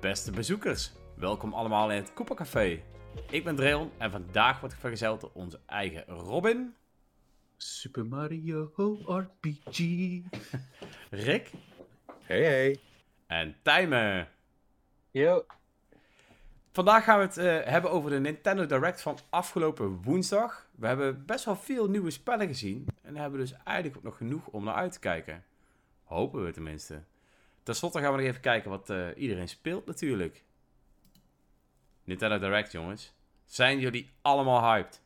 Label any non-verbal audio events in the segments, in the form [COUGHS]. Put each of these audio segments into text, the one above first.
Beste bezoekers, welkom allemaal in het Café. Ik ben Dreon en vandaag wordt ik vergezeld door onze eigen Robin. Super Mario RPG. [LAUGHS] Rick. Hey hey. En Tijmen. Yo. Vandaag gaan we het uh, hebben over de Nintendo Direct van afgelopen woensdag. We hebben best wel veel nieuwe spellen gezien. En hebben dus eigenlijk ook nog genoeg om naar uit te kijken. Hopen we tenminste. Ten slotte gaan we nog even kijken wat uh, iedereen speelt natuurlijk. Nintendo Direct, jongens. Zijn jullie allemaal hyped?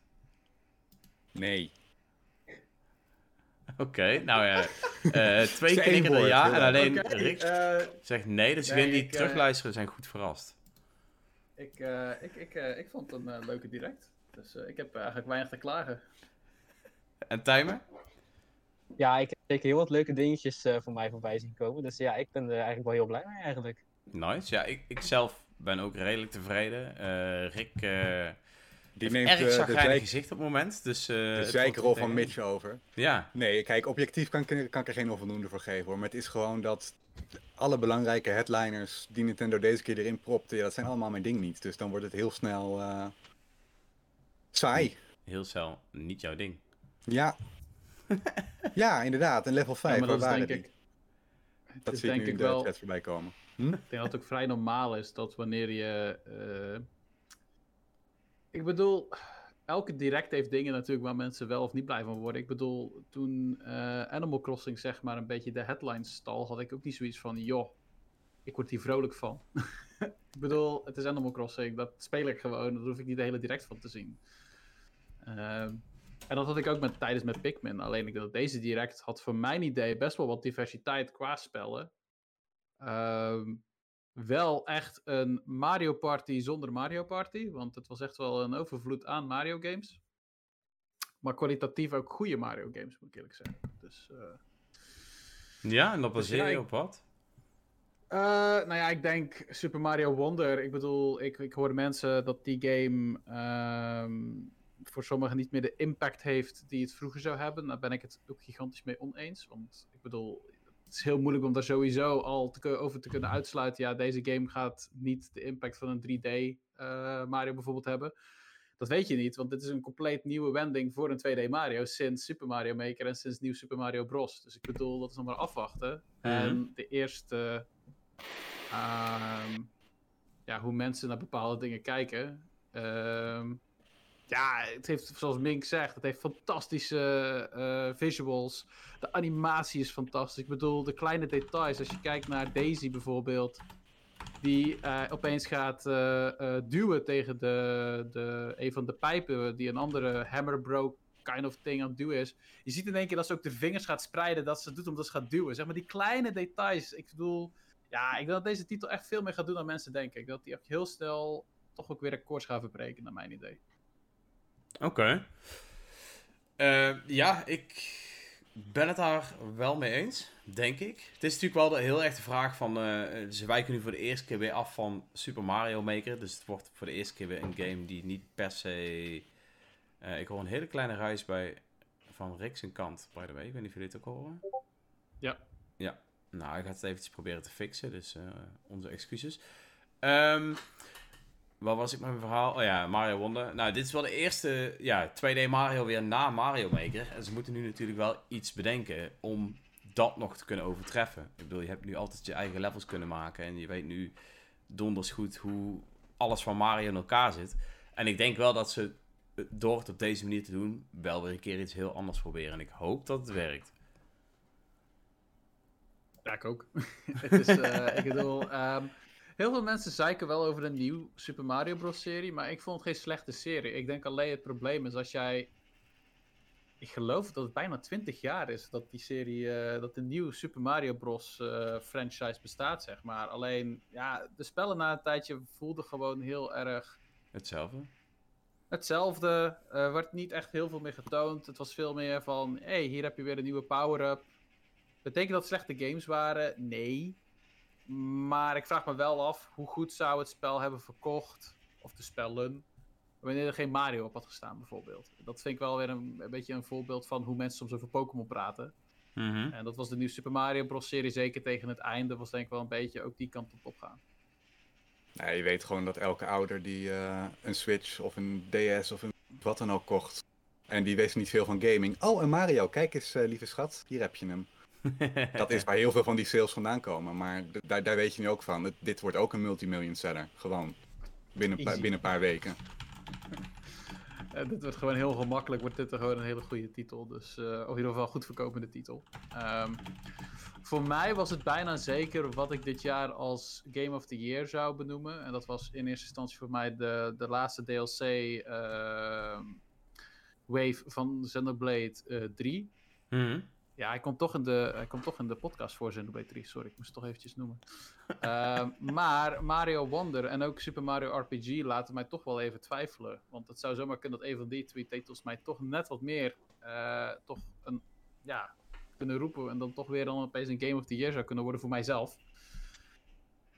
Nee. [LAUGHS] Oké, okay, nou ja. Uh, [LAUGHS] twee knikken ja en alleen okay, Rick uh, zegt nee. Dus degenen die ik, terugluisteren zijn goed verrast. Ik, uh, ik, ik, ik vond het een leuke direct. Dus ik heb eigenlijk weinig te klagen. En Timer? Ja, ik heb zeker heel wat leuke dingetjes voor mij voorbij zien komen. Dus ja, ik ben er eigenlijk wel heel blij mee eigenlijk. Nice. Ja, ik, ik zelf ben ook redelijk tevreden. Rick die neemt erg zagrijnig uh, gezicht op het moment. Dus, uh, de zijkrol van Mitch over. Ja. Nee, kijk, objectief kan, kan ik er geen onvoldoende voor geven hoor. Maar het is gewoon dat alle belangrijke headliners die Nintendo deze keer erin propte, ja, dat zijn allemaal mijn ding niet. Dus dan wordt het heel snel uh, saai. Heel snel niet jouw ding. Ja. [LAUGHS] ja, inderdaad. En level 5, ja, waar waren die? Ik... Dat zie ik nu in de wel... chat voorbij komen. Hm? Ik denk dat het ook vrij normaal is dat wanneer je ik bedoel, elke direct heeft dingen natuurlijk waar mensen wel of niet blij van worden. Ik bedoel, toen uh, Animal Crossing zeg maar een beetje de headlines stal, had ik ook niet zoiets van, joh, ik word hier vrolijk van. [LAUGHS] ik bedoel, het is Animal Crossing, dat speel ik gewoon, daar hoef ik niet de hele direct van te zien. Uh, en dat had ik ook met, tijdens met Pikmin. Alleen ik dat deze direct had voor mijn idee best wel wat diversiteit qua spellen. Uh, wel echt een Mario Party zonder Mario Party. Want het was echt wel een overvloed aan Mario games. Maar kwalitatief ook goede Mario games, moet ik eerlijk zeggen. Dus, uh... Ja, en dat baseer dus je op wat? Uh, nou ja, ik denk Super Mario Wonder. Ik bedoel, ik, ik hoor mensen dat die game uh, voor sommigen niet meer de impact heeft die het vroeger zou hebben. Daar ben ik het ook gigantisch mee oneens. Want ik bedoel, het is heel moeilijk om daar sowieso al te, over te kunnen uitsluiten. Ja, deze game gaat niet de impact van een 3D uh, Mario bijvoorbeeld hebben. Dat weet je niet, want dit is een compleet nieuwe wending voor een 2D Mario sinds Super Mario Maker en sinds nieuw Super Mario Bros. Dus ik bedoel, dat is nog maar afwachten. Mm -hmm. En de eerste, uh, ja, hoe mensen naar bepaalde dingen kijken. Uh, ja, het heeft, zoals Mink zegt, het heeft fantastische uh, visuals. De animatie is fantastisch. Ik bedoel, de kleine details. Als je kijkt naar Daisy bijvoorbeeld, die uh, opeens gaat duwen tegen de, de, een van de pijpen die een andere hammer broke kind of thing aan het duwen is. Je ziet in één keer dat ze ook de vingers gaat spreiden, dat ze het doet omdat ze gaat duwen. Zeg maar die kleine details. Ik bedoel, ja, ik denk dat deze titel echt veel meer gaat doen dan mensen denken. Ik denk dat die echt heel snel toch ook weer records gaat verbreken, naar mijn idee. Oké. Okay. Uh, ja, ik ben het daar wel mee eens, denk ik. Het is natuurlijk wel de heel erg de vraag van... Uh, ze wijken nu voor de eerste keer weer af van Super Mario Maker. Dus het wordt voor de eerste keer weer een game die niet per se... Uh, ik hoor een hele kleine ruis bij van Rick zijn kant, by the way. Ik weet niet of jullie het ook horen. Ja. Ja. Nou, ik ga het eventjes proberen te fixen, dus onze excuses. Um, Waar was ik met mijn verhaal? Oh ja, Mario Wonder. Nou, dit is wel de eerste ja, 2D Mario weer na Mario Maker. En ze moeten nu natuurlijk wel iets bedenken om dat nog te kunnen overtreffen. Ik bedoel, je hebt nu altijd je eigen levels kunnen maken. En je weet nu donders goed hoe alles van Mario in elkaar zit. En ik denk wel dat ze door het op deze manier te doen, wel weer een keer iets heel anders proberen. En ik hoop dat het werkt. Ja, ik ook. [LAUGHS] het is, uh, ik bedoel, um, Heel veel mensen zeiken wel over een nieuw Super Mario Bros. serie, maar ik vond het geen slechte serie. Ik denk alleen het probleem is als jij. Ik geloof dat het bijna 20 jaar is dat die serie, uh, dat de nieuwe Super Mario Bros. Uh, franchise bestaat, zeg maar. Alleen, ja, de spellen na een tijdje voelden gewoon heel erg. Hetzelfde. Hetzelfde. Er uh, werd niet echt heel veel meer getoond. Het was veel meer van: hé, hey, hier heb je weer een nieuwe power-up. Betekent dat slechte games waren? Nee. Maar ik vraag me wel af, hoe goed zou het spel hebben verkocht, of de spellen, wanneer er geen Mario op had gestaan bijvoorbeeld. Dat vind ik wel weer een, een beetje een voorbeeld van hoe mensen soms over Pokémon praten. Mm -hmm. En dat was de nieuwe Super Mario Bros. serie, zeker tegen het einde, was denk ik wel een beetje ook die kant op opgaan. Nee, je weet gewoon dat elke ouder die eh, een Switch of een DS of een wat dan ook kocht. En die wist niet veel van gaming. Oh, een Mario, kijk eens, eh, lieve schat, hier heb je hem. [LAUGHS] Dat is waar heel veel van die sales vandaan komen. Maar daar, daar weet je nu ook van. Het- dit wordt ook een multimillion seller. Gewoon. Binnen, een paar- Easy. binnen een paar weken. [LAUGHS] Eh, dit wordt gewoon heel gemakkelijk, wordt dit gewoon een hele goede titel. Dus, eh, of in ieder geval goed verkopende titel. Ehm, voor mij was het bijna zeker wat ik dit jaar als Game of the Year zou benoemen. En dat was in eerste instantie voor mij de, de laatste DLC ehm, wave van Xenoblade eh 3. Mhm. Ja, hij komt toch in de, hij komt toch in de podcast voor Xenoblade 3. Sorry, ik moest het toch eventjes noemen. [LAUGHS] Ehm, maar Mario Wonder en ook Super Mario RPG laten mij toch wel even twijfelen. Want het zou zomaar kunnen dat een van die twee titels mij toch net wat meer eh, toch een, ja, kunnen roepen. En dan toch weer dan opeens een Game of the Year zou kunnen worden voor mijzelf.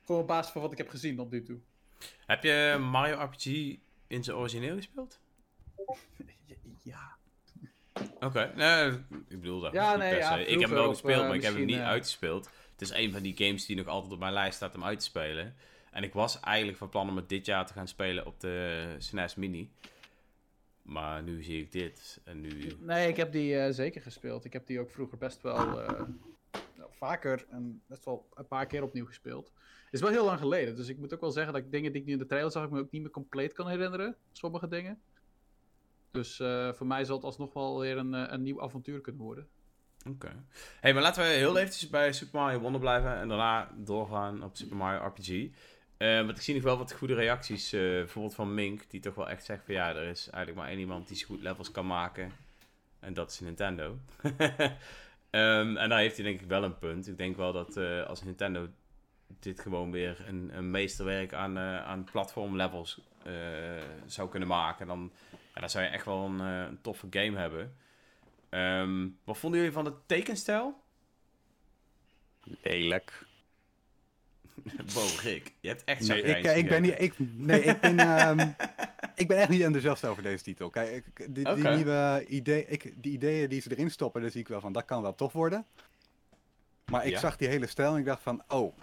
Gewoon op basis van wat ik heb gezien tot nu toe. Heb je Mario RPG in zijn origineel gespeeld? [LAUGHS] Ja. Oké, nee, ik bedoel dat. Ja, nee, ja, ik heb hem wel gespeeld, eh, maar ik heb hem niet eh, uitgespeeld. Het is een van die games die nog altijd op mijn lijst staat om uit te spelen. En ik was eigenlijk van plan om het dit jaar te gaan spelen op de SNES Mini. Maar nu zie ik dit en nu... Nee, ik heb die eh, zeker gespeeld. Ik heb die ook vroeger best wel nou, vaker en best wel een paar keer opnieuw gespeeld. Het is wel heel lang geleden, dus ik moet ook wel zeggen dat ik dingen die ik nu in de trailer zag, ik me ook niet meer compleet kan herinneren. Sommige dingen. Dus eh, voor mij zal het alsnog wel weer een, eh, een nieuw avontuur kunnen worden. Oké. hey, maar laten we heel eventjes bij Super Mario Wonder blijven en daarna doorgaan op Super Mario RPG. Eh, want ik zie nog wel wat goede reacties, bijvoorbeeld van Mink, die toch wel echt zegt van ja, er is eigenlijk maar één iemand die zo goed levels kan maken. En dat is Nintendo. [LAUGHS] Ehm, en daar heeft hij denk ik wel een punt. Ik denk wel dat als Nintendo dit gewoon weer een, een meesterwerk aan, aan platformlevels eh, zou kunnen maken, dan, ja, dan zou je echt wel een, eh, een toffe game hebben. Ehm, wat vonden jullie van de tekenstijl? Lelijk. [LAUGHS] Wow, Rick, je hebt echt Nee, ik, chagrijns ik ben niet. Ik, nee, ik ben. ehm, [LAUGHS] ik ben echt niet enthousiast over deze titel. Kijk, ik- die, die nieuwe idee, ik, die ideeën die ze erin stoppen, daar zie ik wel van, dat kan wel tof worden. Maar ik Ja. zag die hele stijl en ik dacht van, oh,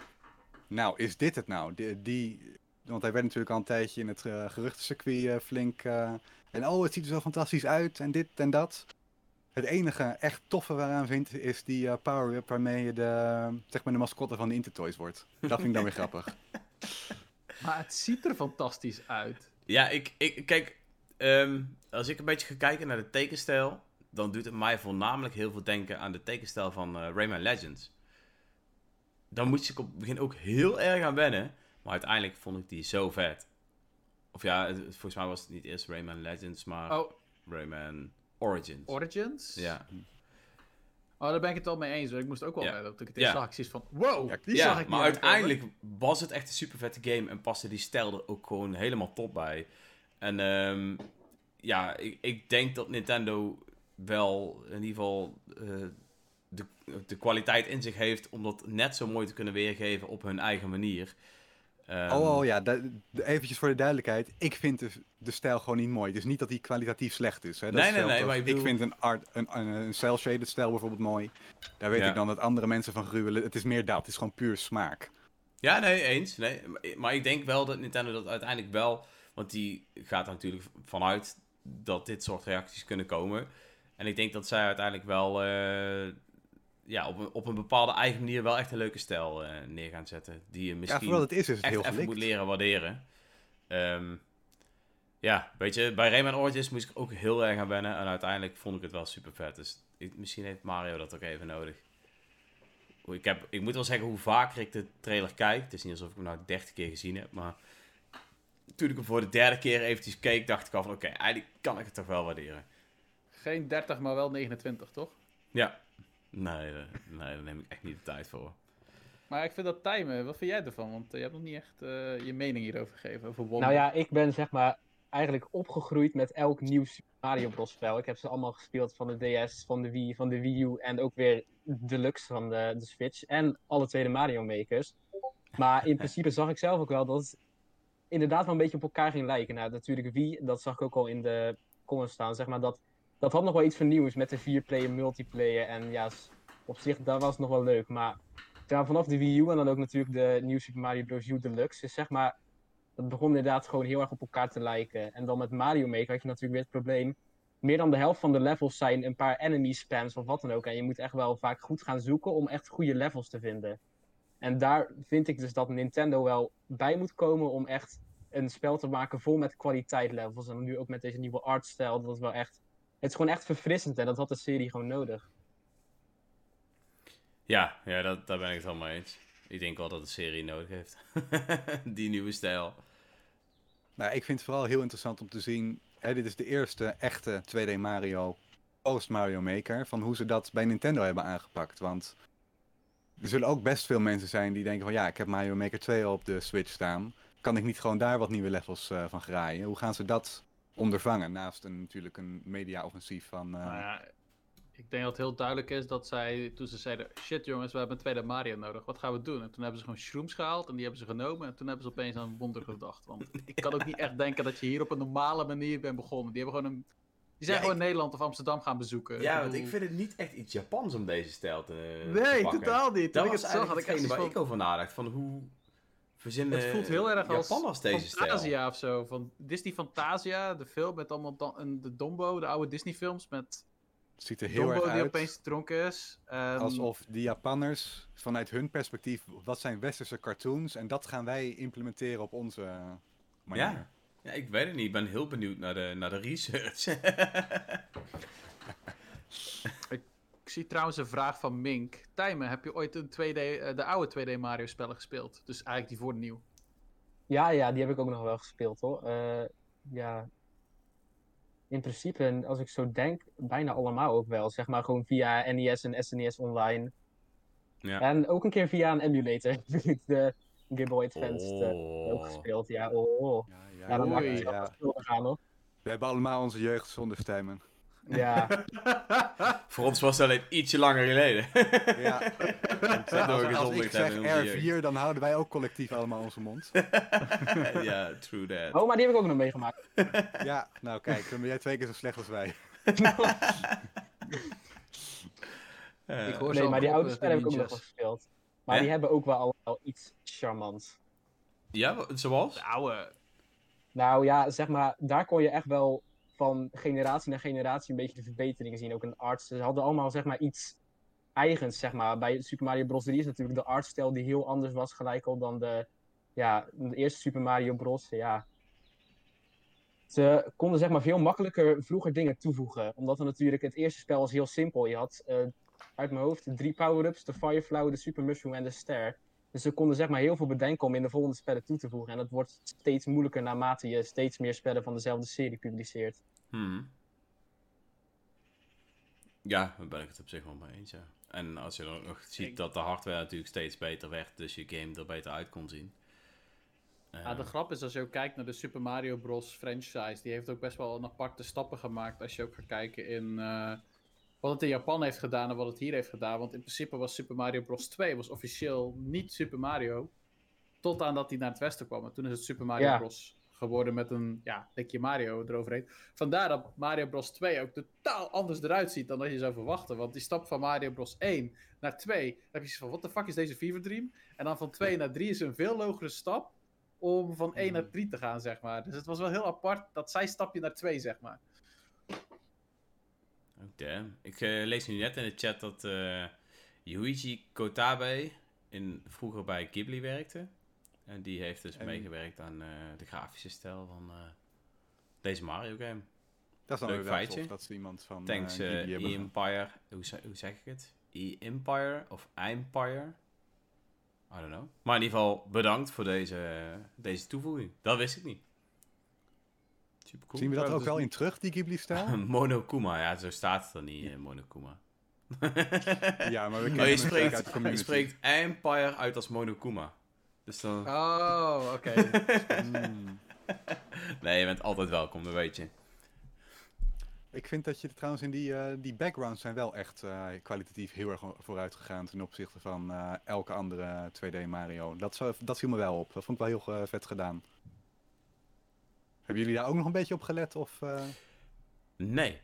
nou, is dit het nou? Die, die, want hij werd natuurlijk al een tijdje in het eh, geruchtencircuit eh, flink. eh, en oh, het ziet er zo fantastisch uit en dit en dat. Het enige echt toffe waaraan vind is die power-up waarmee je de, zeg maar de mascotte van de Intertoys wordt. Dat vind ik dan weer grappig. [LAUGHS] Maar het ziet er fantastisch uit. Ja, ik, ik kijk, ehm, als ik een beetje ga kijken naar de tekenstijl, dan doet het mij voornamelijk heel veel denken aan de tekenstijl van eh, Rayman Legends. Dan moest ik op het begin ook heel erg aan wennen, maar uiteindelijk vond ik die zo vet. Of ja, het- volgens mij was het niet eerst Rayman Legends, maar Oh, Rayman Origins. Origins? ja. Oh, daar ben ik het wel mee eens. Ik moest ook wel Ja. dat ik het Ja. eerst zag. Ik zoiets van, wow, die ja, zag ik maar uiteindelijk was het echt een super vette game en paste die stijl er ook gewoon helemaal top bij. En ehm, ja, ik, ik denk dat Nintendo wel in ieder geval eh, de, de kwaliteit in zich heeft om dat net zo mooi te kunnen weergeven op hun eigen manier. Oh, oh ja, eventjes voor de duidelijkheid. Ik vind de, de stijl gewoon niet mooi. Dus niet dat die kwalitatief slecht is. Hè. Dat Nee, is nee, nee, maar ik vind een, art, een, een, een cel-shaded stijl bijvoorbeeld mooi. Daar weet Ja. ik dan dat andere mensen van gruwelen. Het is meer dat. Het is gewoon puur smaak. Ja, nee, eens. Nee, maar- maar ik denk wel dat Nintendo dat uiteindelijk wel... Want die gaat er natuurlijk vanuit dat dit soort reacties kunnen komen. En ik denk dat zij uiteindelijk wel... eh, ja, op een, op een bepaalde eigen manier wel echt een leuke stijl eh, neer gaan zetten. Die je Ja, misschien wat het is, is het echt heel even moet leren waarderen. Ehm, ja, weet je, bij Rayman Origins moest ik ook heel erg aan wennen. En uiteindelijk vond ik het wel super vet. Dus ik- misschien heeft Mario dat ook even nodig. Ik, heb, ik moet wel zeggen, hoe vaker ik de trailer kijk... Het is niet alsof ik hem nou 30 keer gezien heb, maar... Toen ik hem voor de derde keer eventjes keek, dacht ik al van... Oké, eigenlijk kan ik het toch wel waarderen. Geen 30, maar wel 29, toch? Ja. Nee, eh, nee, daar neem ik echt niet de tijd voor. Maar ik vind dat timen, wat vind jij ervan? Want eh, je hebt nog niet echt eh, je mening hierover gegeven, over Wonder. Nou ja, ik ben zeg maar eigenlijk opgegroeid met elk nieuw Super Mario Bros. spel. Ik heb ze allemaal gespeeld van de DS, van de Wii, van de Wii U en ook weer Deluxe van de, de Switch. En alle twee de Mario Makers. Maar in principe zag ik zelf ook wel dat het inderdaad wel een beetje op elkaar ging lijken. Nou, natuurlijk Wii, dat zag ik ook al in de comments staan, zeg maar. Dat, dat had nog wel iets vernieuws met de 4-player multiplayer. En ja, op zich, dat was nog wel leuk. Maar vanaf de Wii U en dan ook natuurlijk de nieuwe Super Mario Bros. U Deluxe is zeg maar Dat begon inderdaad gewoon heel erg op elkaar te lijken. En dan met Mario Maker had je natuurlijk weer het probleem. Meer dan de helft van de levels zijn een paar enemy spams of wat dan ook. En je moet echt wel vaak goed gaan zoeken om echt goede levels te vinden. En daar vind ik dus dat Nintendo wel bij moet komen om echt een spel te maken vol met kwaliteit levels. En nu ook met deze nieuwe artstijl, dat is wel echt... Het is gewoon echt verfrissend en dat had de serie gewoon nodig. Ja, ja dat, daar ben ik het mee eens. Ik denk wel dat de serie nodig heeft. [LAUGHS] Die nieuwe stijl. Nou, ik vind het vooral heel interessant om te zien. Hè, dit is de eerste echte 2D Mario post Mario Maker. Van hoe ze dat bij Nintendo hebben aangepakt. Want er zullen ook best veel mensen zijn die denken van ja, ik heb Mario Maker 2 op de Switch staan. Kan ik niet gewoon daar wat nieuwe levels uh, van graaien? Hoe gaan ze dat ondervangen? Naast een, natuurlijk een media-offensief van. Uh... Nou ja, ik denk dat het heel duidelijk is dat zij, toen ze zeiden: shit jongens, we hebben een tweede Mario nodig, wat gaan we doen? En toen hebben ze gewoon shrooms gehaald en die hebben ze genomen. En toen hebben ze opeens aan een wonder gedacht. Want [LAUGHS] ik kan ook niet echt denken dat je hier op een normale manier bent begonnen. Die hebben gewoon een. Die zijn Ja, gewoon ik- Nederland of Amsterdam gaan bezoeken. Ja, Ik want ik vind het niet echt iets Japans om deze stijl te, Nee, totaal niet. Toen Dat ik was het zag, eigenlijk hetgene waar zoiets ik over nadacht. Van hoe Het voelt heel erg als deze stijl? Fantasia of zo. Van Disney Fantasia, de film met allemaal de Dombo, de oude Disney films met Het ziet er heel Dombo erg die uit. opeens dronken is. Ehm, Alsof de Japanners vanuit hun perspectief, wat zijn westerse cartoons en dat gaan wij implementeren op onze eh, manier. Ja. ja, ik weet het niet. Ik ben heel benieuwd naar de, naar de research. [LAUGHS] Ik zie trouwens een vraag van Mink. Tijmen, heb je ooit een 2D, eh, de oude 2D Mario spellen gespeeld? Dus eigenlijk die voor nieuw. Ja, ja, die heb ik ook nog wel gespeeld hoor. Eh, ja. In principe, en als ik zo denk, bijna allemaal ook wel. Zeg maar gewoon via NES en SNES online. ja. En ook een keer via een emulator. [LAUGHS] heb ik de Game Boy Advance eh, ook Oh. gespeeld. Ja, oh, oh. Ja, ja, Ja, dan Oei, ik ja. gaan hoor. We hebben allemaal onze jeugd zonder stemmen. Ja, [LAUGHS] Voor ons was het alleen ietsje langer geleden. Ja. [LAUGHS] Eh, als, als gezondigd ik zeg hebben in onze jeugd. R4, dan houden wij ook collectief allemaal onze mond. [LAUGHS] ja, true that. oh, maar die heb ik ook nog meegemaakt. Ja, nou kijk, dan ben jij twee keer zo slecht als wij. Eh, Ik hoor Nee, maar die oude eh, spellen de heb ik ook nog gespeeld. Maar die hebben ook wel allemaal iets charmants. ja, zoals? De oude. Nou ja, zeg maar, daar kon je echt wel van generatie naar generatie een beetje de verbeteringen zien. Ook de arts. Ze hadden allemaal zeg maar iets eigens, zeg maar. Bij Super Mario Bros. 3 is natuurlijk de artstijl die heel anders was gelijk al dan de, ja, de eerste Super Mario Bros. Ja. Ze konden zeg maar veel makkelijker vroeger dingen toevoegen. Omdat er natuurlijk het eerste spel was heel simpel. Je had eh, uit mijn hoofd drie power-ups, de Fireflower, de Super Mushroom en de Ster. Dus ze konden zeg maar heel veel bedenken om in de volgende spellen toe te voegen. En dat wordt steeds moeilijker naarmate je steeds meer spellen van dezelfde serie publiceert. Hmm. Ja, daar ben ik het op zich wel mee eens, ja. En als je dan ook nog ziet Ik- dat de hardware natuurlijk steeds beter werd, dus je game er beter uit kon zien. Eh, Ja, de grap is als je ook kijkt naar de Super Mario Bros. franchise, die heeft ook best wel een aparte stappen gemaakt. Als je ook gaat kijken in eh, wat het in Japan heeft gedaan en wat het hier heeft gedaan. Want in principe was Super Mario Bros. 2 was officieel niet Super Mario. Tot aan dat hij naar het westen kwam. En toen is het Super Mario Ja. Bros. geworden met een ja, likje Mario eroverheen. Vandaar dat Mario Bros. 2 ook totaal anders eruit ziet dan dat je zou verwachten. Want die stap van Mario Bros. 1 naar 2, dan heb je zoiets van, wat de fuck is deze Fever Dream? En dan van 2 naar 3 is een veel logere stap om van 1 naar 3 te gaan, zeg maar. Dus het was wel heel apart dat zij stapje naar 2, zeg maar. Damn. Ik eh, lees nu net in de chat dat eh Yuichi Kotabe in, vroeger bij Ghibli werkte. En die heeft dus En- meegewerkt aan eh, de grafische stijl van deze Mario game. Dat is dan Leuk feitje. tof dat ze iemand van Thanks. E-Empire. Hoe, hoe zeg ik het? E-Empire of Empire? I don't know. Maar in ieder geval bedankt voor deze, deze toevoeging. Dat wist ik niet. Super cool. Zien we dat ook dus wel in terug, die Ghibli-stijl? [LAUGHS] Monokuma, ja, zo staat het er niet, eh, Monokuma. [LAUGHS] ja, maar we Oh, kennen je hem sterk spreekt, uit de je spreekt Empire uit als Monokuma. Dus dan... Oh, [LAUGHS] oké. Mm. Nee, je bent altijd welkom, dat weet je. Ik vind dat je trouwens in die, eh, die backgrounds zijn wel echt eh, kwalitatief heel erg vooruit gegaan ten opzichte van eh, elke andere 2D Mario. Dat, zo, dat viel me wel op. Dat vond ik wel heel vet gedaan. Hebben jullie daar ook nog een beetje op gelet? Of, eh? Nee. [LAUGHS]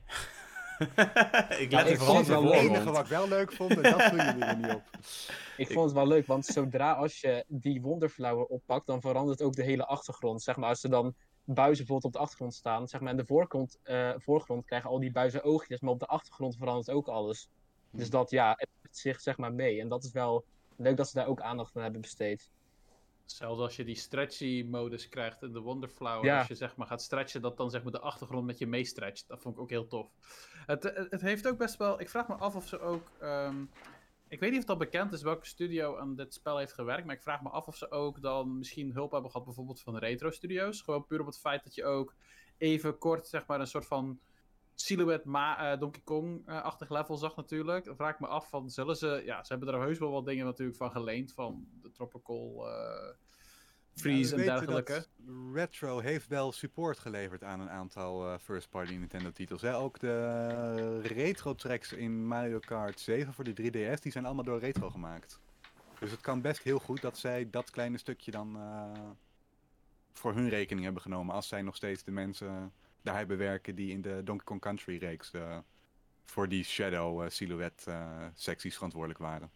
ik Ja, let ik er vooral vond op het de wel Het enige wat ik wel leuk vond, en dat doen jullie er niet op. [LAUGHS] Ik vond het wel leuk, want zodra als je die Wonderflower oppakt, dan verandert ook de hele achtergrond. Zeg maar, als er dan buizen bijvoorbeeld op de achtergrond staan, zeg maar, in de voorgrond, eh, voorgrond krijgen al die buizen oogjes, maar op de achtergrond verandert ook alles. Dus dat, ja, het zich zeg maar mee. En dat is wel leuk dat ze daar ook aandacht aan hebben besteed. Zelfs als je die stretchy modus krijgt in de Wonderflower, Ja. als je zeg maar gaat stretchen, dat dan zeg maar de achtergrond met je meestretcht. Dat vond ik ook heel tof. Het, het, het heeft ook best wel, ik vraag me af of ze ook, ehm, ik weet niet of dat bekend is welke studio aan dit spel heeft gewerkt, maar ik vraag me af of ze ook dan misschien hulp hebben gehad bijvoorbeeld van retro studios. Gewoon puur op het feit dat je ook even kort zeg maar een soort van silhouette ma eh, Donkey Kong-achtig level zag natuurlijk. Dan vraag ik me af van, zullen ze... Ja, ze hebben er heus wel wat dingen natuurlijk van geleend. Van de Tropical eh, Freeze Ja, en dergelijke. Retro heeft wel support geleverd aan een aantal eh, first-party Nintendo-titels. Ook de retro-tracks in Mario Kart 7 voor de 3DS, die zijn allemaal door Retro gemaakt. Dus het kan best heel goed dat zij dat kleine stukje dan voor hun rekening hebben genomen. Als zij nog steeds de mensen daar hebben werken die in de Donkey Kong Country-reeks eh, voor die Shadow eh, Silhouette eh, secties verantwoordelijk waren.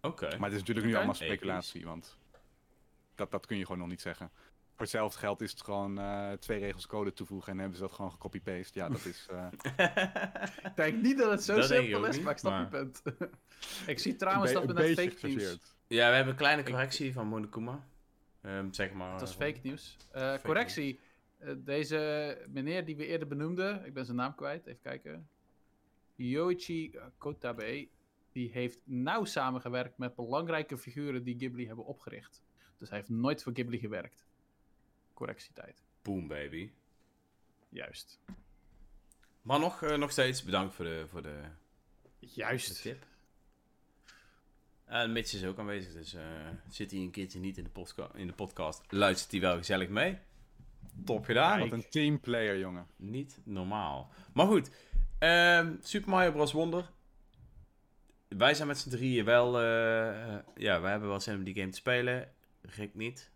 Oké. Maar het is natuurlijk nu allemaal speculatie, want dat, dat kun je gewoon nog niet zeggen. Voor hetzelfde geld is het gewoon eh, twee regels code toevoegen en hebben ze dat gewoon gecopy-paste. Ja, dat is... eh, [LAUGHS] Ik denk niet dat het zo Dat simpel is, niet, maar ik snap maar- je punt. [LAUGHS] ik zie trouwens dat we beetje fake nieuws... gechargeerd. ja, we hebben een kleine correctie van Monokuma. Ehm zeg maar. Dat is fake nieuws. Eh, correctie. Eh, deze meneer die we eerder benoemden, ik ben zijn naam kwijt, even kijken. Yoichi Kotabe, die heeft nauw samengewerkt met belangrijke figuren die Ghibli hebben opgericht. Dus hij heeft nooit voor Ghibli gewerkt. Correctietijd. Boom, baby. Juist. Maar nog, eh, nog steeds bedankt voor de, voor de, de Juist. tip. En Mitch is ook aanwezig, dus eh, zit hij een keertje niet in de, in de podcast, luistert hij wel gezellig mee. Top gedaan. Wat een teamplayer, jongen. Niet normaal. Maar goed, ehm, Super Mario Bros. Wonder. Wij zijn met z'n drieën wel, eh, eh, ja, wij hebben wel zin om die game te spelen. Rick niet.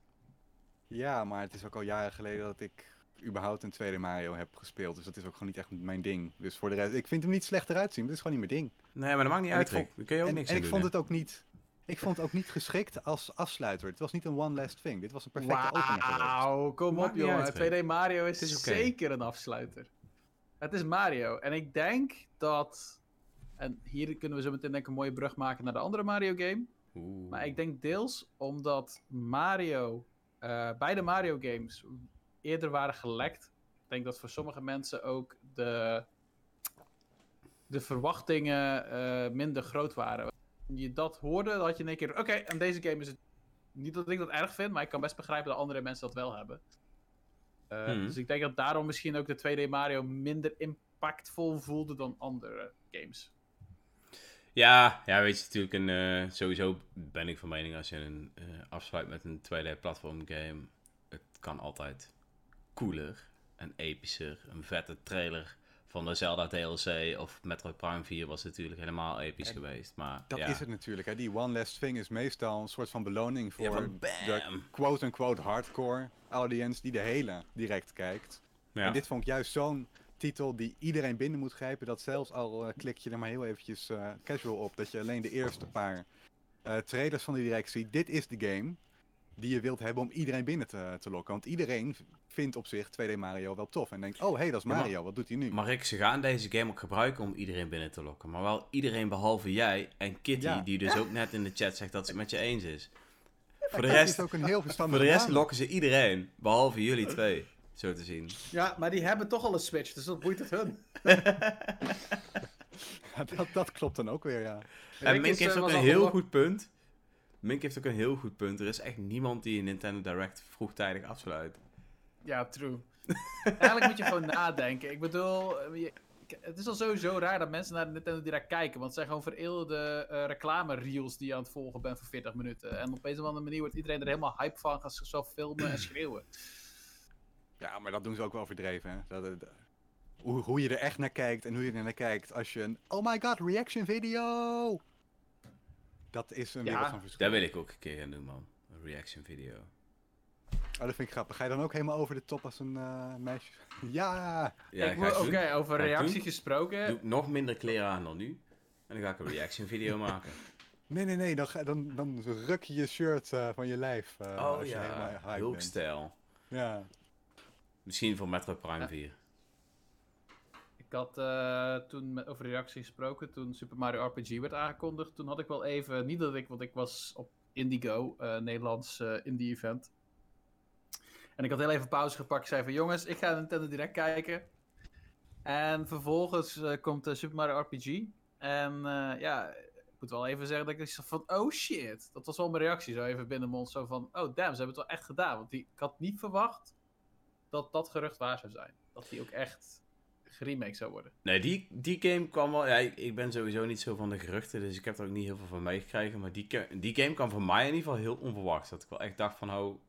Ja, maar het is ook al jaren geleden dat ik überhaupt een tweede Mario heb gespeeld. Dus dat is ook gewoon niet echt mijn ding. Dus voor de rest, ik vind hem niet slecht eruit zien, maar het is gewoon niet mijn ding. Nee, maar dat maakt niet En uit, ik vond- kun je ook en niks en ik doen, vond hè. het ook niet... Ik vond het ook niet geschikt als afsluiter. Het was niet een one last thing. Dit was een perfecte opener geweest. Wauw, kom op jongen. uit, 2D Mario is, zeker een afsluiter. Het is Mario. En ik denk dat... En hier kunnen we zo meteen denk ik een mooie brug maken naar de andere Mario game. Oeh. Maar ik denk deels omdat Mario... eh, beide Mario games eerder waren gelekt. Ik denk dat voor sommige mensen ook de... De verwachtingen eh, minder groot waren. Je dat hoorde, dan had je in één keer... Oké, en deze game is het niet dat ik dat erg vind, maar ik kan best begrijpen dat andere mensen dat wel hebben. Eh, Hmm. Dus ik denk dat daarom misschien ook de 2D Mario minder impactvol voelde dan andere games. Ja, ja, weet je, natuurlijk, een, eh, sowieso ben ik van mening als je een eh, afsluit met een 2D-platform game, het kan altijd cooler en epischer. Een vette trailer van de Zelda DLC of Metroid Prime 4 was natuurlijk helemaal episch En geweest. Maar Dat ja. is het natuurlijk. Hè. Die one last thing is meestal een soort van beloning voor Ja, van de quote-unquote hardcore audience die de hele direct kijkt. Ja. En dit vond ik juist zo'n titel die iedereen binnen moet grijpen. Dat zelfs al eh, klik je er maar heel eventjes eh, casual op. Dat je alleen de eerste paar eh, trailers van die direct ziet. Dit is de game die je wilt hebben om iedereen binnen te, te lokken. Want iedereen vindt op zich 2D Mario wel tof. En denkt, oh hé, hey, dat is Ja, maar- Mario. Wat doet hij nu? Maar Rick, ze gaan deze game ook gebruiken om iedereen binnen te lokken. Maar wel iedereen behalve jij en Kitty, Ja. die dus [LAUGHS] ook net in de chat zegt dat ze het met je eens is. Voor de rest, is ook een heel voor de rest naam. lokken ze iedereen, behalve jullie twee, zo te zien. Ja, maar die hebben toch al een Switch, dus dat boeit het hun. [LAUGHS] Ja, dat, dat klopt dan ook weer, ja. En Rick Mink is, heeft ook een heel goed punt. Mink heeft ook een heel goed punt. Er is echt niemand die een Nintendo Direct vroegtijdig afsluit. Ja, true. [LAUGHS] Eigenlijk moet je gewoon nadenken. Ik bedoel, eh, je- het is al sowieso raar dat mensen naar de Nintendo Direct kijken. Want het zijn gewoon vereeuwde eh reclame-reels die je aan het volgen bent voor 40 minuten. En op een of andere manier wordt iedereen er helemaal hype van, gaat zichzelf filmen en schreeuwen. Ja, maar dat doen ze ook wel overdreven. Hè? Dat, hoe, hoe je er echt naar kijkt en hoe je er naar kijkt als je een oh my god reaction video. Dat is een Ja, wereld van verschil. Dat wil ik ook een keer gaan doen, man. Een reaction video. Oh, dat vind ik grappig. Ga je dan ook helemaal over de top als een eh, meisje? [LAUGHS] ja! Ja, Oké, doen. over reactie doen. gesproken. Doe ik nog minder kleren aan dan nu. En dan ga ik een reaction video [LAUGHS] maken. Nee, nee, nee. Dan, ga, dan, dan ruk je je shirt eh, van je lijf. eh, oh als je helemaal ja, hyped hulk bent. stijl. Ja. Misschien voor Metroid Prime Ja. 4. Ik had eh, toen over reactie gesproken toen Super Mario RPG werd aangekondigd. Toen had ik wel even, niet dat ik, want ik was op Indigo, eh Nederlands eh, indie event. En ik had heel even pauze gepakt. Ik zei van jongens, ik ga Nintendo Direct kijken. En vervolgens komt Super Mario RPG. En ja, ik moet wel even zeggen dat ik zo van, oh shit. Dat was wel mijn reactie zo even binnen mond. Zo van, oh damn, ze hebben het wel echt gedaan. Want die, ik had niet verwacht dat dat gerucht waar zou zijn. Dat die ook echt geremake zou worden. Nee, die, die game kwam wel... Ja, ik, ik ben sowieso niet zo van de geruchten, dus ik heb er ook niet heel veel van meegekregen. Maar die, die game kwam voor mij in ieder geval heel onverwachts. Dat ik wel echt dacht van, oh,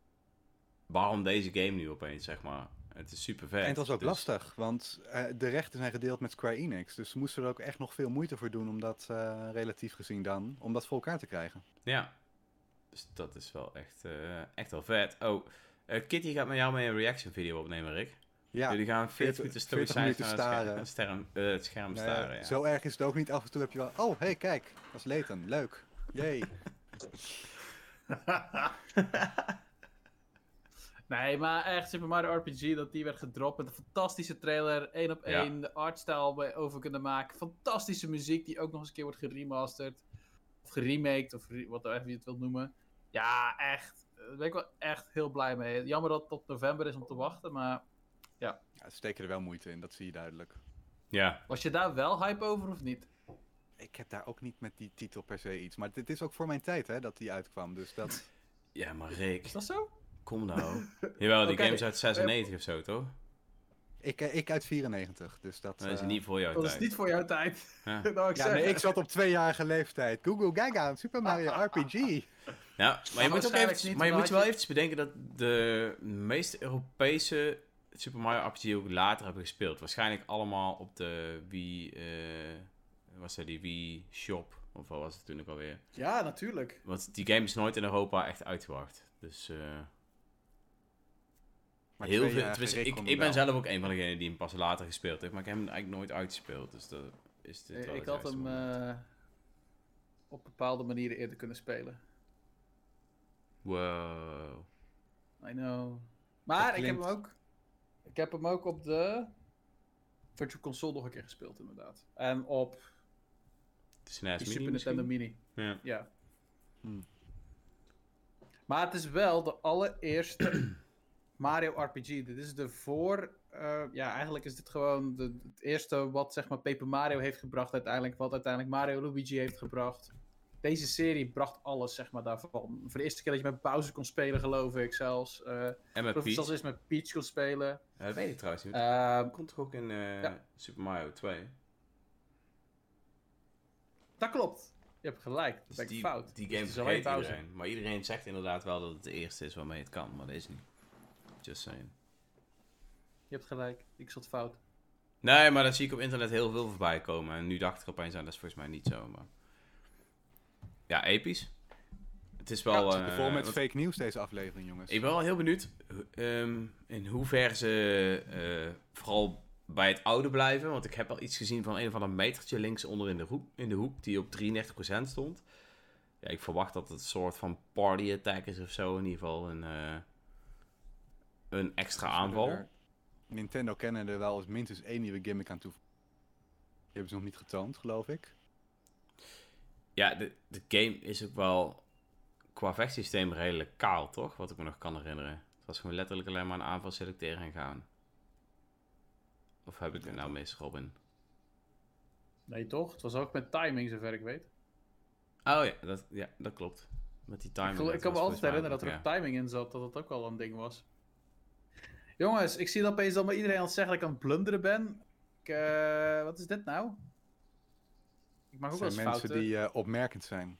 waarom deze game nu opeens, zeg maar. Het is super vet. En het was ook Dus- lastig, want eh, de rechten zijn gedeeld met Square Enix. Dus ze moesten er ook echt nog veel moeite voor doen om dat, eh, relatief gezien dan, om dat voor elkaar te krijgen. Ja. Dus dat is wel echt, eh, echt wel vet. Oh, eh, Kitty gaat met jou mee een reaction video opnemen, Rick. Ja, Jullie gaan 40 40 minuten 40 stoïcijns minuten naar het scherm, staren. het scherm, eh, het scherm nou staren. ja, Ja. zo erg is het ook niet. Af en toe heb je wel, oh, hey, kijk, dat is leuk. Jee. [LAUGHS] Nee, maar echt Super Mario RPG, dat die werd gedropt met een fantastische trailer, één op Ja. één, de artstyle bij over kunnen maken, fantastische muziek die ook nog eens een keer wordt geremasterd, of geremaked, of re- wat even je het wilt noemen. Ja, echt, daar ben ik wel echt heel blij mee. Jammer dat het tot november is om te wachten, maar Ja, ze steken er wel moeite in, dat zie je duidelijk. ja. was je daar wel hype over of niet? Ik heb daar ook niet met die titel per se iets. Maar dit is ook voor mijn tijd, hè, dat die uitkwam. Dus dat... [LAUGHS] Ja, maar Rick, Is dat zo? kom nou. Jawel, die game is uit 96 of zo, toch? Ik, eh, ik uit 94, dus dat... Dat is eh, niet voor jouw Dat tijd. is niet voor jouw tijd. Ja. [LAUGHS] Nou, ik Ja, nee, ik zat op tweejarige leeftijd. Google Gaga, Super Mario [LAUGHS] RPG. Ja, maar je moet, ook maar je moet wel je- even bedenken dat de meeste Europese Super Mario RPG ook later hebben gespeeld. Waarschijnlijk allemaal op de Wii, eh was dat die Wii Shop, of wat was het toen ook alweer? Ja, natuurlijk. Want die game is nooit in Europa echt uitgebracht. Dus eh, Maar heel veel. ik, ik ben wel. zelf ook een van degenen die hem pas later gespeeld heeft, maar ik heb hem eigenlijk nooit uitgespeeld. Dus dat is dit wel Ik had hem eh, op bepaalde manieren eerder kunnen spelen. Wow. I know. Maar ik heb hem ook. Ik heb hem ook op de Virtual Console nog een keer gespeeld, inderdaad. En op De SNES die Mini Super Nintendo? Mini. Ja. Ja. Hmm. Maar het is wel de allereerste [CLEARS THROAT] Mario RPG. Dit is de voor. eh, ja, eigenlijk is dit gewoon de, het eerste wat zeg maar Paper Mario heeft gebracht. Uiteindelijk, wat uiteindelijk Mario Luigi heeft gebracht. Deze serie bracht alles zeg maar daarvan. Voor de eerste keer dat je met pauze kon spelen, geloof ik zelfs. eh En met Peach. zelfs eens met Peach kon spelen. Ja, dat weet ik trouwens niet. Ehm, komt toch ook in eh, Ja. Super Mario 2? dat klopt. Je hebt gelijk. Dat Dus ben ik die, fout. die game het is alleen iedereen. Maar iedereen zegt inderdaad wel dat het de eerste is waarmee het kan, maar dat is niet. Just saying. Je hebt gelijk. Ik zat fout. Nee, maar dat zie ik op internet heel veel voorbij komen. En nu dacht ik opeens aan, dat is volgens mij niet zo. Maar... Ja, episch. Het is wel... Ja, eh, vol met fake nieuws deze aflevering, jongens. ik ben wel heel benieuwd ehm, in hoeverre ze eh, vooral bij het oude blijven. Want ik heb al iets gezien van een of ander metertje links onder in de, hoek, in de hoek, die op 33% stond. Ja, ik verwacht dat het een soort van party attack is of zo. In ieder geval een, eh, een extra aanval. Er- Nintendo kennen er wel eens minstens één nieuwe gimmick aan toevoegen. Die hebben ze nog niet getoond, geloof ik. Ja, de, de game is ook wel qua vechtsysteem redelijk kaal, toch? Wat ik me nog kan herinneren. Het was gewoon letterlijk alleen maar een aanval selecteren en gaan. Of heb ik het nou mis, Robin? Nee, toch? Het was ook met timing, zover ik weet. Oh ja, dat, ja, dat klopt. Met die Ik, timing. ik dat kan me altijd herinneren dat er ook timing in zat, dat het ook al een ding was. Jongens, ik zie dan opeens dat iedereen het zeggen dat ik aan het blunderen ben. Ik, eh, wat is dit nou? Maak ook wel eens mensen fouten. die eh, opmerkend zijn.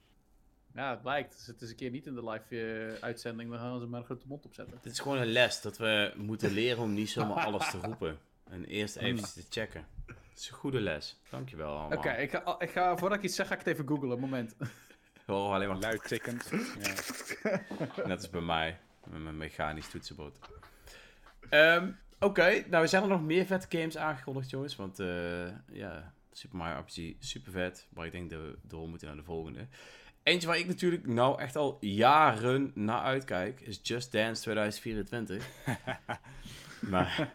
Ja, het lijkt. Dus het is een keer niet in de live eh, uitzending, dan gaan ze maar een grote mond opzetten. Dit is gewoon een les, dat we moeten leren om niet zomaar alles te roepen. En eerst even te checken. Het is een goede les. Dankjewel allemaal. Oké, ik, ga, ik ga, voordat ik iets zeg, ga ik het even googlen. Moment. We [LAUGHS] horen alleen maar Luid tikkend. [LAUGHS] ja. Net als bij mij. Met mijn mechanisch toetsenbord. Ehm, Oké, nou zijn er nog meer vette games aangekondigd, jongens. Want eh, ja, Super Mario RPG, super vet. Maar ik denk dat we door moeten naar de volgende. Eentje waar ik natuurlijk nou echt al jaren naar uitkijk, is Just Dance 2024. [LAUGHS] maar,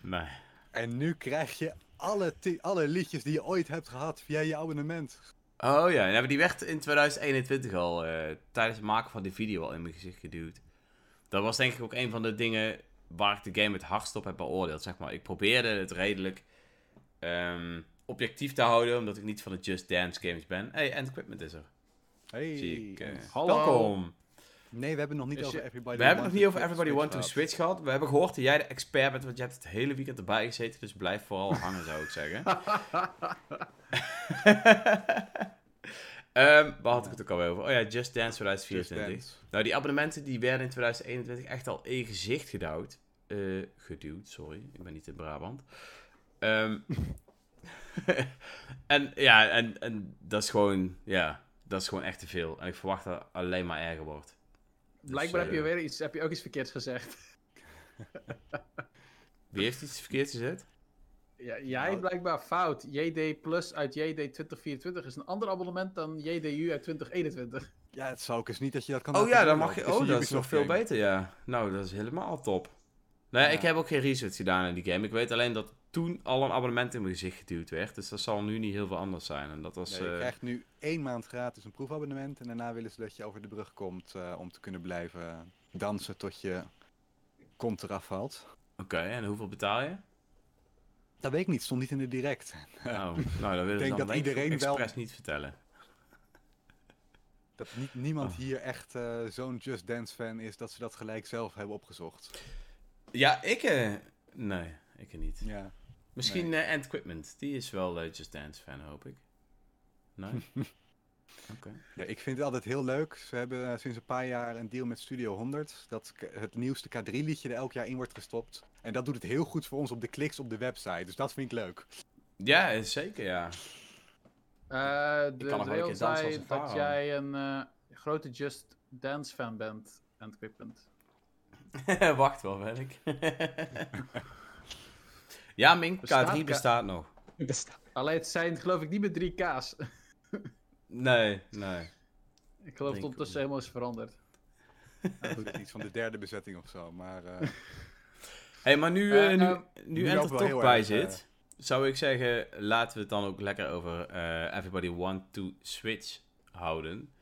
maar, En nu krijg je alle, alle liedjes die je ooit hebt gehad via je abonnement. Oh ja, en die werd in 2021 al eh, tijdens het maken van die video al in mijn gezicht geduwd. Dat was denk ik ook een van de dingen waar ik de game het hardst op heb beoordeeld. Zeg maar. Ik probeerde het redelijk ehm, objectief te houden, omdat ik niet van de Just Dance games ben. Hey, End Equipment is er. Hey. Zie ik. eh. Hallo. Welkom. Nee, we hebben nog niet over Everybody We hebben nog Want niet over to Everybody Want to. Switch gehad. We hebben gehoord dat jij de expert bent, want je hebt het hele weekend erbij gezeten. Dus blijf vooral [LAUGHS] hangen, zou ik zeggen. [LAUGHS] Ehm waar had ik het ook alweer over? Oh ja, Just Dance Just 2024. Dance. Nou, die abonnementen die werden in 2021 echt al in gezicht geduwd. Eh, geduwd, sorry. Ik ben niet in Brabant. Ehm, en ja, en, en dat is gewoon, ja, dat is gewoon echt te veel. En ik verwacht dat het alleen maar erger wordt. Dus, Blijkbaar heb je eh, weer iets, heb je ook iets verkeerds gezegd. [LAUGHS] Wie heeft iets verkeerd gezet? Ja, jij Nou- blijkbaar fout. JD Plus uit JD 2024 is een ander abonnement dan JDU uit 2021. Ja, het zou ook eens niet dat je dat kan Oh ja, dan doen, mag je. Oh, dat is nog veel beter, ja. Nou, dat is helemaal top. Nee, Ja. ik heb ook geen research gedaan in die game. Ik weet alleen dat toen al een abonnement in mijn gezicht geduwd werd. Dus dat zal nu niet heel veel anders zijn. En dat was. Nee, je eh, krijgt nu één maand gratis een proefabonnement. En daarna willen ze dat je over de brug komt eh, om te kunnen blijven dansen tot je kont eraf valt. Oké, en hoeveel betaal je? Dat weet ik niet, stond niet in de direct. Oh, nou, dan willen ze denk dan dat denk ik iedereen wel- expres niet vertellen. Dat niet, niemand Oh. hier echt eh, zo'n Just Dance fan is dat ze dat gelijk zelf hebben opgezocht. Ja, ik. eh, nee, ik niet. Ja. Misschien eh Ant Equipment. Die is wel eh, Just Dance fan, hoop ik. Nee? [LAUGHS] Oké. ja, ik vind het altijd heel leuk. Ze hebben eh, sinds een paar jaar een deal met Studio 100. Dat k- het nieuwste K3-liedje er elk jaar in wordt gestopt. En dat doet het heel goed voor ons op de kliks op de website. Dus dat vind ik leuk. Ja, eh, zeker, ja. Eh de kan nog wel een rail keer dansen als zei een dat jij een eh, grote Just Dance fan bent, en Equipment. [LAUGHS] Wacht wel, ben ik. [LAUGHS] ja, Mink, Bestaat K3 K- bestaat nog. Bestaat. Alleen het zijn geloof ik niet met 3 K's. [LAUGHS] Nee, nee. ik geloof dat ondertussen helemaal is veranderd. Nou, goed, iets van de derde bezetting of zo. Maar eh, hey, maar nu, Eh, eh, nu, nu nu Enter lopen we toch bij erg, zit, zou ik zeggen, laten we het dan ook lekker over eh, Everybody Want to Switch houden.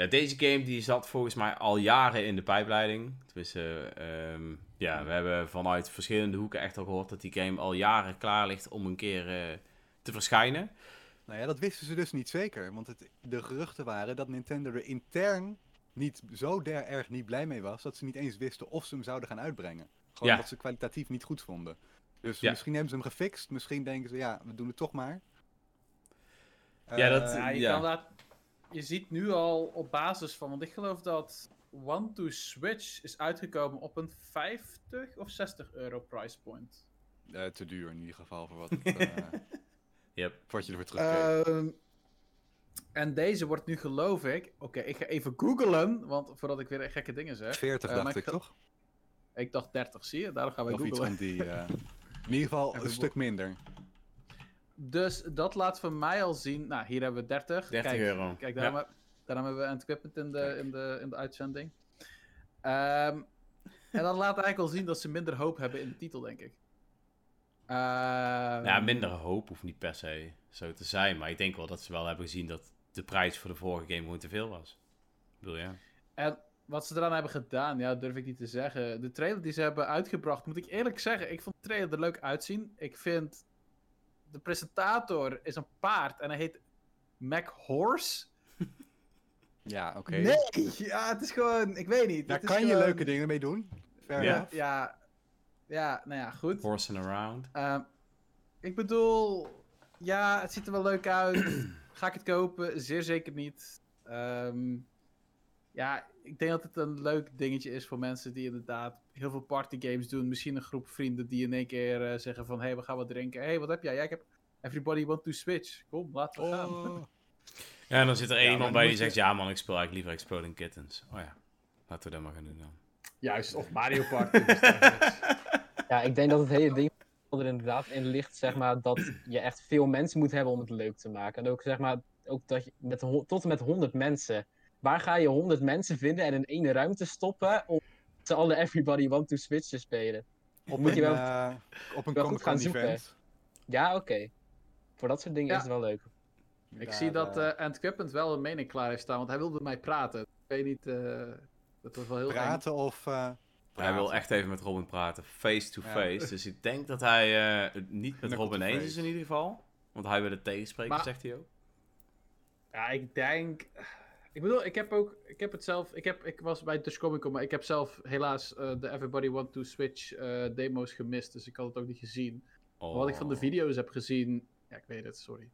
Ja, deze game die zat volgens mij al jaren in de pijpleiding. Tenminste, ehm, ja, we hebben vanuit verschillende hoeken echt al gehoord dat die game al jaren klaar ligt om een keer eh, te verschijnen. nou ja, dat wisten ze dus niet zeker. Want het, de geruchten waren dat Nintendo er intern niet zo der erg niet blij mee was. Dat ze niet eens wisten of ze hem zouden gaan uitbrengen. Gewoon Ja. dat ze kwalitatief niet goed vonden. Dus Ja. misschien hebben ze hem gefixt. Misschien denken ze, ja, we doen het toch maar. Ja, dat- Eh, Ja, je, ja. Kan dat, je ziet nu al op basis van, want ik geloof dat One to Switch is uitgekomen op een 50 of 60 euro price point. eh, te duur in ieder geval voor wat, het, [LAUGHS] eh, Yep. voor wat je ervoor terugkrijgt. Ehm, en deze wordt nu geloof ik, oké, ik ga even googlen, want voordat ik weer gekke dingen zeg. 40 eh, dacht ik toch? Ik dacht 30, zie je? Daarom gaan wij Of iets googlen. van die. eh, in ieder geval [LAUGHS] Even een stuk minder. Dus dat laat voor mij al zien, nou hier hebben we 30. 30 kijk, euro. Kijk, daarom, Ja. daarom hebben we een equipment in de, in de, in de uitzending. Ehm, en dat laat eigenlijk al zien dat ze minder hoop hebben in de titel, denk ik. Ehm, Ja, minder hoop hoeft niet per se zo te zijn. Maar ik denk wel dat ze wel hebben gezien dat de prijs voor de vorige game gewoon te veel was. Ik bedoel, ja. En wat ze eraan hebben gedaan, ja, durf ik niet te zeggen. De trailer die ze hebben uitgebracht, moet ik eerlijk zeggen, ik vond de trailer er leuk uitzien. Ik vind, de presentator is een paard en hij heet Mac Horse. [LAUGHS] Ja, oké. Nee, ja, het is gewoon, ik weet niet. Daar kan je leuke dingen mee doen. Fair Ja. enough. Ja, ja, nou ja, goed. Horsing around. Ehm, ik bedoel, ja, het ziet er wel leuk uit. [CLEARS THROAT] Ga ik het kopen? Zeer zeker niet. Ehm, ja, ik denk dat het een leuk dingetje is voor mensen die inderdaad heel veel partygames doen. Misschien een groep vrienden die in één keer eh, zeggen van... Hé, hey, we gaan wat drinken. Hé, hey, wat heb jij? Ja, ik heb Everybody Want to Switch. Kom, laten we gaan. Oh. [LAUGHS] Ja, en dan zit er één Ja, iemand bij die zegt... Ja man, ik speel eigenlijk liever Exploding Kittens. Oh ja, laten we dat maar gaan doen dan. Juist, of Mario Party. dergelijks. [LAUGHS] Ja, ik denk dat het hele ding er inderdaad in ligt, zeg maar, dat je echt veel mensen moet hebben om het leuk te maken. En ook, zeg maar, ook dat je met, tot en met 100 mensen. Waar ga je 100 mensen vinden en in één ruimte stoppen om ze alle Everybody Want to Switch te spelen? Op Moet je een, wel- eh, op een wel goed gaan zoeken. event. Ja, oké. Voor dat soort dingen Ja. is het wel leuk. Ik zie dat eh, eh Ant wel een mening klaar heeft staan, want hij wilde met mij praten. Ik weet niet, eh, dat was wel heel eng. praten of... eh, Hij wil echt even met Robin praten, face to Ja. face. Dus ik denk dat hij eh, het niet met Knuckle Robin eens is in ieder geval. Want hij wil het tegenspreken, Maar- zegt hij ook. Ja, ik denk. Ik bedoel, ik heb ook. Ik heb het zelf. Ik, heb, ik was bij Dutch Comic Con, maar ik heb zelf helaas eh, de Everybody Want to Switch eh, demo's gemist. Dus ik had het ook niet gezien. Maar Wat ik van de Oh. video's heb gezien. Ja, ik weet het, sorry.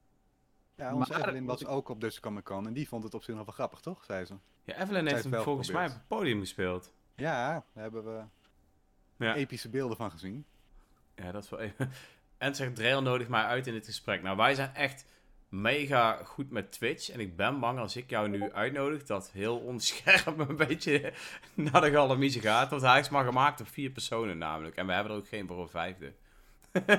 Ja, onze Maar- Evelyn was ik- ook op Dutch Comic Con en die vond het op zich nog wel grappig, toch? Zei ze. Ja, Evelyn heeft heeft hem volgens mij op het podium gespeeld. Ja, daar hebben we Ja. epische beelden van gezien. Ja, dat is wel even. [LAUGHS] En zegt Drail nodigt mij uit in dit gesprek. Nou, wij zijn echt mega goed met Twitch. En ik ben bang als ik jou nu uitnodig, dat heel onscherp [LAUGHS] een beetje naar de galamiezen gaat. Want hij is maar gemaakt door vier personen namelijk. En we hebben er ook geen voor een vijfde. [LAUGHS]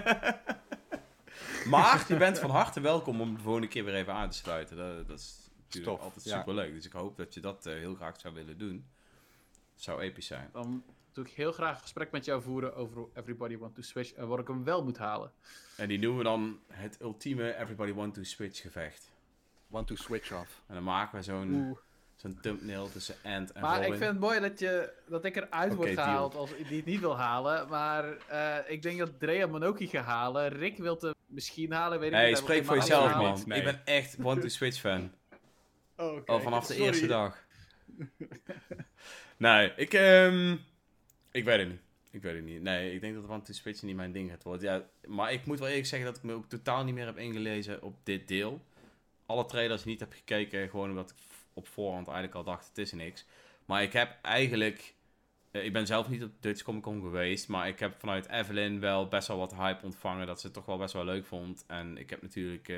maar je bent van harte welkom om de volgende keer weer even aan te sluiten. Dat, dat is natuurlijk altijd ja. super leuk. Dus ik hoop dat je dat eh, heel graag zou willen doen. Zou episch zijn. Dan doe ik heel graag een gesprek met jou voeren over Everybody Want to Switch en waar ik hem wel moet halen. En die noemen we dan het ultieme Everybody Want to Switch gevecht. Want to switch off. En dan maken we zo'n zo'n thumbnail tussen Ant en Maar Robin. ik vind het mooi dat, je, dat ik eruit word deal. gehaald als die het niet wil halen. Maar eh, ik denk dat Drea Monoki gaat halen. Rick wil hem misschien halen. Weet ik Hey, niet. Hij spreek voor jezelf, man. Nee. Ik ben echt Want to Switch fan. [LAUGHS] Oh, oké. Al vanaf de Sorry. eerste dag. [LAUGHS] nee, ik, ehm, ik weet het niet. Ik weet het niet. Nee, ik denk dat Switch niet mijn ding gaat worden. Ja, maar ik moet wel eerlijk zeggen dat ik me ook totaal niet meer heb ingelezen op dit deel. Alle trailers niet heb gekeken, gewoon omdat ik op voorhand eigenlijk al dacht, het is niks. Maar ik heb eigenlijk... eh, ik ben zelf niet op Dutch Comic Con geweest, maar ik heb vanuit Evelyn wel best wel wat hype ontvangen, dat ze het toch wel best wel leuk vond. En ik heb natuurlijk eh,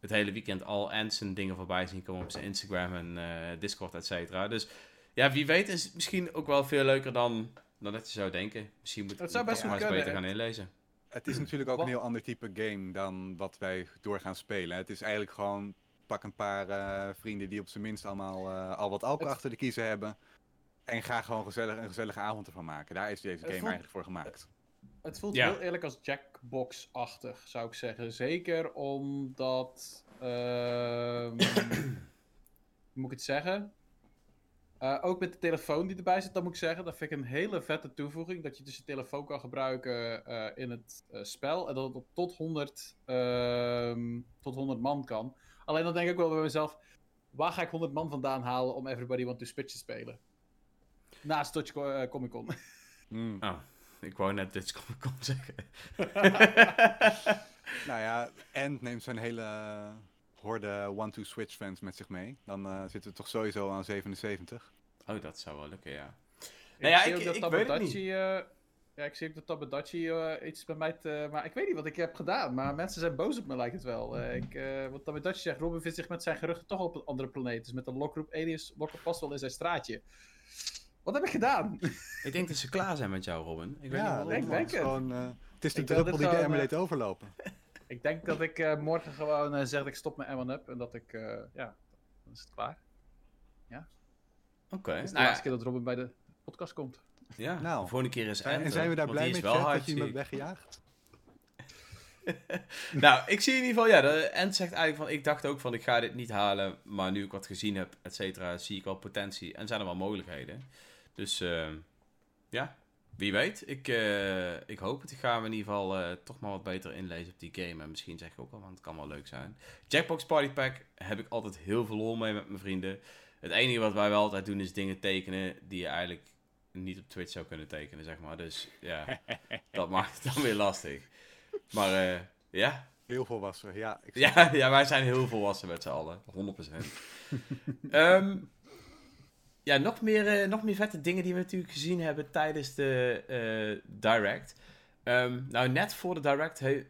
het hele weekend al Anson dingen voorbij zien komen op zijn Instagram en eh, Discord, et cetera. Dus ja, wie weet is het misschien ook wel veel leuker dan, dan dat je zou denken. Misschien moet Het zou maar eens beter gaan inlezen. Het is natuurlijk ook Wat- een heel ander type game dan wat wij door gaan spelen. Het is eigenlijk gewoon pak een paar eh, vrienden die op zijn minst allemaal eh, al wat alcohol Het- achter de kiezen hebben. En ga gewoon gezellig, een gezellige avond ervan maken. Daar is deze game voelt- eigenlijk voor gemaakt. Het voelt Ja. heel eerlijk als Jackbox-achtig, zou ik zeggen. Zeker omdat. ehm, [COUGHS] hoe moet ik het zeggen? Eh, ook met de telefoon die erbij zit, dan moet ik zeggen. Dat vind ik een hele vette toevoeging. Dat je dus je telefoon kan gebruiken eh, in het eh, spel. En dat het op tot 100, ehm, tot 100 man kan. Alleen dan denk ik wel bij mezelf. Waar ga ik 100 man vandaan halen om Everybody Want to Switch te spelen? Naast Dutch Co- Comic Con. Mm. Oh, ik wou net Dutch Comic Con zeggen. [LAUGHS] [LAUGHS] Nou ja, en neemt zijn hele horde one-two-switch fans met zich mee. Dan eh, zitten we toch sowieso aan 77. Oh, dat zou wel lukken, ja. Ik Nou ja, zie ik- ook dat ik weet het eh, ja, ik zie ook dat Tabadachi eh, iets bij mij te... Maar ik weet niet wat ik heb gedaan, maar mensen zijn boos op me, lijkt het wel. Eh, ik, eh want Tabadachi zegt, Robin vindt zich met zijn geruchten toch op een andere planeet. Dus met de lokroep aliens lokken past wel in zijn straatje. Wat heb ik gedaan? [LAUGHS] Ik denk dat ze klaar zijn met jou, Robin. Ik weet niet ja, dat denk is het. gewoon, eh, het is de druppel die de emmer deed overlopen. [LAUGHS] ik denk dat ik eh, morgen gewoon eh, zeg dat ik stop met M1-up en dat ik, eh, ja, dan is het klaar. Oké. Het is de Nou ja, laatste keer dat Robin bij de podcast komt. ja, Nou. de volgende keer is Zijn- en zijn we daar blij mee dat je hem weggejaagd? [LAUGHS] Nou, ik zie in ieder geval, ja, de Ant zegt eigenlijk van, ik dacht ook van, ik ga dit niet halen, maar nu ik wat gezien heb, et cetera, zie ik wel potentie en zijn er wel mogelijkheden. Dus, ja, wie weet. Ik, eh, ik hoop het. Ik ga me in ieder geval eh, toch maar wat beter inlezen op die game. En misschien zeg ik ook wel, want het kan wel leuk zijn. Jackbox Party Pack heb ik altijd heel veel lol mee met mijn vrienden. Het enige wat wij wel altijd doen is dingen tekenen die je eigenlijk niet op Twitch zou kunnen tekenen, zeg maar. Dus ja, [LAUGHS] dat maakt het dan weer lastig. Maar eh, ja, Heel volwassen, ja. Ik ja, ja, wij zijn heel volwassen met z'n allen. 100%. Ehm, ja, nog meer, eh, nog meer vette dingen die we natuurlijk gezien hebben tijdens de eh, Direct. Ehm, nou, net voor de Direct, he-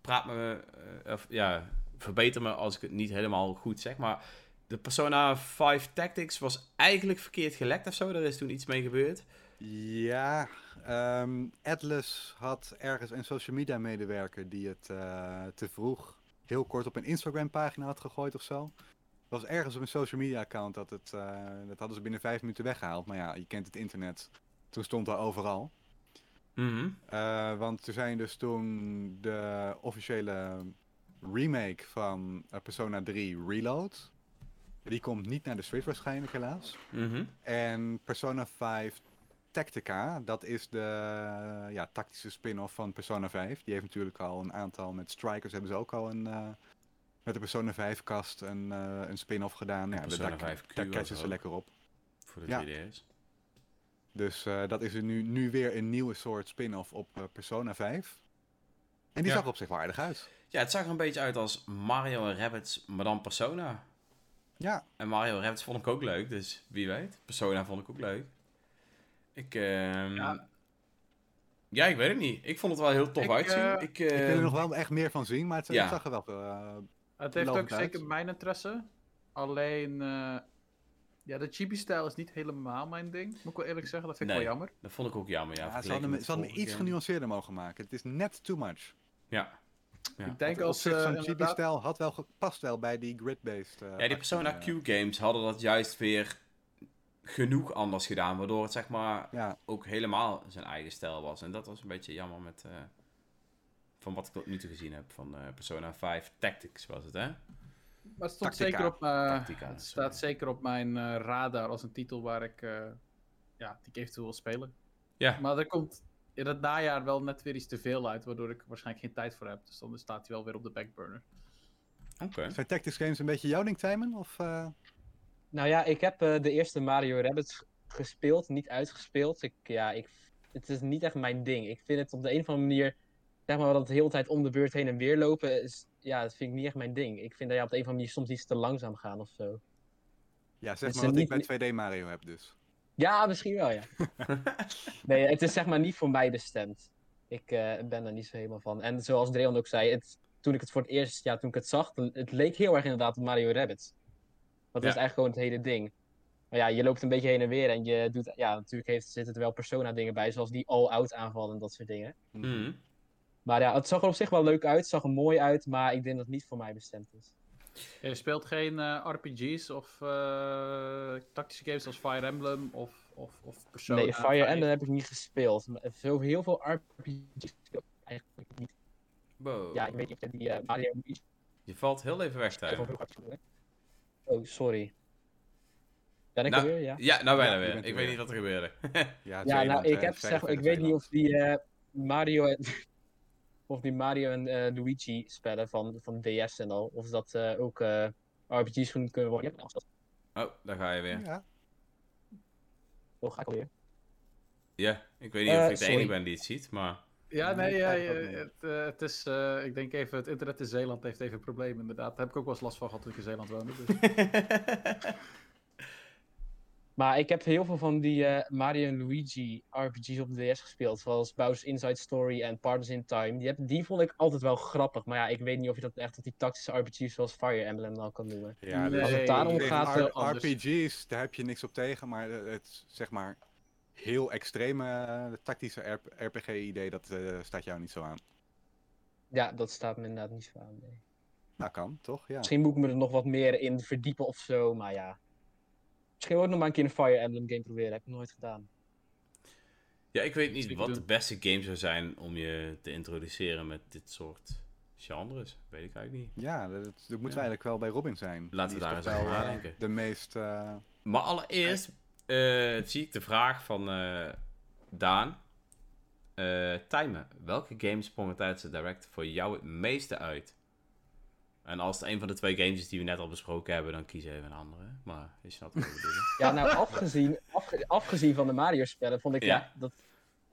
praat me, eh, of, ja, verbeter me als ik het niet helemaal goed zeg, maar de Persona 5 Tactics was eigenlijk verkeerd gelekt of zo. Er is toen iets mee gebeurd. Ja, ehm, Atlas had ergens een social media medewerker die het te vroeg heel kort op een Instagram pagina had gegooid of zo. Het was ergens op een social media account dat het, eh, dat hadden ze binnen vijf minuten weggehaald. Maar ja, je kent het internet. Toen stond dat overal. Mhm. Eh, want er zijn dus toen de officiële remake van eh, Persona 3 Reload. Die komt niet naar de Switch waarschijnlijk helaas. Mhm. En Persona 5 Tactica, dat is de ja, tactische spin-off van Persona 5. Die heeft natuurlijk al een aantal, met Strikers hebben ze ook al een, met de Persona 5 kast een, eh, een spin-off gedaan. Ja, Persona daar, 5Q daar catchen ze lekker op. Voor de Ja. 3DS. Dus eh, dat is er nu, nu weer een nieuwe soort spin-off op eh, Persona 5. En die Ja. zag er op zich wel aardig uit. Ja, het zag er een beetje uit als Mario en Rabbids, maar dan Persona. Ja, En Mario Rabbids vond ik ook leuk, dus wie weet. Persona vond ik ook leuk. Ik, ehm, ja. Ja. ik weet het niet. Ik vond het wel heel tof Ik, uitzien. eh, ik, ik wil er nog wel echt meer van zien, maar het, Ja. zag er wel eh, Het heeft ook uit. zeker mijn interesse. Alleen, eh, ja, de chibi-stijl is niet helemaal mijn ding. Moet ik wel eerlijk zeggen, dat vind ik Nee. wel jammer. Dat vond ik ook jammer, ja. Ja, ze hadden, met me- ze hadden me vorige iets genuanceerder mogen maken. Het is net too much. Ja. Ja. Ik denk als zo'n inderdaad- chibi-stijl had wel gepast wel bij die grid-based. eh, ja, die Persona eh, Q-games hadden dat juist weer genoeg anders gedaan. Waardoor het zeg maar Ja, ook helemaal zijn eigen stijl was. En dat was een beetje jammer met... eh, van wat ik tot nu toe gezien heb van eh, Persona 5 Tactics was het, hè? Maar het stond Tactica. zeker op, eh, Tactica, het sorry. staat zeker op mijn eh, radar als een titel waar ik, eh, ja, die ik eventueel wil spelen. Ja. Maar er komt in het najaar wel net weer iets te veel uit, waardoor ik waarschijnlijk geen tijd voor heb. Dus dan staat hij wel weer op de backburner. Oké. Zijn Tactics games een beetje jouw ding, Timon? Of, eh, Nou ja, ik heb eh, de eerste Mario Rabbids g- gespeeld, niet uitgespeeld. Ik, ja, ik, het is niet echt mijn ding. Ik vind het op de een of andere manier, zeg maar, dat de hele tijd om de beurt heen en weer lopen, is, ja, dat vind ik niet echt mijn ding. Ik vind dat je op de een of andere manier soms iets te langzaam gaan of zo. ja, zeg Het maar wat ik bij 2D Mario heb dus. Ja, misschien wel, ja. [LAUGHS] nee, het is zeg maar niet voor mij bestemd. Ik eh, ben er niet zo helemaal van. En zoals Dreon ook zei, het, toen ik het voor het eerst, ja, toen ik het zag, het leek heel erg inderdaad op Mario Rabbids. Dat Ja. is eigenlijk gewoon het hele ding. Maar ja, je loopt een beetje heen en weer en je doet, ja, natuurlijk heeft, zitten er wel persona dingen bij, zoals die all-out aanvallen en dat soort dingen. Mhm. Maar ja, het zag er op zich wel leuk uit, het zag er mooi uit, maar ik denk dat het niet voor mij bestemd is. Je speelt geen eh, RPG's of eh, tactische games als Fire Emblem of, of, of Persona nee, Fire 5? Emblem heb ik niet gespeeld. Maar Veel, heel veel RPG's speel ik eigenlijk niet. Wow. Ja, ik weet niet of je die eh, Mario Je valt heel even weg, hè? Oh, sorry. Ben ik Nou, alweer? Ja. Ja, nou bijna Ja, weer. Ik er weet weer. niet wat er gebeurde. [LAUGHS] Ja, Ja, nou, ik heb zeg, ik weet niet of die eh, Mario en of die Mario en eh, Luigi spellen van, van DS en al, of dat eh, ook eh, RPG's genoemd kunnen worden. Ja, dat Oh, daar ga je weer. Ja, oh, ga ik alweer. Ja, ik weet niet of ik de enige ben die het ziet, maar... Ja, Nee, ja, het het, is, eh, ik denk even, het internet in Zeeland heeft even problemen inderdaad. Daar heb ik ook wel eens last van gehad toen ik in Zeeland woonde. Dus. [LAUGHS] Maar ik heb heel veel van die eh, Mario en Luigi RPG's op de DS gespeeld, zoals Bowser's Inside Story en Partners in Time. Die, heb, die vond ik altijd wel grappig, maar ja, ik weet niet of je dat echt op die tactische RPG's zoals Fire Emblem dan kan noemen. ja Nee, Als het daarom gaat, R-. RPG's, daar heb je niks op tegen, maar eh, het zeg maar heel extreme eh, tactische RPG-idee, dat eh, staat jou niet zo aan. Ja, dat staat me inderdaad niet zo aan. nee. Nou, kan, toch? Ja. Misschien moet ik me er nog wat meer in verdiepen of zo, maar ja. Misschien ook nog maar een keer een Fire Emblem game proberen, heb ik nog nooit gedaan. Ja, ik weet niet wat doen. de beste game zou zijn om je te introduceren met dit soort genres. Weet ik eigenlijk niet. Ja, dat, dat moeten we Ja. eigenlijk wel bij Robin zijn. Laten we daar eens over eh, nadenken. De meest... eh, Maar allereerst eh, zie ik de vraag van eh, Daan. Eh Timen, welke games sprongen tijdens de Direct voor jou het meeste uit? En als het een van de twee games is die we net al besproken hebben, dan kies even een andere. Maar je snapt wat ik bedoel. [LAUGHS] Ja, nou, afgezien, afge- afgezien van de Mario-spellen, vond ik Ja. ja. dat,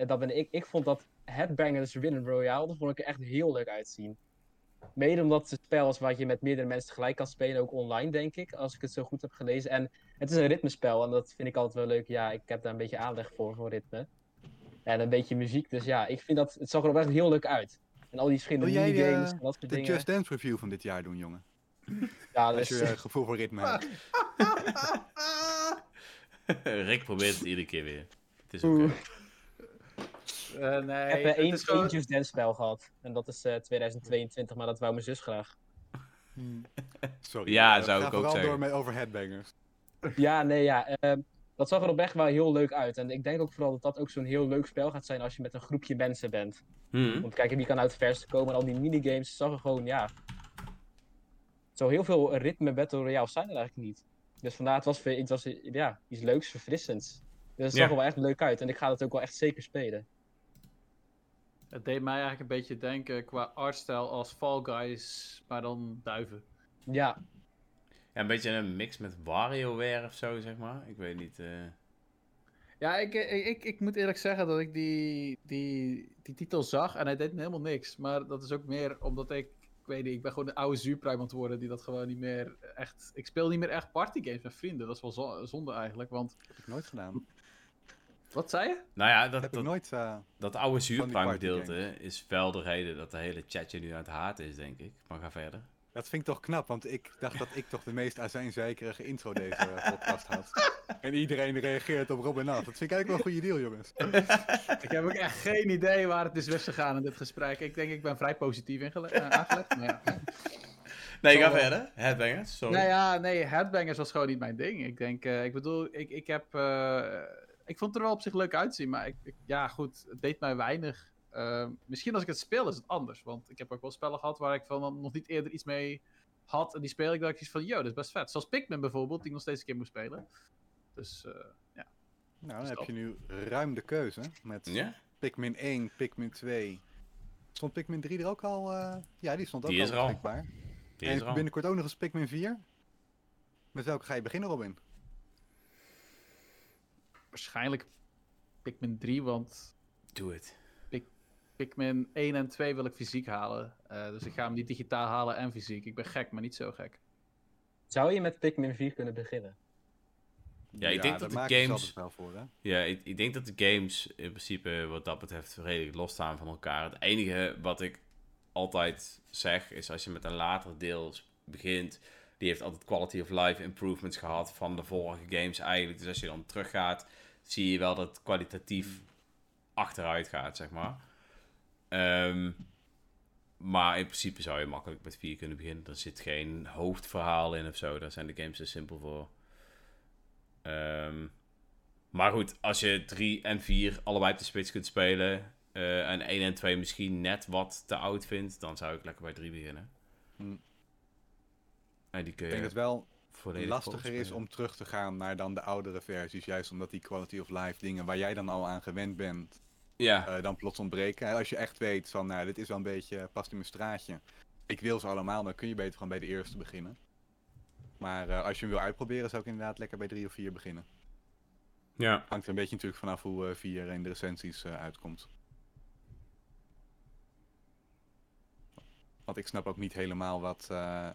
dat ben ik, ik vond dat Headbangers Win Royale, dat vond ik er echt heel leuk uitzien. Mede omdat het een spel is wat je met meerdere mensen tegelijk kan spelen, ook online denk ik, als ik het zo goed heb gelezen. En het is een ritmespel en dat vind ik altijd wel leuk. Ja, ik heb daar een beetje aanleg voor, voor ritme. En een beetje muziek, dus ja, ik vind dat, het zag er ook echt heel leuk uit. En al die verschillende Wil jij, minigames eh, en dat soort de dingen. Just Dance review van dit jaar doen, jongen. [LAUGHS] Ja, Als dus, je [LAUGHS] eh, gevoel voor ritme hebt. [LAUGHS] Rick probeert het iedere keer weer. Het is oké. Oeh. Eh, nee, ik heb het één, is gewoon- één Just Dance spel gehad. En dat is eh 2022, maar dat wou mijn zus graag. Sorry. Ja, zou ik ook vooral zeggen. door met over headbangers. Ja, nee, ja. ehm, dat zag er oprecht wel heel leuk uit. En ik denk ook vooral dat dat ook zo'n heel leuk spel gaat zijn als je met een groepje mensen bent. Hmm. Om te kijken wie kan uit het verste komen. En al die minigames zag er gewoon, ja... Zo heel veel ritme Battle Royale zijn er eigenlijk niet. Dus vandaar, het was, het was ja, iets leuks, verfrissends. Dus het Ja. zag er wel echt leuk uit. En ik ga het ook wel echt zeker spelen. Het deed mij eigenlijk een beetje denken qua artstijl als Fall Guys, maar dan duiven. Ja, Ja, een beetje een mix met WarioWare of zo, zeg maar. Ik weet niet. eh. Ja, ik, ik, ik, ik moet eerlijk zeggen dat ik die, die, die titel zag en hij deed me helemaal niks. Maar dat is ook meer omdat ik, ik weet niet, ik ben gewoon een oude zuurpruim aan het worden die dat gewoon niet meer echt... Ik speel niet meer echt partygames met vrienden, dat is wel zo- zonde eigenlijk, want... Dat heb ik nooit gedaan. Wat zei je? Nou ja, Dat dat, heb ik dat, nooit... eh, dat oude zuurpruim party gedeelte is wel de reden dat de hele chatje nu aan het haat is, denk ik. Maar ga verder. Dat vind ik toch knap, want ik dacht dat ik toch de meest azijnzeikerige intro deze [LAUGHS] podcast had. En iedereen reageert op Robin af. Dat vind ik eigenlijk wel een goede deal, jongens. Ik heb ook echt geen idee waar het is weggegaan in dit gesprek. Ik denk ik ben vrij positief ingele- eh, aangelegd. Maar ja. Nee, ga eh, verder. Headbangers, sorry. Nou ja, nee, headbangers was gewoon niet mijn ding. Ik denk, eh, ik bedoel, ik, ik heb... eh, ik vond het er wel op zich leuk uitzien, maar ik, ik- ja goed, het deed mij weinig. Eh, misschien als ik het speel is het anders, want ik heb ook wel spellen gehad waar ik van nog niet eerder iets mee had. En die speel ik dat ik iets van, yo, dat is best vet. Zoals Pikmin bijvoorbeeld, die ik nog steeds een keer moet spelen. Dus, eh, ja. Nou, dan Stop. heb je nu ruim de keuze. Met Ja? Pikmin 1, Pikmin 2. Stond Pikmin 3 er ook al? eh, Ja, die stond ook Die al is er al. beschikbaar. Die en is er al. binnenkort ook nog eens Pikmin 4. Met welke ga je beginnen, Robin? Waarschijnlijk Pikmin 3, want Doe het. Pikmin 1 en 2 wil ik fysiek halen. Eh, dus ik ga hem niet digitaal halen en fysiek. Ik ben gek, maar niet zo gek. zou je met Pikmin 4 kunnen beginnen? Ja, ik denk dat de games- wel voor, hè? Ja, ik, ik denk dat de games in principe wat dat betreft redelijk losstaan van elkaar. Het enige wat ik altijd zeg is als je met een later deel begint, die heeft altijd quality of life improvements gehad van de vorige games eigenlijk. Dus als je dan teruggaat, zie je wel dat het kwalitatief achteruit gaat, zeg maar. Ehm, maar in principe zou je makkelijk met 4 kunnen beginnen. Er zit geen hoofdverhaal in of zo. Daar zijn de games te simpel voor. Ehm, maar goed, als je 3 en 4 allebei op de Switch kunt spelen. eh, en 1 en 2 misschien net wat te oud vindt. Dan zou ik lekker bij 3 beginnen. Hm. En die kun Ik je denk dat het wel lastiger is om terug te gaan naar dan de oudere versies. Juist omdat die quality of life dingen waar jij dan al aan gewend bent, Ja, eh, dan plots ontbreken. En als je echt weet van, nou, dit is wel een beetje, past in mijn straatje. Ik wil ze allemaal, dan kun je beter gewoon bij de eerste beginnen. Maar eh, als je hem wil uitproberen, zou ik inderdaad lekker bij 3 of 4 beginnen. ja. Hangt er een beetje natuurlijk vanaf hoe eh 4 in de recensies eh, uitkomt. Want ik snap ook niet helemaal wat, eh,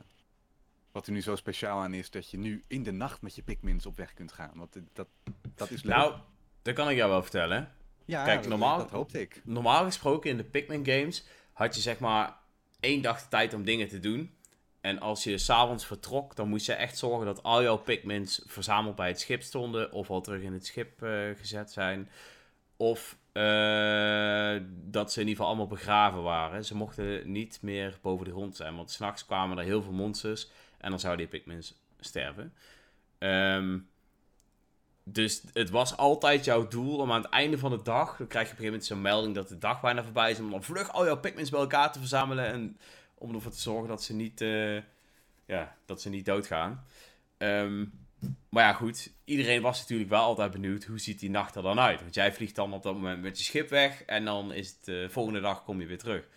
wat er nu zo speciaal aan is dat je nu in de nacht met je Pikmins op weg kunt gaan. Want dat, dat is leuk. Nou, dat kan ik jou wel vertellen. Ja, kijk, dat, normaal- dat hoopte ik. normaal gesproken in de Pikmin games had je zeg maar één dag de tijd om dingen te doen. En als je s'avonds vertrok, dan moest je echt zorgen dat al jouw Pikmins verzameld bij het schip stonden. Of al terug in het schip eh, gezet zijn. Of eh, dat ze in ieder geval allemaal begraven waren. Ze mochten niet meer boven de grond zijn. Want s'nachts kwamen er heel veel monsters. En dan zouden die Pikmins sterven. Ehm, dus het was altijd jouw doel om aan het einde van de dag, dan krijg je op een gegeven moment zo'n melding dat de dag bijna voorbij is, om dan vlug al jouw Pikmins bij elkaar te verzamelen en om ervoor te zorgen dat ze niet, eh, ja, dat ze niet doodgaan. Ehm, maar ja, goed, iedereen was natuurlijk wel altijd benieuwd, hoe ziet die nacht er dan uit? Want jij vliegt dan op dat moment met je schip weg en dan is het de volgende dag kom je weer terug.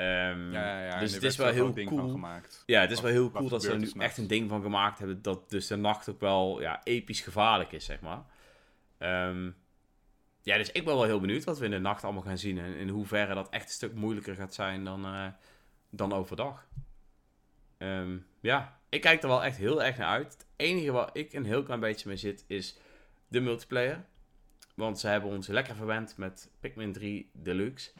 Ehm, Ja, ja, dus het is wel heel cool. gemaakt. Ja, het is Wat- wel heel cool dat ze er nu echt een ding van gemaakt hebben. Dat dus de nacht ook wel ja, episch gevaarlijk is, zeg maar. Ehm, ja, dus ik ben wel heel benieuwd wat we in de nacht allemaal gaan zien. En in hoeverre dat echt een stuk moeilijker gaat zijn dan, eh, dan overdag. Ehm, ja, ik kijk er wel echt heel erg naar uit. Het enige waar ik een heel klein beetje mee zit is de multiplayer. Want ze hebben ons lekker verwend met Pikmin 3 Deluxe.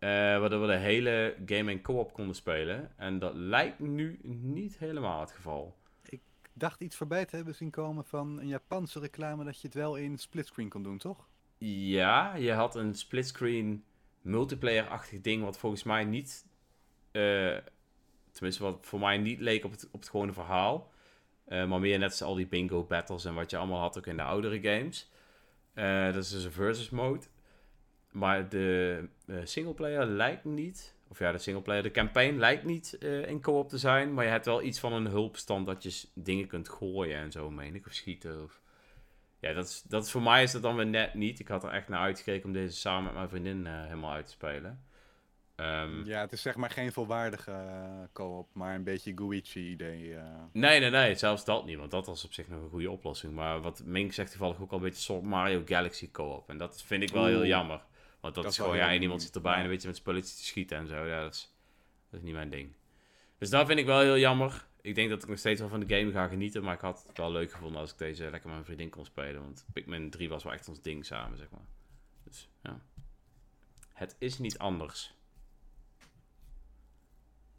Eh, waardoor we de hele game in co-op konden spelen. En dat lijkt nu niet helemaal het geval. Ik dacht iets voorbij te hebben zien komen van een Japanse reclame dat je het wel in splitscreen kon doen, toch? Ja, je had een splitscreen multiplayer-achtig ding, wat volgens mij niet. eh, tenminste, wat voor mij niet leek op het, op het gewone verhaal. Eh, maar meer net als al die bingo battles en wat je allemaal had ook in de oudere games. Dat is dus een versus mode. Maar de eh singleplayer lijkt niet. Of ja, de singleplayer, de campaign lijkt niet eh, in co-op te zijn. Maar je hebt wel iets van een hulpstand dat je dingen kunt gooien en zo, meen ik. Of schieten. Of... Ja, dat is, dat is, voor mij is dat dan weer net niet. Ik had er echt naar uitgekeken om deze samen met mijn vriendin eh, helemaal uit te spelen. Ehm, Ja, het is zeg maar geen volwaardige co-op, maar een beetje Guichi-idee. Nee, nee, nee, zelfs dat niet, want dat was op zich nog een goede oplossing. Maar wat Mink zegt toevallig ook al een beetje soort Mario Galaxy co-op. En dat vind ik wel heel jammer. Want dat, Dat is gewoon, ja, en iemand zit erbij en een beetje met spulletjes te schieten en zo. Ja, dat is, dat is niet mijn ding. Dus dat vind ik wel heel jammer. Ik denk dat ik nog steeds wel van de game ga genieten, maar ik had het wel leuk gevonden als ik deze lekker met mijn vriendin kon spelen. Want Pikmin 3 was wel echt ons ding samen, zeg maar. Dus ja. Het is niet anders.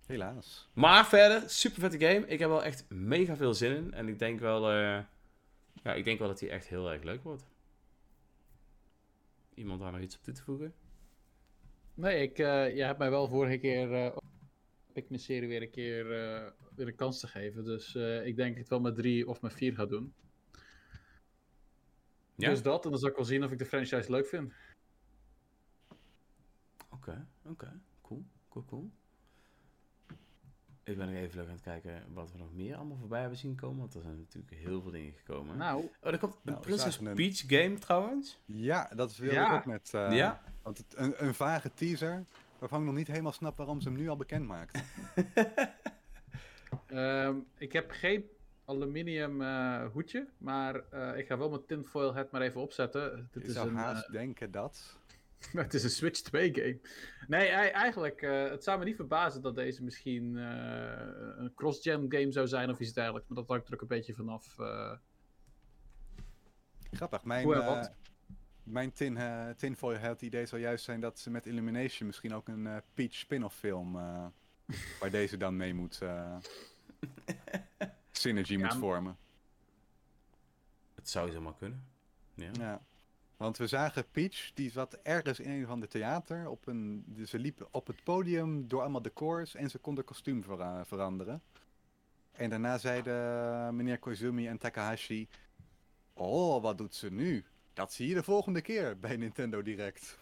Helaas. Maar verder, super vette game. Ik heb wel echt mega veel zin in. En ik denk wel, eh, ja, ik denk wel dat die echt heel erg leuk wordt. Iemand daar nog iets op toe te voegen? Nee, ik, eh je hebt mij wel vorige keer eh Pikmin-serie weer een keer eh, weer een kans te geven. Dus ik denk ik het wel met drie of met vier ga doen. Ja? Dus dat, en dan zal ik wel zien of ik de franchise leuk vind. Oké, oké. Cool, cool, cool. Ik ben nog even leuk aan het kijken wat we nog meer allemaal voorbij hebben zien komen. Want er zijn natuurlijk heel veel dingen gekomen. Nou, oh, er komt een Nou, Princess een- Peach game trouwens. Ja, dat wil Ja. ik ook met. eh, ja? Want het, een, een vage teaser, waarvan ik nog niet helemaal snap waarom ze hem nu al bekend maakt. [LAUGHS] ehm, ik heb geen aluminium eh, hoedje, maar eh, ik ga wel mijn tinfoil hat maar even opzetten. Dit Je is zou een, haast denken dat. [LAUGHS] het is een Switch 2 game. Nee, ei- eigenlijk, eh, het zou me niet verbazen dat deze misschien eh, een cross-gen game zou zijn of iets dergelijks. Maar dat hangt er ook een beetje vanaf. eh Grappig. Mijn, Hoe mijn tin, eh, tinfoil hat idee zou juist zijn dat ze met Illumination misschien ook een eh, Peach spin-off film. eh, [LAUGHS] waar deze dan mee moet. eh, [LAUGHS] synergy Ja, moet vormen. Het zou zomaar kunnen. Ja. Ja. Want we zagen Peach, die zat ergens in een van de theater. Op een, dus ze liep op het podium door allemaal decors en ze kon de kostuum vera- veranderen. En daarna zeiden meneer Koizumi en Takahashi... Oh, wat doet ze nu? Dat zie je de volgende keer bij Nintendo Direct.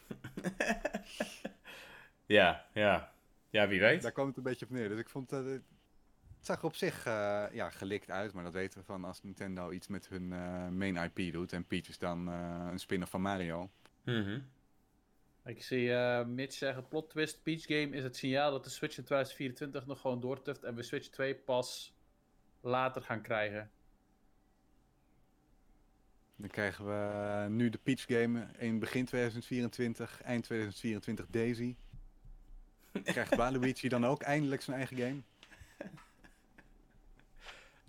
[LAUGHS] ja, ja. Ja, wie weet. Daar kwam het een beetje op neer. Dus ik vond dat... het zag er op zich eh, ja, gelikt uit, maar dat weten we van als Nintendo iets met hun eh, main IP doet. En Peach is dan eh, een spin-off van Mario. Mhm. Ik zie eh, Mitch zeggen, plot twist, Peach Game is het signaal dat de Switch in 2024 nog gewoon doortuft en we Switch 2 pas later gaan krijgen. Dan krijgen we nu de Peach Game in begin 2024, eind 2024 Daisy. [LAUGHS] Krijgt Waluigi dan ook eindelijk zijn eigen game?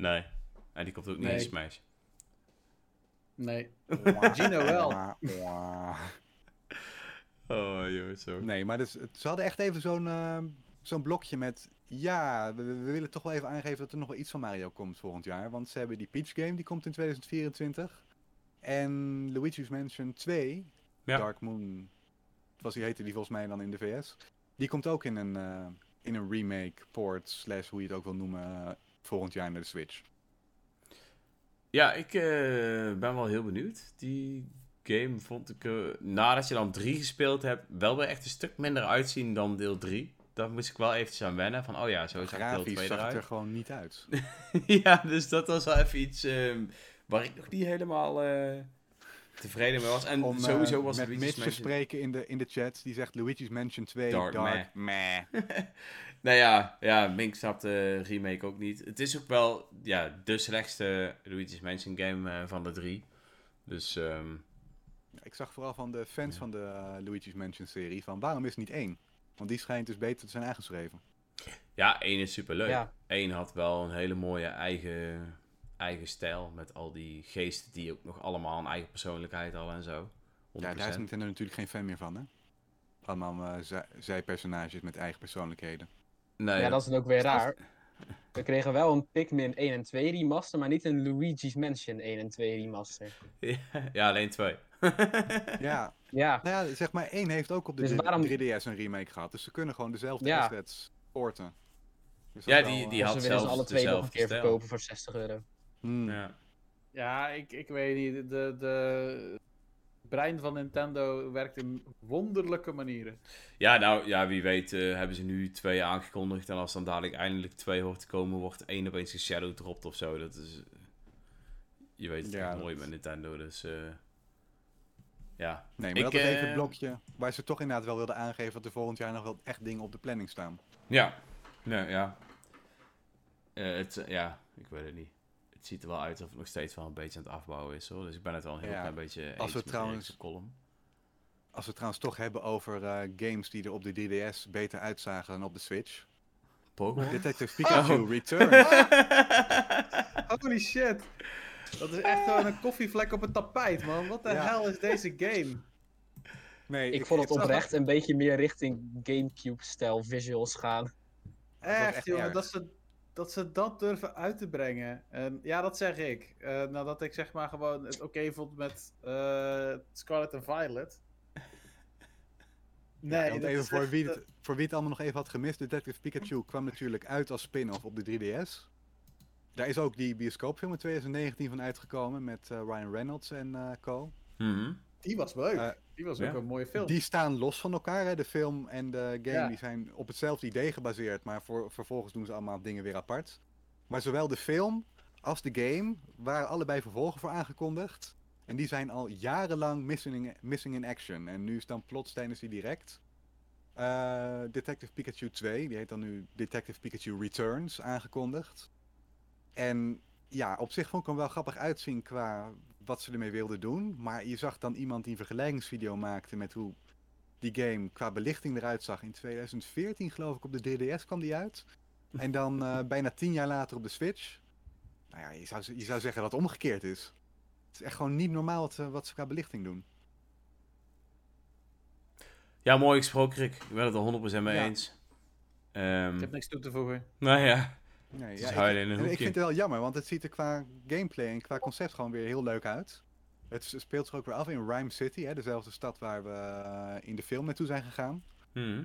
Nee. En die komt ook niet Nee. in Smash. Nee. Gino wel. Oh, joh, zo. Nee, maar dus, het- ze hadden echt even zo'n eh, zo'n blokje met... Ja, we, we willen toch wel even aangeven dat er nog wel iets van Mario komt volgend jaar. Want ze hebben die Peach Game, die komt in 2024. En Luigi's Mansion 2, Ja. Dark Moon, was die heette die volgens mij dan in de VS. Die komt ook in een, eh, in een remake, port, slash hoe je het ook wil noemen, volgend jaar naar de Switch. Ja, ik eh, ben wel heel benieuwd. Die game vond ik, eh, nadat je dan 3 gespeeld hebt, wel weer echt een stuk minder uitzien dan deel 3. Daar moest ik wel eventjes aan wennen. Van, oh ja, zo zag deel Grafisch 2 zag het eruit. er gewoon niet uit. [LAUGHS] ja, dus dat was wel even iets ehm, waar ik nog niet helemaal eh, tevreden mee was. En Om sowieso was met Luigi's Mitch te spreken in de, in de chat, die zegt Luigi's Mansion 2, Dark Dark, meh. [LAUGHS] Nou ja, ja, Mink snapt de remake ook niet. Het is ook wel ja, de slechtste Luigi's Mansion game eh, van de drie. Dus ehm, Ik zag vooral van de fans Ja. van de eh, Luigi's Mansion serie van waarom is het niet één? Want die schijnt dus beter te zijn aangeschreven. ja, één is superleuk. Ja. Eén had wel een hele mooie eigen, eigen stijl. Met al die geesten die ook nog allemaal een eigen persoonlijkheid hadden en zo. 100%. Ja, daar is Nintendo natuurlijk geen fan meer van, hè? allemaal eh, zij- zijpersonages met eigen persoonlijkheden. Nee, ja, dat is dan ook weer raar. We kregen wel een Pikmin 1 en 2 remaster, maar niet een Luigi's Mansion 1 en 2 remaster. [LAUGHS] Ja, ja, alleen twee. [LAUGHS] Ja, Ja, nou ja, zeg maar één heeft ook op de Dus 3- waarom- 3DS een remake gehad. Dus ze kunnen gewoon dezelfde Ja. assets porten. Dus Ja, die- eh, die of had ze willen ze zelfs alle twee nog een keer verkopen voor 60 euro. hmm. Ja. Ja, ik, ik weet niet. De, de brein van Nintendo werkt in wonderlijke manieren. Ja, nou, ja, wie weet eh, hebben ze nu twee aangekondigd. En als dan dadelijk eindelijk twee hoort te komen, wordt één opeens een shadow dropt of zo. Dat is... eh, Je weet het Ja, dat- nooit met Nintendo, dus... eh, ja. Nee, maar Ik, dat was even het blokje waar ze toch inderdaad wel wilden aangeven dat er volgend jaar nog wel echt dingen op de planning staan. Ja. Ja, ja. Eh, het, ja, ik weet het niet. Het ziet er wel uit alsof het nog steeds wel een beetje aan het afbouwen is, hoor. Dus ik ben het wel een heel Ja, klein beetje eens als we met trouwens- column. Als we het trouwens toch hebben over eh, games die er op de 3DS beter uitzagen dan op de Switch. Pokémon? Detective Pikachu Oh. Return. [LAUGHS] Holy shit. Dat is echt gewoon een koffievlek op het tapijt, man. Wat de Ja. hel is deze game? Nee, Ik vond het oprecht een beetje meer richting Gamecube-stijl visuals gaan. Echt, echt jongen, erg. dat ze, dat ze dat durven uit te brengen. En ja, dat zeg ik. Eh, nadat ik zeg maar gewoon het oké vond met eh, Scarlet en Violet. Nee, Ja, even is voor echt, wie, het, voor wie het allemaal nog even had gemist, Detective Pikachu kwam natuurlijk uit als spin-off op de 3DS. Daar is ook die bioscoopfilm in 2019 van uitgekomen met eh, Ryan Reynolds en eh co. Mhm. Die was leuk. Die was ja. ook een mooie film. Die staan los van elkaar, hè? de film en de game Ja. die zijn op hetzelfde idee gebaseerd, maar voor, vervolgens doen ze allemaal dingen weer apart. Maar zowel de film als de game waren allebei vervolgen voor aangekondigd. En die zijn al jarenlang missing in, missing in action. En nu is dan plots tijdens die direct eh, Detective Pikachu 2, die heet dan nu Detective Pikachu Returns, aangekondigd. En ja, op zich vond ik hem wel grappig uitzien qua wat ze ermee wilden doen. Maar je zag dan iemand die een vergelijkingsvideo maakte met hoe die game qua belichting eruit zag. In 2014 geloof ik op de 3DS kwam die uit. [LAUGHS] En dan eh, bijna tien jaar later op de Switch. Nou ja, je zou, je zou zeggen dat het omgekeerd is. Het is echt gewoon niet normaal wat, ze- wat ze qua belichting doen. Ja, mooi gesproken, Rick. Ik ben het er 100% mee Ja. eens. Ehm, Ik heb niks toe te voegen. nou ja, Nee, ja, ik, huilen in een en ik hoekje. vind het wel jammer, want het ziet er qua gameplay en qua concept gewoon weer heel leuk uit. Het speelt zich ook weer af in Rhyme City, hè, dezelfde stad waar we eh, in de film naartoe zijn gegaan. Mhm.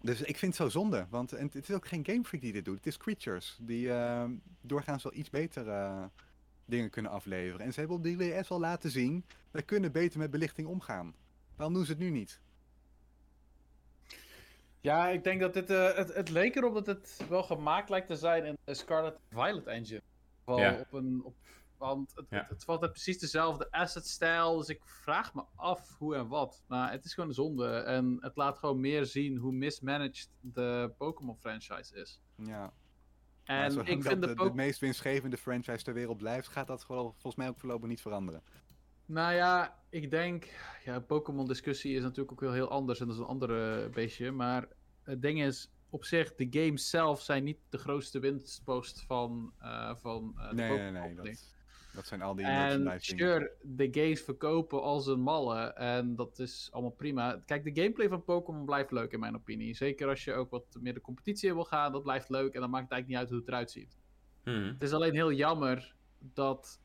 Dus ik vind het zo zonde, want en het is ook geen Game Freak die dit doet. Het is Creatures, die eh, doorgaans wel iets beter eh, dingen kunnen afleveren. En ze hebben op de 3DS al laten zien, wij kunnen beter met belichting omgaan. Waarom doen ze het nu niet? Ja, ik denk dat dit. eh, het, het leek erop dat het wel gemaakt lijkt te zijn in de Scarlet Violet engine. Wel Ja. op een. Op, want het, Ja. het, het valt uit precies dezelfde asset-stijl. Dus ik vraag me af hoe en wat. Maar het is gewoon een zonde. En het laat gewoon meer zien hoe mismanaged de Pokémon franchise is. Ja, En ik dat vind de, de, meest winstgevende franchise ter wereld blijft, gaat dat gewoon volgens mij ook voorlopig niet veranderen. Nou ja, ik denk. Ja, Pokémon-discussie is natuurlijk ook wel heel anders. En dat is een andere beestje. Maar het ding is. Op zich, de games zelf zijn niet de grootste winstpost van, eh van eh, de nee, nee, Pokémon nee. company. Dat, dat zijn al die En sure, de games verkopen als een malle. En dat is allemaal prima. Kijk, de gameplay van Pokémon blijft leuk in mijn opinie. Zeker als je ook wat meer de competitie in wil gaan. Dat blijft leuk. En dan maakt het eigenlijk niet uit hoe het eruit ziet. Mhm. Het is alleen heel jammer dat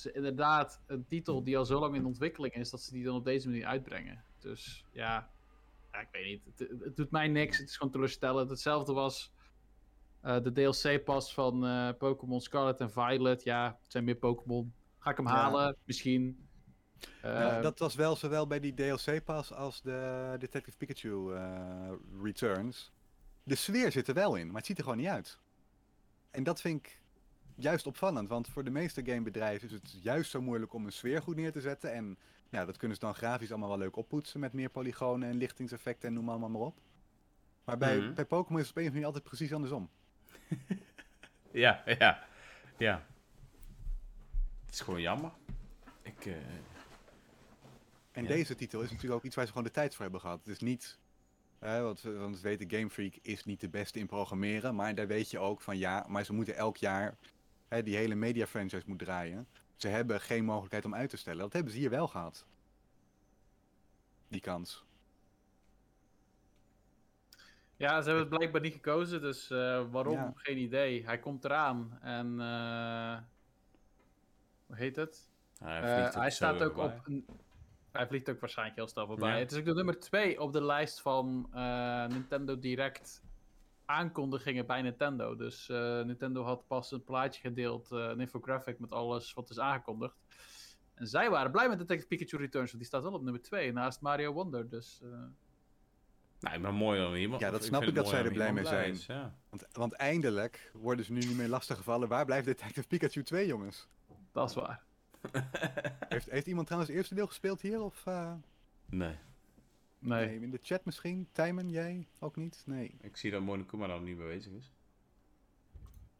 ze inderdaad een titel die al zo lang in ontwikkeling is, dat ze die dan op deze manier uitbrengen. Dus ja, ja ik weet niet. Het, het doet mij niks. Het is gewoon teleurstellend. Hetzelfde was eh, de DLC-pas van eh, Pokémon Scarlet en Violet. Ja, het zijn meer Pokémon. Ga ik hem Ja. halen? Misschien. Ja, Eh, dat was wel zowel bij die DLC-pas als de Detective Pikachu Returns. De sfeer zit er wel in, maar het ziet er gewoon niet uit. En dat vind ik juist opvallend, want voor de meeste gamebedrijven is het juist zo moeilijk om een sfeer goed neer te zetten. En ja, dat kunnen ze dan grafisch allemaal wel leuk oppoetsen met meer polygonen en lichtingseffecten en noem allemaal maar op. Maar bij, Mhm. bij Pokémon is het op een of andere manier altijd precies andersom. [LAUGHS] Ja, ja, ja. Het is gewoon jammer. Ik, eh, En Ja. deze titel is natuurlijk ook iets waar ze gewoon de tijd voor hebben gehad. Het is niet, want, we- want we weten, Game Freak is niet de beste in programmeren. Maar daar weet je ook van ja, maar ze moeten elk jaar hè, die hele media franchise moet draaien. Ze hebben geen mogelijkheid om uit te stellen. Dat hebben ze hier wel gehad. Die kans. Ja, ze hebben het blijkbaar niet gekozen, dus eh, waarom? Ja. Geen idee. Hij komt eraan en... eh, hoe heet het? Hij, Eh, vliegt ook hij staat ook op... een- Hij vliegt ook waarschijnlijk heel snel voorbij. Ja. Het is ook de nummer 2 op de lijst van eh, Nintendo Direct aankondigingen bij Nintendo. Dus eh, Nintendo had pas een plaatje gedeeld, eh, een infographic met alles wat is aangekondigd. En zij waren blij met Detective Pikachu Returns, want die staat wel op nummer 2 naast Mario Wonder. Dus eh, Nou, ik ben mooi dan iemand. Ja, dat snap ik dat zij er blij mee zijn. is, ja. Want, want eindelijk worden ze nu niet meer lastiggevallen. Waar blijft Detective Pikachu 2, jongens? dat is waar. Heeft, heeft iemand trouwens het eerste deel gespeeld hier? Of eh, nee, Nee. nee, in de chat misschien? Tijmen, jij? Ook niet? Nee. ik zie dat Monokuma dan niet meer bezig is.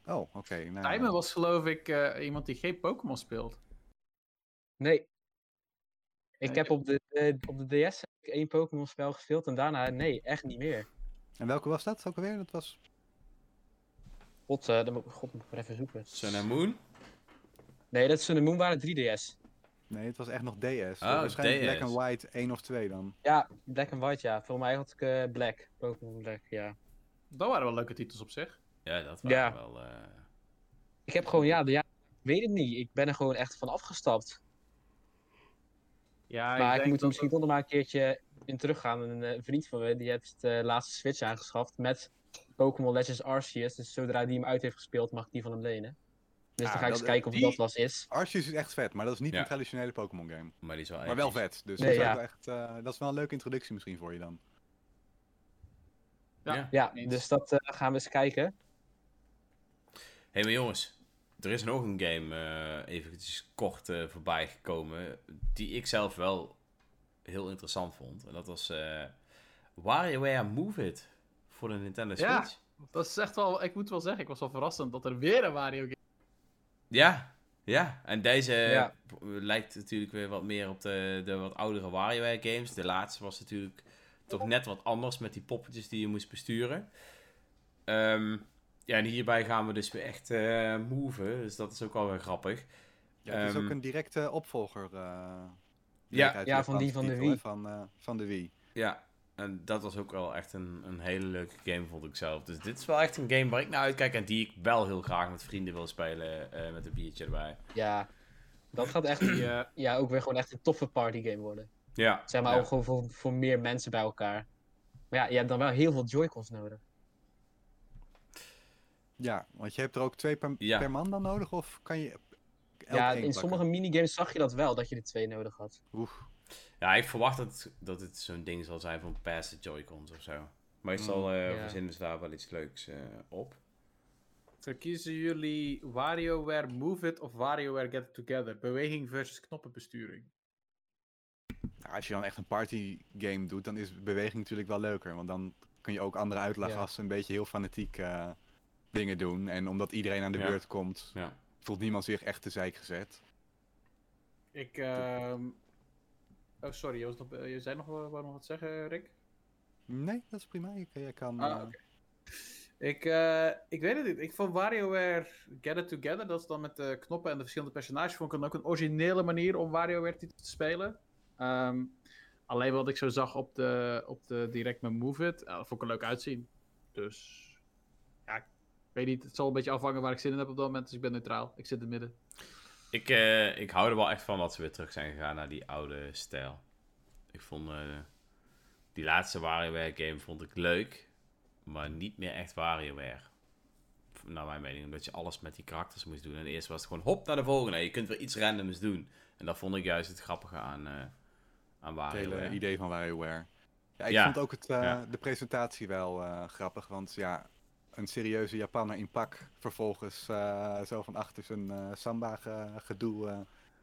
Oh, oké. nou, Tijmen was geloof ik eh, iemand die geen Pokémon speelt. Nee. Ik Nee. heb op de, eh, op de DS één Pokémon spel gespeeld en daarna, nee, echt niet meer. En welke was dat ook alweer? Dat was... God, eh, dan moet, God, moet ik even zoeken. Sun and Moon? Nee, dat Sun and Moon waren 3DS. Nee, het was echt nog DS. Oh, Waarschijnlijk DS. Black and White 1 of 2 dan. Ja, Black and White, ja. Volgens mij had ik eh, Black. Pokémon Black, ja. Dat waren wel leuke titels op zich. Ja, dat waren Ja. wel... eh, Ik heb gewoon, ja, ja, ik weet het niet. Ik ben er gewoon echt van afgestapt. Ja, maar ik, denk moet er misschien toch nog maar een keertje in teruggaan. Een eh, vriend van me, die heeft de laatste Switch aangeschaft met Pokémon Legends Arceus. Dus zodra die hem uit heeft gespeeld, mag ik die van hem lenen. Dus Ah, dan ga ik dat- eens kijken of die- dat was is. Arceus is echt vet, maar dat is niet Ja. een traditionele Pokémon game. maar die is wel Maar wel vet. Dus Nee, dat, is ja. ook wel echt, eh, dat is wel een leuke introductie misschien voor je dan. Ja. Ja. Dus dat eh, gaan we eens kijken. Hé, maar jongens. Er is nog een game eh eventjes kort eh, voorbij gekomen. Die ik zelf wel heel interessant vond. En dat was eh WarioWare Move It. Voor de Nintendo Switch. Ja. Dat is echt wel, ik moet wel zeggen, ik was wel verrassend dat er weer een Wario game Ja, ja. En deze Ja. lijkt natuurlijk weer wat meer op de, de wat oudere WarioWare games. De laatste was natuurlijk toch net wat anders met die poppetjes die je moest besturen. Ehm, ja, en hierbij gaan we dus weer echt eh moven. Dus dat is ook wel weer grappig. Ja, het is Ehm, ook een directe opvolger. eh, Ja. Ja, van die van de Wii. Van, eh, van de Wii. Ja, en dat was ook wel echt een, een hele leuke game, vond ik zelf. Dus dit is wel echt een game waar ik naar uitkijk en die ik wel heel graag met vrienden wil spelen. eh, met een biertje erbij. Ja, dat gaat echt die, eh, ja, ook weer gewoon echt een toffe partygame worden. Ja, Zeg maar ja. ook gewoon voor, voor meer mensen bij elkaar. Maar ja, je hebt dan wel heel veel Joy-Cons nodig. Ja, want je hebt er ook twee per, Ja. per man dan nodig? Of kan je elk ja, in sommige minigames zag je dat wel, dat je er twee nodig had. Oeh. Ja, ik verwacht dat, dat het zo'n ding zal zijn van passive Joy-Cons of zo. Meestal eh ja. verzinnen ze daar wel iets leuks eh, op. zo kiezen jullie WarioWare Move It of WarioWare Get It Together? Beweging versus knoppenbesturing. Nou, als je dan echt een party game doet, dan is beweging natuurlijk wel leuker. Want dan kun je ook anderen uitlachen Ja. als ze een beetje heel fanatiek eh, dingen doen. En omdat iedereen aan de Ja. beurt komt, Ja. voelt niemand zich echt te zeik gezet. Ik, ehm Oh, sorry, je, was nog, je zei nog, wou nog wat zeggen, Rick? Nee, dat is prima. Je, je kan... Ah, eh. Ik, eh, ik weet het niet. Ik vond WarioWare Get It Together, dat is dan met de knoppen en de verschillende personages, vond ik dan ook een originele manier om WarioWare te spelen. Ehm, alleen wat ik zo zag op de, op de direct met Move It, eh, dat vond ik er leuk uitzien. Dus ja, ik weet niet. Het zal een beetje afhangen waar ik zin in heb op dat moment, dus ik ben neutraal. Ik zit in het midden. Ik, eh, ik hou er wel echt van dat ze weer terug zijn gegaan naar die oude stijl. Ik vond eh, die laatste WarioWare game vond ik leuk, maar niet meer echt WarioWare. Naar mijn mening, omdat je alles met die karakters moest doen. En eerst was het gewoon hop naar de volgende. Je kunt weer iets randoms doen. En dat vond ik juist het grappige aan, eh aan Het hele WarioWare. idee van WarioWare. Ja, ik Ja, vond ook het, ja. de presentatie wel grappig, want ja, een serieuze Japaner in pak vervolgens eh, zo van achter zijn eh, samba ge- gedoe eh,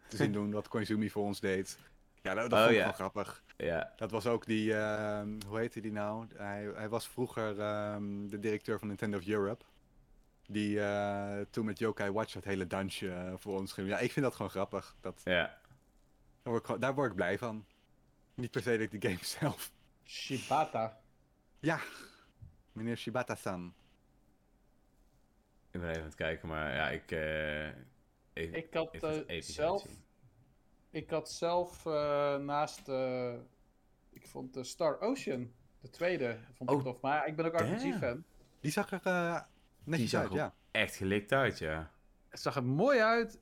te zien [LAUGHS] doen, wat Koizumi voor ons deed. Ja, dat, dat Oh, vond ik ja. wel grappig. Ja, Dat was ook die, ehm, hoe heette die nou? Hij, hij was vroeger ehm, de directeur van Nintendo of Europe. Die eh, toen met Yokai Watch het hele dansje eh, voor ons ging. Ja, ik vind dat gewoon grappig. Dat, ja. daar, word ik, daar word ik blij van. Niet per se dat ik de game [LAUGHS] zelf. Shibata. Ja, meneer Shibata-san. Ik ben even aan het kijken, maar ja, ik... eh ik, Ik had eh, zelf, ik had zelf eh, naast, eh, ik vond de Star Ocean De tweede vond ik Oh, tof. Maar ik ben ook. RPG-fan. Die zag er eh, netjes zag uit, er ja. Echt gelikt uit, ja. Het zag er mooi uit.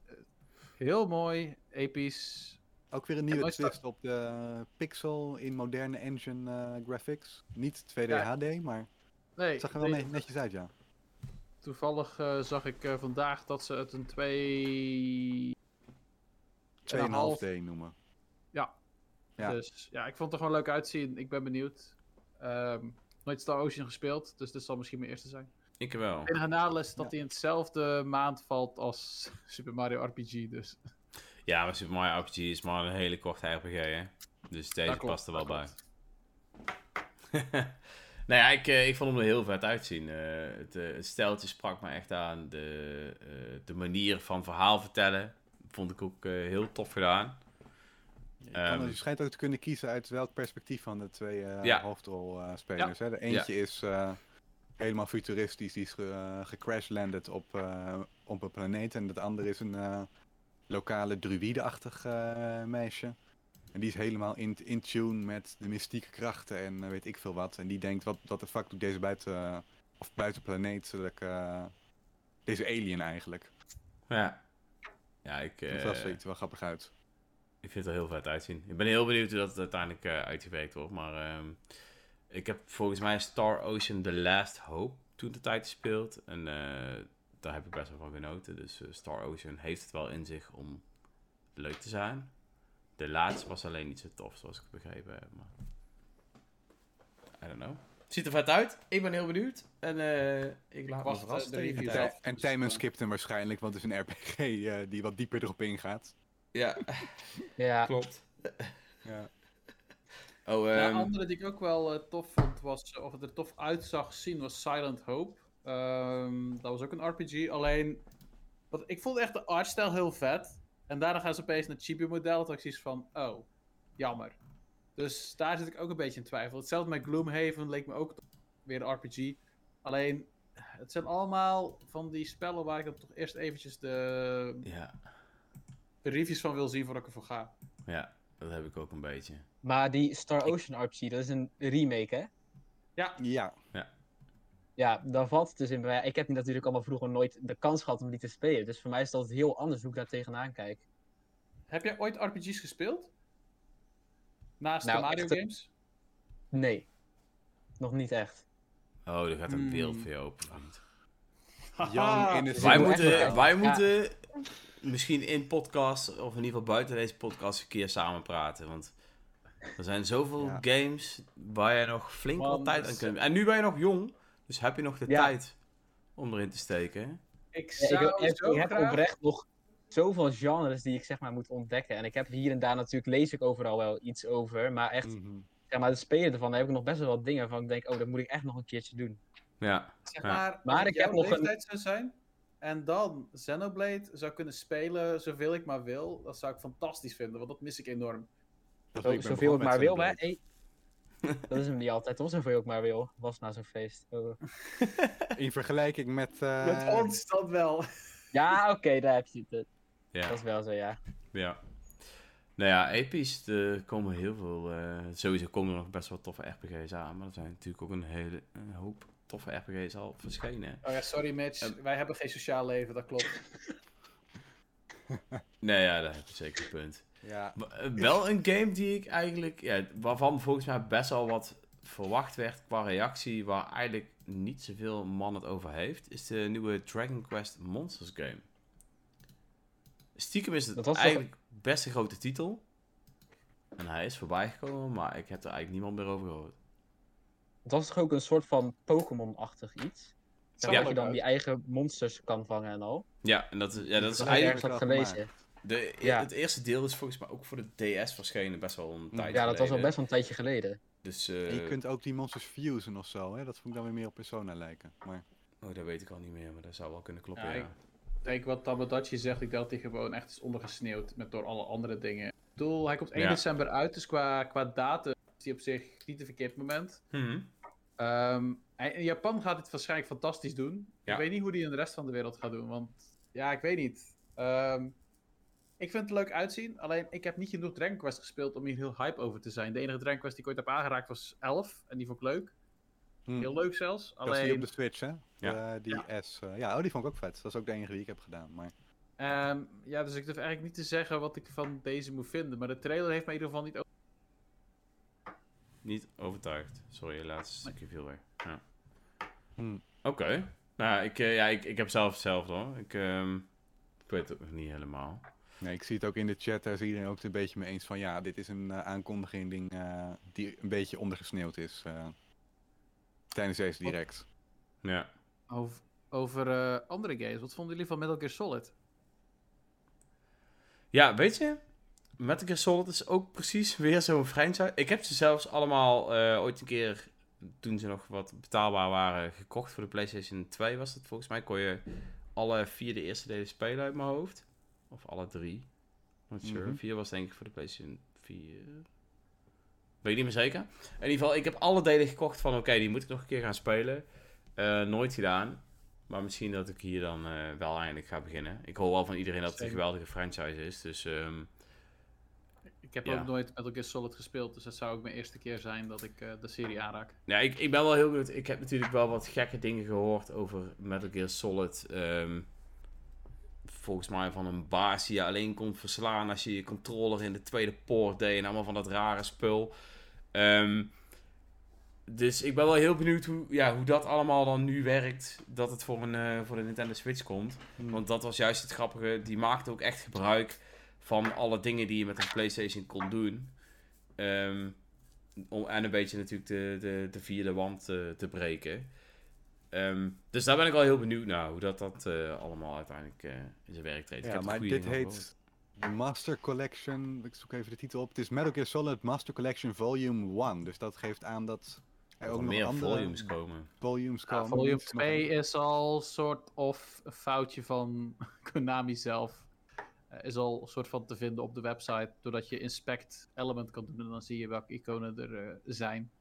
Heel mooi. Episch. Ook weer een nieuwe twist op de pixel in moderne engine eh, graphics. Niet 2D Ja. HD, maar Nee, het zag er wel nee, netjes uit, ja. Toevallig eh, zag ik eh, vandaag dat ze het een 2... 2,5D noemen. Ja. Ja. Dus ja, ik vond het er gewoon leuk uitzien. Ik ben benieuwd. Ehm, nooit Star Ocean gespeeld, dus dit zal misschien mijn eerste zijn. Ik wel. Het enige nadeel is dat Ja. hij in hetzelfde maand valt als [LAUGHS] Super Mario RPG. Dus Ja, maar Super Mario RPG is maar een hele korte RPG, hè. Dus deze Dat klopt, past er wel bij. [LAUGHS] nou ja, ik, eh, ik vond hem er heel vet uitzien. Eh, het, eh, het steltje sprak me echt aan. De, de manier van verhaal vertellen vond ik ook heel tof gedaan. Je, kan, Ehm. je schijnt ook te kunnen kiezen uit welk perspectief van de twee Ja. hoofdrolspelers. hè. De eentje is helemaal futuristisch, die is ge, gecrashlanded op, op een planeet. En het andere is een lokale druïde-achtig meisje. En die is helemaal in, in tune met de mystieke krachten en eh, weet ik veel wat. En die denkt, wat, wat de fuck doet deze buiten, of buitenplaneet, eh, deze alien eigenlijk. Ja. Ja, ik, dat eh, was ziet er wel grappig uit. ik vind het er heel vet uitzien. Ik ben heel benieuwd hoe dat uiteindelijk eh, uitgewerkt wordt. Maar ehm, ik heb volgens mij Star Ocean The Last Hope toen de tijd gespeeld. En eh, daar heb ik best wel van genoten. Dus eh, Star Ocean heeft het wel in zich om leuk te zijn. De laatste was alleen niet zo tof, zoals ik het begrepen heb. Maar... I don't know. Ziet er vet uit. Ik ben heel benieuwd. En eh, ik laat me verrassen eh, de review. En Timon skipt hem waarschijnlijk, want het is een RPG eh, die wat dieper erop ingaat. Ja, Ja, klopt. Ja. [LAUGHS] Oh, Ja, ehm, een andere die ik ook wel eh, tof vond, was, of het er tof uit zag zien, was Silent Hope. Ehm, dat was ook een RPG, alleen... Wat, ik vond echt de artstijl heel vet. En daarna gaan ze opeens naar het chibi-model. Toen had ik zoiets van, oh, jammer. Dus daar zit ik ook een beetje in twijfel. Hetzelfde met Gloomhaven leek me ook weer een RPG. Alleen, het zijn allemaal van die spellen waar ik dan toch eerst eventjes de, ja. de reviews van wil zien voordat ik ervoor ga. ja, dat heb ik ook een beetje. maar die Star Ocean RPG, dat is een remake, hè? Ja, Ja, daar valt het dus in. bij. Ik heb natuurlijk allemaal vroeger nooit de kans gehad om die te spelen. Dus voor mij is dat heel anders hoe ik daar tegenaan kijk. Heb jij ooit RPG's gespeeld? Naast Nou, de Mario echte- games? Nee. Nog niet echt. Oh, er gaat een Hmm. wereld voor je open, vriend. [LAUGHS] Wij moet moeten, wij ja. moeten misschien in podcast, of in ieder geval buiten deze podcast, een keer samen praten. Want er zijn zoveel Ja. games waar je nog flink wat tijd aan kunt. En nu ben je nog jong, dus heb je nog de Ja. tijd om erin te steken. Ik Ja, ik, ik, zo ik heb oprecht nog zoveel genres die ik zeg maar moet ontdekken. En ik heb hier en daar natuurlijk, lees ik overal wel iets over. Maar echt, Mhm. zeg maar, de spelen ervan, daar heb ik nog best wel wat dingen van. Ik denk, oh, dat moet ik echt nog een keertje doen. Ja, Zeg Ja. maar, als ik heb nog een- leeftijd zou zijn en dan Xenoblade zou kunnen spelen zoveel ik maar wil, dat zou ik fantastisch vinden, want dat mis ik enorm. Dat Zo, ik ben zoveel ik maar wil, maar hey, dat is hem niet altijd, toch? Zoveel ik maar wil. Was na zo'n feest. Oh. [LAUGHS] In vergelijking met... eh, Met ons dan wel. Ja, oké, daar heb je het. ja, Dat is wel zo, ja. ja. Nou ja, episch. Er komen heel veel. eh, sowieso komen er nog best wel toffe RPG's aan. Maar er zijn natuurlijk ook een hele een hoop toffe RPG's al verschenen. Oh ja, sorry Mitch, Ehm. wij hebben geen sociaal leven, dat klopt. [LAUGHS] Nee, ja, daar heb je zeker een punt. Ja, Maar, eh, wel een game die ik eigenlijk, ja, waarvan volgens mij best wel wat verwacht werd qua reactie, waar eigenlijk niet zoveel man het over heeft, is de nieuwe Dragon Quest Monsters game. Stiekem is het Dat toch- eigenlijk best een grote titel. En hij is voorbij gekomen, maar ik heb er eigenlijk niemand meer over gehoord. Het was toch ook een soort van Pokémon-achtig iets? Er dat je dan uit. die eigen monsters kan vangen en al. Ja, en dat is, ja, dat is Dat eigenlijk... ergens gelezen. De, Ja. Het eerste deel is volgens mij ook voor de DS verschenen, best wel een tijd Ja, dat was al geleden. best wel een tijdje geleden. Dus, en eh, je kunt ook die monsters fusen of zo, hè? Dat vond ik dan weer meer op Persona lijken. Maar oh, dat weet ik al niet meer, maar dat zou wel kunnen kloppen, Ja, ja. ik- Ik denk wat Tamagotchi zegt, ik denk dat hij gewoon echt is ondergesneeuwd met door alle andere dingen. Ik bedoel, hij komt 1 Ja. december uit, dus qua, qua datum is hij op zich niet een verkeerd moment. Mhm. Ehm, hij- in Japan gaat dit waarschijnlijk fantastisch doen. Ja. Ik weet niet hoe die in de rest van de wereld gaat doen, want ja, ik weet niet. Ehm, Ik vind het leuk uitzien, alleen ik heb niet genoeg Dragon Quest gespeeld om hier heel hype over te zijn. De enige Dragon Quest die ik ooit heb aangeraakt was 11 en die vond ik leuk. Hm. Heel leuk zelfs. Dat is die op Alleen, de Switch, hè? Ja. Die S. eh, ja, oh, die vond ik ook vet. Dat is ook de enige die ik heb gedaan. Maar ehm, ja, dus ik durf eigenlijk niet te zeggen wat ik van deze moet vinden. Maar de trailer heeft me in ieder geval niet over. Niet overtuigd. Sorry, je laatste stukje viel weg. Ja. Hm. Oké. Nou, ik, eh, ja, ik, ik heb zelf hetzelfde hoor. Ik, ehm, ik weet het nog niet helemaal. Nee, ik zie het ook in de chat. Daar is iedereen ook het een beetje mee eens van... Ja, dit is een eh, aankondiging ding, eh, die een beetje ondergesneeuwd is. eh, tijdens deze direct. Ja. Over, over eh, andere games. Wat vonden jullie van Metal Gear Solid? Ja, weet je, Metal Gear Solid is ook precies weer zo'n franchise. Ik heb ze zelfs allemaal eh, ooit een keer, toen ze nog wat betaalbaar waren, gekocht voor de PlayStation 2 was dat volgens mij. Kon je alle vier de eerste delen spelen uit mijn hoofd. Of alle drie. Not sure. Mhm. Vier was denk ik voor de PlayStation 4. Weet niet meer zeker. In ieder geval, ik heb alle delen gekocht van oké, die moet ik nog een keer gaan spelen. Eh, nooit gedaan. Maar misschien dat ik hier dan eh, wel eindelijk ga beginnen. Ik hoor wel van iedereen dat het een geweldige franchise is. Dus ehm, Ik heb Ja. ook nooit Metal Gear Solid gespeeld, dus dat zou ook mijn eerste keer zijn dat ik eh, de serie aanraak. ja, ik, ik ben wel heel benieuwd. Ik heb natuurlijk wel wat gekke dingen gehoord over Metal Gear Solid. Ehm, volgens mij van een baas die je alleen kon verslaan als je je controller in de tweede poort deed. En allemaal van dat rare spul. Ehm, dus ik ben wel heel benieuwd hoe, ja, hoe dat allemaal dan nu werkt. Dat het voor, een, eh, voor de Nintendo Switch komt. Hm. Want dat was juist het grappige. Die maakte ook echt gebruik van alle dingen die je met een PlayStation kon doen. Ehm, om, en een beetje natuurlijk de, de, de vierde wand eh, te breken. Ehm, dus daar ben ik wel heel benieuwd naar. Hoe dat, dat eh, allemaal uiteindelijk eh, in zijn werk treedt. Ik Ja, heb maar dit heet Master Collection. Ik zoek even de titel op. Het is Metal Gear Solid Master Collection Volume 1. Dus dat geeft aan dat er ook nog meer andere volumes komen. volumes Ja, komen. volume Dit is nog 2 is al soort of een foutje van [LAUGHS] Konami zelf. Eh, is al een soort van te vinden op de website. Doordat je inspect element kan doen en dan zie je welke iconen er eh, zijn.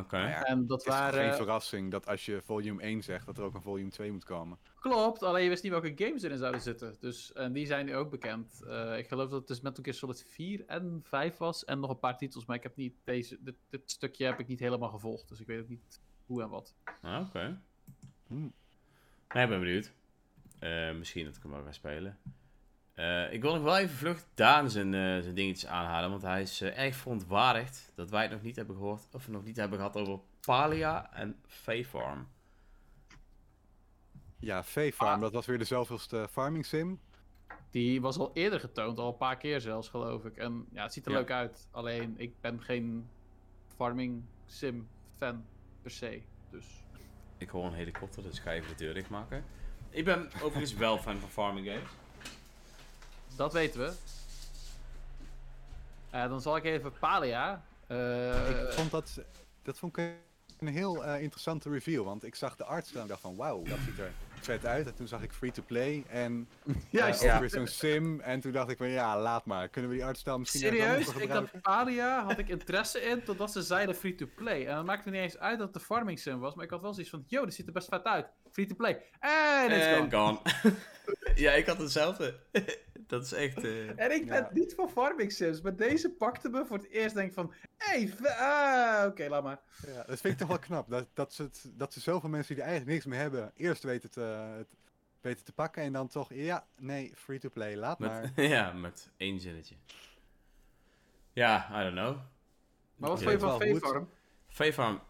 Oké. Nou ja, En dat Het is geen verrassing dat als je volume 1 zegt, dat er ook een volume 2 moet komen. Klopt, alleen je wist niet welke games erin zouden zitten. Dus, en die zijn nu ook bekend. Eh, ik geloof dat het dus Metal Gear Solid 4 en 5 was. En nog een paar titels, maar ik heb niet deze... Dit, dit stukje heb ik niet helemaal gevolgd. Dus ik weet ook niet hoe en wat. Ah, Oké. Hm. Nee, ik ben benieuwd. Eh, misschien dat ik hem wel ga spelen. Eh, ik wil nog wel even vlug Daan zijn, eh, zijn dingetjes aanhalen. Want hij is eh, erg verontwaardigd dat wij het nog niet hebben gehoord. Of nog niet hebben gehad over Palia en Farm. Ja, V-Farm, Ah. dat was weer de zoveelste farming sim. Die was al eerder getoond, al een paar keer zelfs, geloof ik. En ja, het ziet er Ja. leuk uit. Alleen, ik ben geen farming sim fan per se. Dus Ik hoor een helikopter, dus ik ga even de deur dichtmaken. Ik ben overigens wel fan van farming games. Dat weten we. Eh, dan zal ik even Palia. eh, ik vond dat, dat vond ik een heel eh, interessante review, want ik zag de artstyle en dacht van wauw, dat ziet er vet uit. En toen zag ik free-to-play en [LAUGHS] ja, eh, ja. ook weer zo'n sim. En toen dacht ik van ja, laat maar. Kunnen we die artstyle misschien Serieus? Ik had gebruiken? Palia, had ik interesse in, totdat ze zeiden free-to-play. En dan maakte het niet eens uit dat het de farming sim was, maar ik had wel zoiets van, yo, dit ziet er best vet uit. Free-to-play. En it's En gone. gone. [LAUGHS] ja, ik had hetzelfde. [LAUGHS] dat is echt... eh, En ik ben Ja. niet van farming sims, maar deze pakte me voor het eerst denk ik van, hé, hey, ah, oké, laat maar. Ja, dat vind ik toch wel knap. Dat, dat, ze het, dat ze zoveel mensen die er eigenlijk niks meer hebben, eerst weten te, het, weten te pakken. En dan toch, ja, nee, free-to-play, laat maar. [LAUGHS] ja, met één zinnetje. Ja, I don't know. Maar wat vond je van. V-Farm? V-Farm,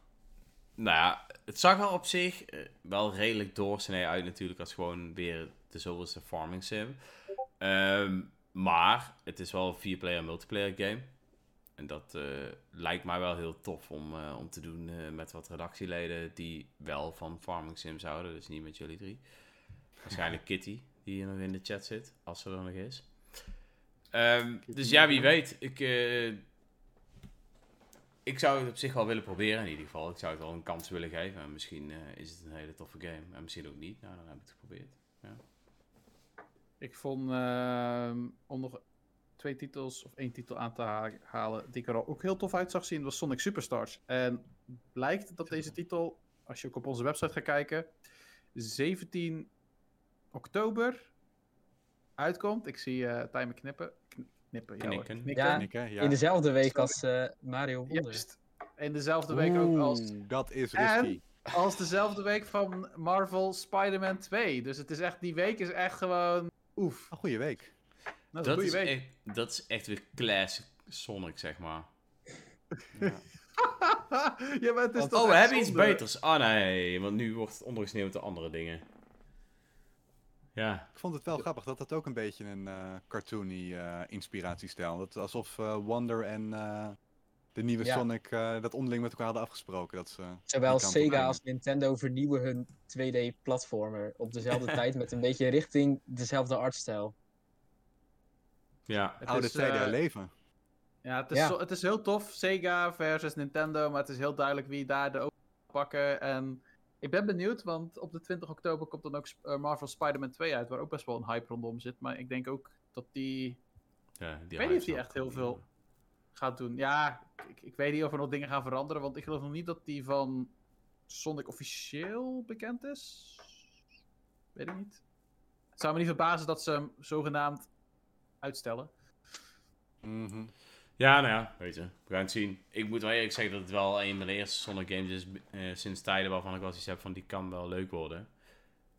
nou ja, het zag er op zich eh, wel redelijk doorsnee uit natuurlijk als gewoon weer de zoveelste farming sim. Ehm, maar het is wel een 4-player multiplayer game. En dat eh, lijkt mij wel heel tof om, eh, om te doen met wat redactieleden die wel van farming sims houden. Dus niet met jullie drie. Waarschijnlijk [LAUGHS] Kitty, die hier nog in de chat zit, als ze er nog is. Ehm, dus ja, wie weet. Ik, ik zou het op zich wel willen proberen in ieder geval. Ik zou het wel een kans willen geven. En misschien eh, is het een hele toffe game. En misschien ook niet. Nou, dan heb ik het geprobeerd. Ik vond, ehm, om nog twee titels of één titel aan te ha- halen, die ik er al ook heel tof uit zag zien, was Sonic Superstars. En blijkt dat deze titel, als je ook op onze website gaat kijken, 17 oktober uitkomt. Ik zie eh Timer knippen. Kn- knippen, ja. Knikken. In dezelfde week als eh, Mario Wonder. In dezelfde week ook als, dat is En- risky. als dezelfde week van Marvel Spider-Man 2. Dus het is echt, die week is echt gewoon oef. Een goede week. Dat is een Dat goede is, week. echt, dat is echt weer classic Sonic, zeg maar. Ja. [LAUGHS] ja, maar het is Want- toch Oh, we hebben iets beters. Ah nee, want nu wordt het ondergesneeuwd door andere dingen. Ja, Ik vond het wel grappig dat dat ook een beetje een eh, cartoony eh, inspiratiestijl. Dat alsof eh, Wonder en eh, de nieuwe Ja. Sonic eh, dat onderling met elkaar hadden afgesproken. Dat ze Zowel Sega als Nintendo vernieuwen hun 2D-platformer op dezelfde [LAUGHS] tijd met een beetje richting dezelfde artstijl. ja. Het Oude is, tijden herleven. Ja, het is, Ja. Zo, het is heel tof. Sega versus Nintendo, maar het is heel duidelijk wie daar de over pakken. En ik ben benieuwd, want op de 20 oktober komt dan ook eh, Marvel Spider-Man 2 uit, waar ook best wel een hype rondom zit. Maar ik denk ook dat die ja die Ik weet niet of die echt heel veel gaat doen. Ja, ik, ik weet niet of er nog dingen gaan veranderen, want ik geloof nog niet dat die van Sonic officieel bekend is. Weet ik niet. Het zou me niet verbazen dat ze hem zogenaamd uitstellen. Mhm. Ja, nou ja, weet je. We gaan het zien. Ik moet wel eerlijk zeggen dat het wel een van de eerste Sonic games is eh, sinds tijden waarvan ik wel iets heb van die kan wel leuk worden.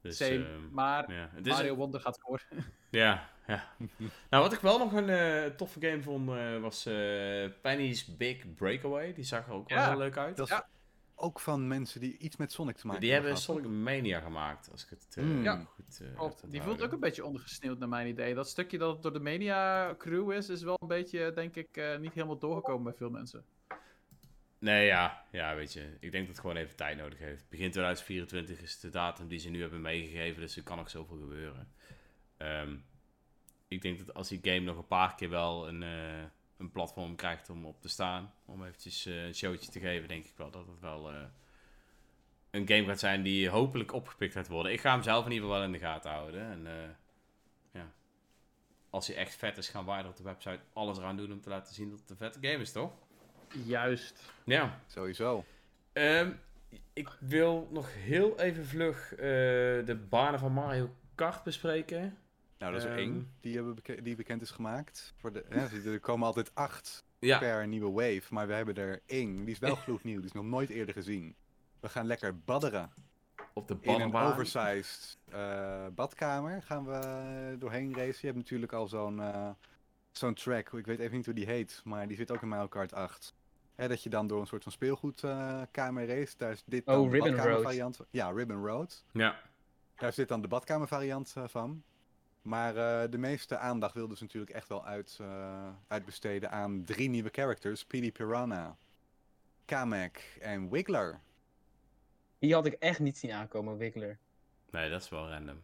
Dus, Same, ehm, maar ja. Het is Mario Wonder gaat voor. [LAUGHS] Ja, ja. nou, wat ik wel nog een eh, toffe game vond, eh, was eh, Penny's Big Breakaway. Die zag er ook wel heel leuk uit. Dat Ja. Ook van mensen die iets met Sonic te maken die hebben Sonic Mania gemaakt, als ik het eh, Mm. Ja. goed eh, heb Die voelt ook een beetje ondergesneeuwd naar mijn idee. Dat stukje dat het door de media crew is, is wel een beetje, denk ik, eh, niet helemaal doorgekomen bij veel mensen. Nee, ja. ja, weet je. Ik denk dat het gewoon even tijd nodig heeft. Begin 2024 is de datum die ze nu hebben meegegeven, dus er kan nog zoveel gebeuren. Ehm, ik denk dat als die game nog een paar keer wel een, eh, een platform krijgt om op te staan, om eventjes eh, een showtje te geven, denk ik wel dat het wel eh, een game gaat zijn die hopelijk opgepikt gaat worden. Ik ga hem zelf in ieder geval wel in de gaten houden. En eh, ja, als hij echt vet is, gaan wij er op de website alles eraan doen om te laten zien dat het een vette game is, toch? Juist. Ja. Sowieso. Ehm, ik wil nog heel even vlug eh, de banen van Mario Kart bespreken. Nou, dat is er Ehm. één die, hebben beke- die bekend is gemaakt. Voor de, hè, er komen altijd acht Ja, per nieuwe wave, maar we hebben er één. Die is wel [LAUGHS] gloednieuw, die is nog nooit eerder gezien. We gaan lekker badderen. op de In een oversized eh, badkamer gaan we doorheen racen. Je hebt natuurlijk al zo'n eh, zo'n track, ik weet even niet hoe die heet, maar die zit ook in Mario Kart 8. Hè, dat je dan door een soort van speelgoedkamer race. Daar is dit Oh, dan de badkamervariant. Ja, Ribbon Road. Ja, Daar zit dan de badkamervariant eh, van. Maar eh, de meeste aandacht wilden ze natuurlijk echt wel uit, eh, uitbesteden aan drie nieuwe characters. Speedy Piranha, Kamek en Wiggler. Die had ik echt niet zien aankomen, Wiggler. nee, dat is wel random.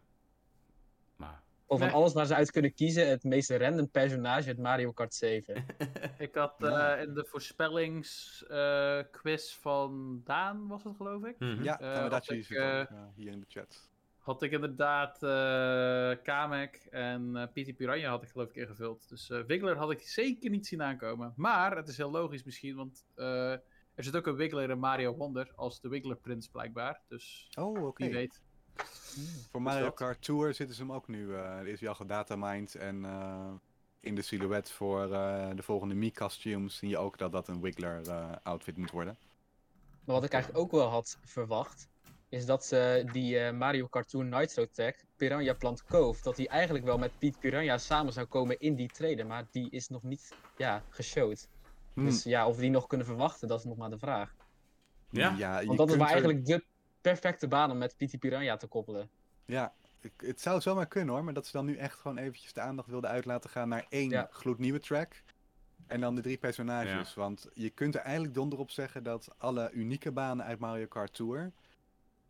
Maar, Of van Nee. alles waar ze uit kunnen kiezen, het meest random personage uit Mario Kart 7. [LAUGHS] Ik had eh, Ja. in de voorspellingsquiz van Daan, was het geloof ik? mhm. Ja, Eh, Tamadachi had ik, eh, hier in de chat. Had ik inderdaad eh Kamek en eh PT Piranha had ik geloof ik ingevuld. Dus eh Wiggler had ik zeker niet zien aankomen. Maar het is heel logisch misschien, want eh, er zit ook een Wiggler in Mario Wonder als de Wiggler Prins blijkbaar. Dus Oh, oké. wie weet. Voor Mario. Kart Tour zitten ze hem ook nu. eh er is hij al gedatamined en eh, in de silhouet voor eh, de volgende Mii-costumes zie je ook dat dat een Wiggler eh, outfit moet worden. Maar wat ik eigenlijk ook wel had verwacht, is dat ze die eh, Mario Cartoon Nitro Tech, Piranha Plant Cove, dat die eigenlijk wel met Piet Piranha samen zou komen in die trailer. Maar die is nog niet ja, geshowd. Hmm. Dus ja, of we die nog kunnen verwachten, dat is nog maar de vraag. Ja? je Want dat is maar er- eigenlijk de perfecte baan om met Piet Piranha te koppelen. Ja, ik- het zou zomaar kunnen hoor, maar dat ze dan nu echt gewoon eventjes de aandacht wilden uit laten gaan naar één Ja. gloednieuwe track. En dan de drie personages. Want je kunt er eigenlijk donder op zeggen dat alle unieke banen uit Mario Kart Tour.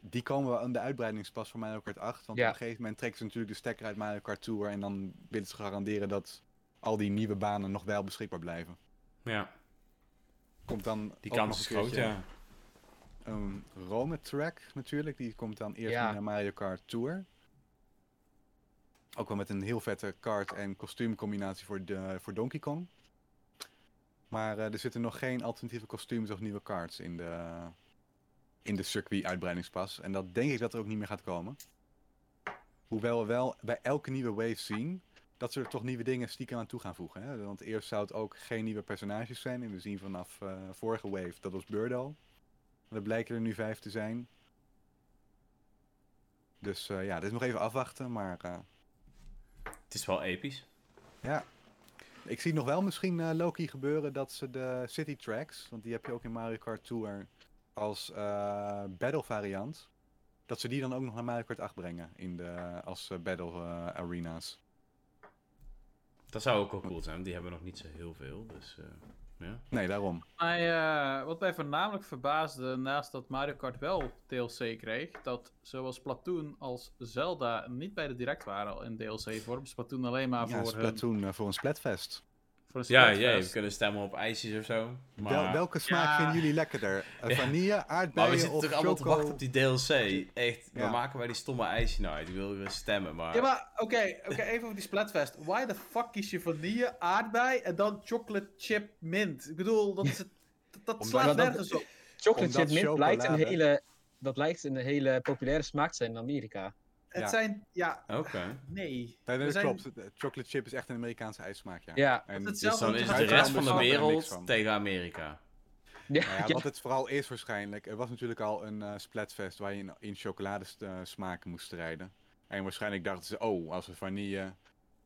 Die komen wel aan de uitbreidingspas voor Mario Kart 8. Want Ja. op een gegeven moment trekken ze natuurlijk de stekker uit Mario Kart Tour. En dan willen ze garanderen dat al die nieuwe banen nog wel beschikbaar blijven. ja, Komt dan die ook kans nog is een groot, keertje ja. Een Rome track natuurlijk. Die komt dan eerst Ja. naar Mario Kart Tour. Ook wel met een heel vette kart en kostuumcombinatie voor, de, voor Donkey Kong. Maar eh, er zitten nog geen alternatieve kostuums of nieuwe karts in de, in de circuit uitbreidingspas. En dat denk ik dat er ook niet meer gaat komen. Hoewel we wel bij elke nieuwe wave zien dat ze er toch nieuwe dingen stiekem aan toe gaan voegen. Hè? Want eerst zou het ook geen nieuwe personages zijn. En we zien vanaf eh, vorige wave, dat was Birdo. Er blijken er nu vijf te zijn. Dus eh, ja, dit is nog even afwachten. Maar eh, Het is wel episch. ja, ik zie nog wel misschien Loki gebeuren dat ze de City Tracks, want die heb je ook in Mario Kart Tour als eh, battle variant, dat ze die dan ook nog naar Mario Kart 8 brengen in de, als eh, battle eh, arenas. Dat zou ook wel cool zijn, want die hebben nog niet zo heel veel. Dus eh, ja. Nee, daarom. Eh, wat mij voornamelijk verbaasde, naast dat Mario Kart wel DLC kreeg, dat zowel Splatoon als Zelda niet bij de direct waren al in DLC-vorm. Splatoon alleen maar ja, voor, hun, Splatoon eh, voor een Splatfest. Voor een Ja, jee, we kunnen stemmen op ijsjes of zo. Maar, Wel, welke smaak Ja. vinden jullie lekkerder? Eh, Ja. Vanille, maar we aardbeien zitten of toch allemaal te wachten op die DLC. Echt, Ja. waar maken wij die stomme ijsje nou uit? Ik wil weer stemmen, maar... Ja, maar oké, oké, even over die Splatfest. Why the fuck kies je vanille, aardbei en dan chocolate chip mint? Ik bedoel, dat, is het, [LAUGHS] dat, slaat dat- nergens op. Chocolate chip mint blijkt een hele, dat lijkt een hele populaire smaak te zijn in Amerika. Het Ja. zijn, ja, Oké. nee. Nee, We dat zijn- klopt. Eh, Chocolate chip is echt een Amerikaanse ijssmaak, ja. Ja. En, Dus dan is de rest van de er wereld van. tegen Amerika. Ja, Nou ja, ja. wat het vooral is waarschijnlijk, er was natuurlijk al een eh, Splatfest waar je in, in chocoladesmaken moest strijden. En waarschijnlijk dachten ze, oh, als we vanille,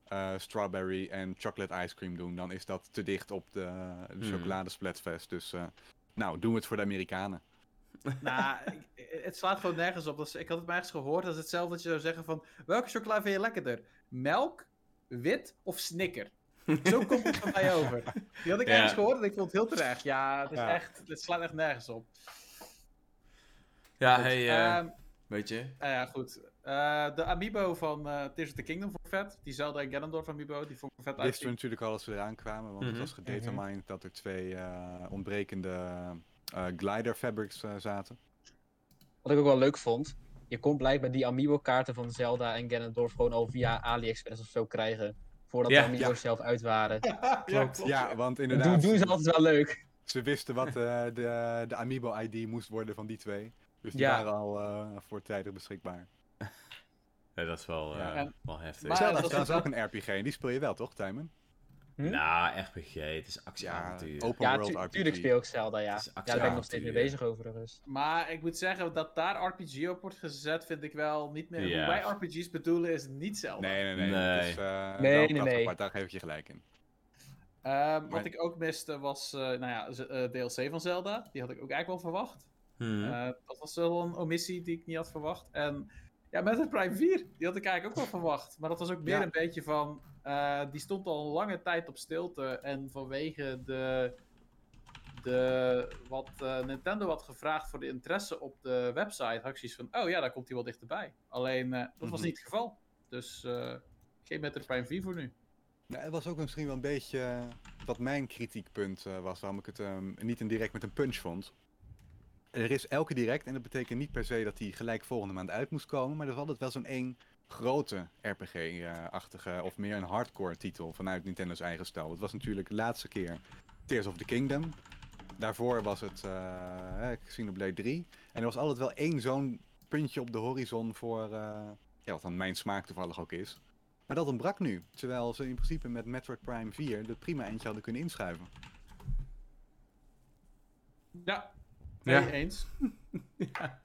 eh, strawberry en chocolate ice cream doen, dan is dat te dicht op de, de Hmm. chocoladesplatfest. Dus eh, nou, doen we het voor de Amerikanen. Nou, ik- het slaat gewoon nergens op. Dat is- ik had het maar ergens gehoord. Dat is hetzelfde dat je zou zeggen van... Welke chocola vind je lekkerder? Melk, wit of snicker? Zo komt het van mij over. Die had ik Ja. ergens gehoord en ik vond het heel terecht. Ja, het is Ja. echt... Het slaat echt nergens op. Ja, Goed, hey, eh, ehm, weet je. nou ja, goed. Eh, de amiibo van eh Tears of the Kingdom vond ik vet. Die Zelda en Ganondorf amiibo, die vond ik vet Wisten we uitzien. natuurlijk al als we eraan kwamen, want Mhm. het was gedetermined dat er twee eh, ontbrekende glider fabrics eh, zaten. Wat ik ook wel leuk vond, je kon blijkbaar die amiibo kaarten van Zelda en Ganondorf gewoon al via AliExpress of zo krijgen. Voordat Ja, de amiibo's ja. zelf uit waren. [LAUGHS] ja, klopt. Ja, want Dat inderdaad, doen, doen ze altijd wel leuk. ze wisten wat eh, de, de Amiibo-ID moest worden van die twee. Dus die Ja. waren al eh, voortijdig beschikbaar. [LAUGHS] Ja, dat is wel, eh, Ja. Wel heftig. Maar- Zelda dat is is trouwens ook een RPG en die speel je wel, toch, Timon? Hm? Nou, RPG, het is actieavontuur. open Ja, world tu- RPG. tuurlijk speel ik Zelda, ja. Ja, daar ben ik nog steeds mee bezig overigens. Maar ik moet zeggen, dat daar RPG op wordt gezet, vind ik wel niet meer... Ja. Hoe wij RPG's bedoelen, is niet Zelda. Nee, nee, nee. Nee. Het is, eh, Nee, nee, nee. Daar geef ik je gelijk in. Ehm, wat ik ook miste was, eh, nou ja, eh, DLC van Zelda. Die had ik ook eigenlijk wel verwacht. Eh, dat was wel een omissie die ik niet had verwacht. En ja, met het Prime 4, die had ik eigenlijk ook wel verwacht. Maar dat was ook meer Ja. een beetje van, eh, die stond al een lange tijd op stilte. En vanwege de, de wat eh, Nintendo had gevraagd voor de interesse op de website, had ik zoiets van, oh ja, daar komt hij wel dichterbij. Alleen, eh, dat was Mhm. niet het geval. Dus eh, geen met de Prime 4 voor nu. Nou, het was ook misschien wel een beetje wat mijn kritiekpunt eh, was, waarom ik het ehm, niet een direct met een punch vond. Er is elke direct, en dat betekent niet per se dat die gelijk volgende maand uit moest komen, maar er is altijd wel zo'n één grote RPG-achtige of meer een hardcore titel vanuit Nintendo's eigen stijl. Dat was natuurlijk de laatste keer Tears of the Kingdom. Daarvoor was het eh Xenoblade 3. En er was altijd wel één zo'n puntje op de horizon voor, eh, ja, wat dan mijn smaak toevallig ook is. Maar dat ontbrak nu. Terwijl ze in principe met Metroid Prime 4 er prima eentje hadden kunnen inschuiven. Ja, nee, Ja. eens. [LAUGHS] ja.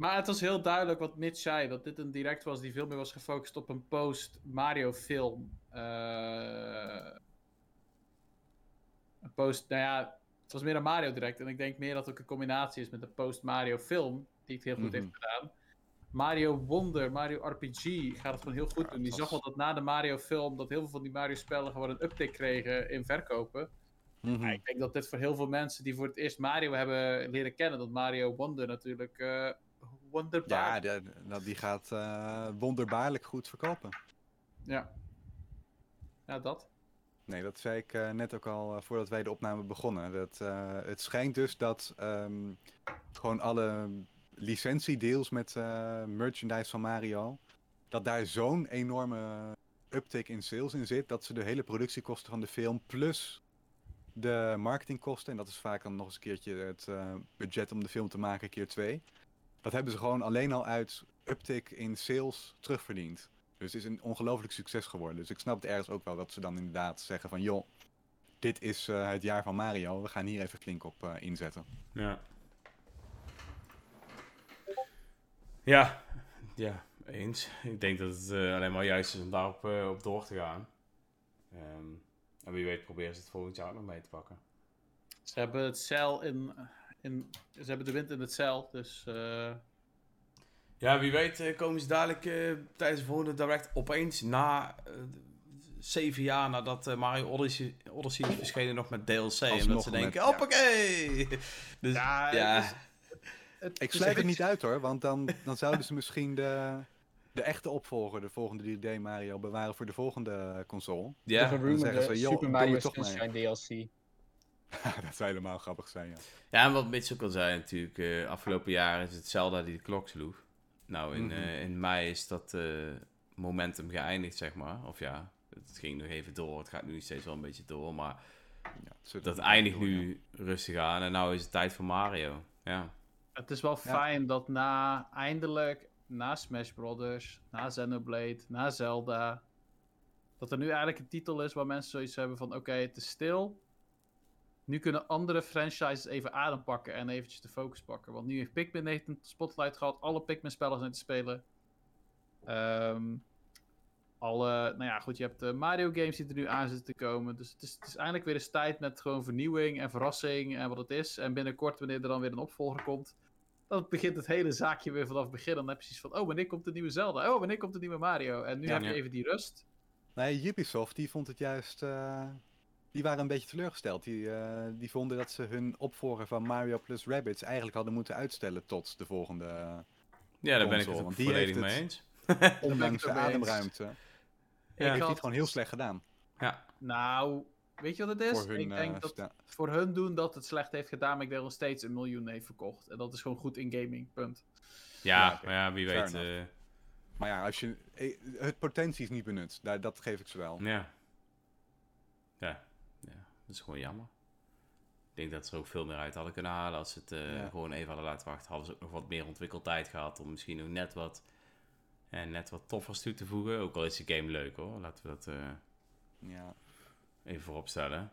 Maar het was heel duidelijk wat Mitch zei, dat dit een direct was die veel meer was gefocust op een post-Mario film. Eh, een post, nou ja, het was meer een Mario direct. En ik denk meer dat het ook een combinatie is met de post-Mario film, die het heel goed Mhm. heeft gedaan. Mario Wonder, Mario RPG gaat het gewoon heel goed doen. Je het zag wel dat na de Mario film, dat heel veel van die Mario spellen gewoon een uptick kregen in verkopen. Maar ik denk dat dit voor heel veel mensen die voor het eerst Mario hebben leren kennen, dat Mario Wonder natuurlijk eh wonderbaar. Ja, de- die gaat eh, wonderbaarlijk goed verkopen. ja. Ja, dat. Nee, dat zei ik eh, net ook al eh, voordat wij de opname begonnen. Dat, het schijnt dus dat ehm, gewoon alle licentiedeals met merchandise van Mario, dat daar zo'n enorme uptick in sales in zit, dat ze de hele productiekosten van de film plus de marketingkosten, en dat is vaak dan nog eens een keertje het budget om de film te maken keer twee, dat hebben ze gewoon alleen al uit uptick in sales terugverdiend. Dus het is een ongelooflijk succes geworden. Dus ik snap het ergens ook wel dat ze dan inderdaad zeggen van... joh, dit is eh, het jaar van Mario. We gaan hier even flink op eh, inzetten. Ja. Ja, ja, eens. Ik denk dat het eh, alleen maar juist is om daarop eh, op door te gaan. Ehm, en wie weet proberen ze het volgend jaar ook nog mee te pakken. Ze hebben het zeil in, in. Ze hebben de wind in het zeil. Dus. eh, Ja, wie weet eh, komen ze dadelijk eh, tijdens de volgende direct opeens na zeven jaar nadat Mario Odyssey, Odyssey is verschenen nog met DLC. En dat Alsnog ze met- denken, ja. hoppakee! [LAUGHS] Dus, Ja, ja, het is- het Ik sluit het niet uit hoor, want dan, dan zouden ze misschien de, de echte opvolger, de volgende 3D Mario, bewaren voor de volgende console. ja. de gerumored zeggen ze, joh, Super Mario. Sunshine DLC. [LAUGHS] dat zou helemaal grappig zijn, ja. Ja, en wat Mitch ook al zei natuurlijk, eh, afgelopen jaar is het Zelda die de klok sloeg. Nou, in, Mhm. eh, in mei is dat eh, momentum geëindigd, zeg maar. Of ja, het ging nog even door. Het gaat nu steeds wel een beetje door, maar ja dat eindigt door, ja. nu rustig aan. En nou is het tijd voor Mario. Ja, Het is wel fijn dat na eindelijk, na Smash Brothers, na Xenoblade, na Zelda, dat er nu eigenlijk een titel is waar mensen zoiets hebben van: oké, het is stil. Nu kunnen andere franchises even adem pakken en eventjes de focus pakken. Want nu heeft Pikmin heeft een spotlight gehad, alle Pikmin-spellen zijn te spelen. Ehm, alle, nou ja, goed, je hebt de Mario-games die er nu aan zitten te komen. Dus het is, het is eindelijk weer eens tijd met gewoon vernieuwing en verrassing en wat het is. En binnenkort, wanneer er dan weer een opvolger komt, dan begint het hele zaakje weer vanaf het begin. Dan heb je zoiets van, oh, wanneer komt de nieuwe Zelda? Oh, wanneer komt de nieuwe Mario? En nu Ja. heb je Ja. even die rust. Nee, Ubisoft, die vond het juist... eh, die waren een beetje teleurgesteld. Die, eh, die vonden dat ze hun opvolger van Mario plus Rabbids eigenlijk hadden moeten uitstellen tot de volgende... ja daar ben ik het want die volledig heeft mee het- eens. [LAUGHS] ondanks de ademruimte. Ja. heeft had- het gewoon heel slecht gedaan. Ja, Nou, weet je wat het is? voor hun, ik denk eh, dat sta- voor hun doen dat het slecht heeft gedaan, maar ik denk nog steeds een miljoen heeft verkocht. En dat is gewoon goed in gaming, punt. ja, maar ja, wie Fair weet. eh, Maar ja, als je, het potentie is niet benut. Daar, dat geef ik ze wel. ja, ja, dat is gewoon jammer. Ik denk dat ze er ook veel meer uit hadden kunnen halen als ze het eh, Ja. gewoon even hadden laten wachten. Hadden ze ook nog wat meer ontwikkeltijd gehad om misschien nog net wat, eh, net wat toffers toe te voegen. Ook al is de game leuk hoor, laten we dat eh, Ja. even voorop stellen.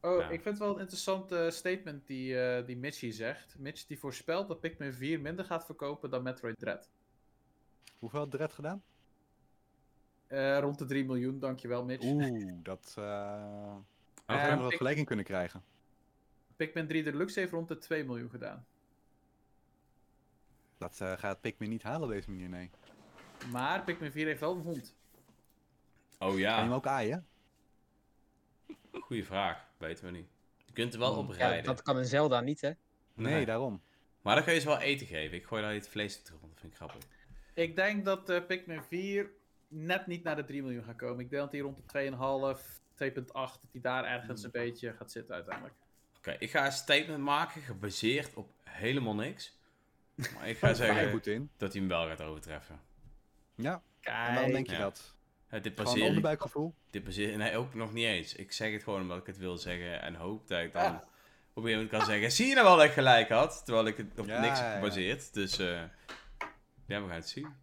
Oh, Ja. ik vind het wel een interessant eh, statement die, eh die Mitch hier zegt. Mitch die voorspelt dat Pikmin 4 minder gaat verkopen dan Metroid Dread. Hoeveel had Dredd gedaan? Eh, rond de 3 miljoen, dankjewel Mitch. Oeh, dat uh, Eh, hadden we nog wel ik- gelijk in kunnen krijgen. Pikmin 3 Deluxe heeft rond de 2 miljoen gedaan. Dat eh, gaat Pikmin niet halen op deze manier, nee. Maar Pikmin 4 heeft wel een hond. Oh Kan je ja, hem ook aaien? goede vraag. Weten we niet. Je kunt er wel Hmm. op Ja, rijden. dat kan een Zelda niet, hè? Nee, Nee. daarom. Maar dan kun je ze wel eten geven. Ik gooi daar iets vlees op de grond. Dat vind ik grappig. Ik denk dat eh, Pikmin 4 net niet naar de 3 miljoen gaat komen. Ik denk dat hij rond de 2,5, 2,8, dat hij daar ergens een beetje gaat zitten uiteindelijk. Oké, ik ga een statement maken gebaseerd op helemaal niks. Maar ik ga [LAUGHS] zeggen goed in. dat hij hem wel gaat overtreffen. Ja, en waarom denk je Ja. dat? Eh, dit Gewoon baseer ik, onderbuikgevoel? dit baseer, nee, ook nog niet eens. Ik zeg het gewoon omdat ik het wil zeggen en hoop dat ik dan op een gegeven moment kan zeggen, zie je nou wel dat ik gelijk had? Terwijl ik het op Ja, niks heb ja. gebaseerd. Dus eh, ja, we gaan het zien.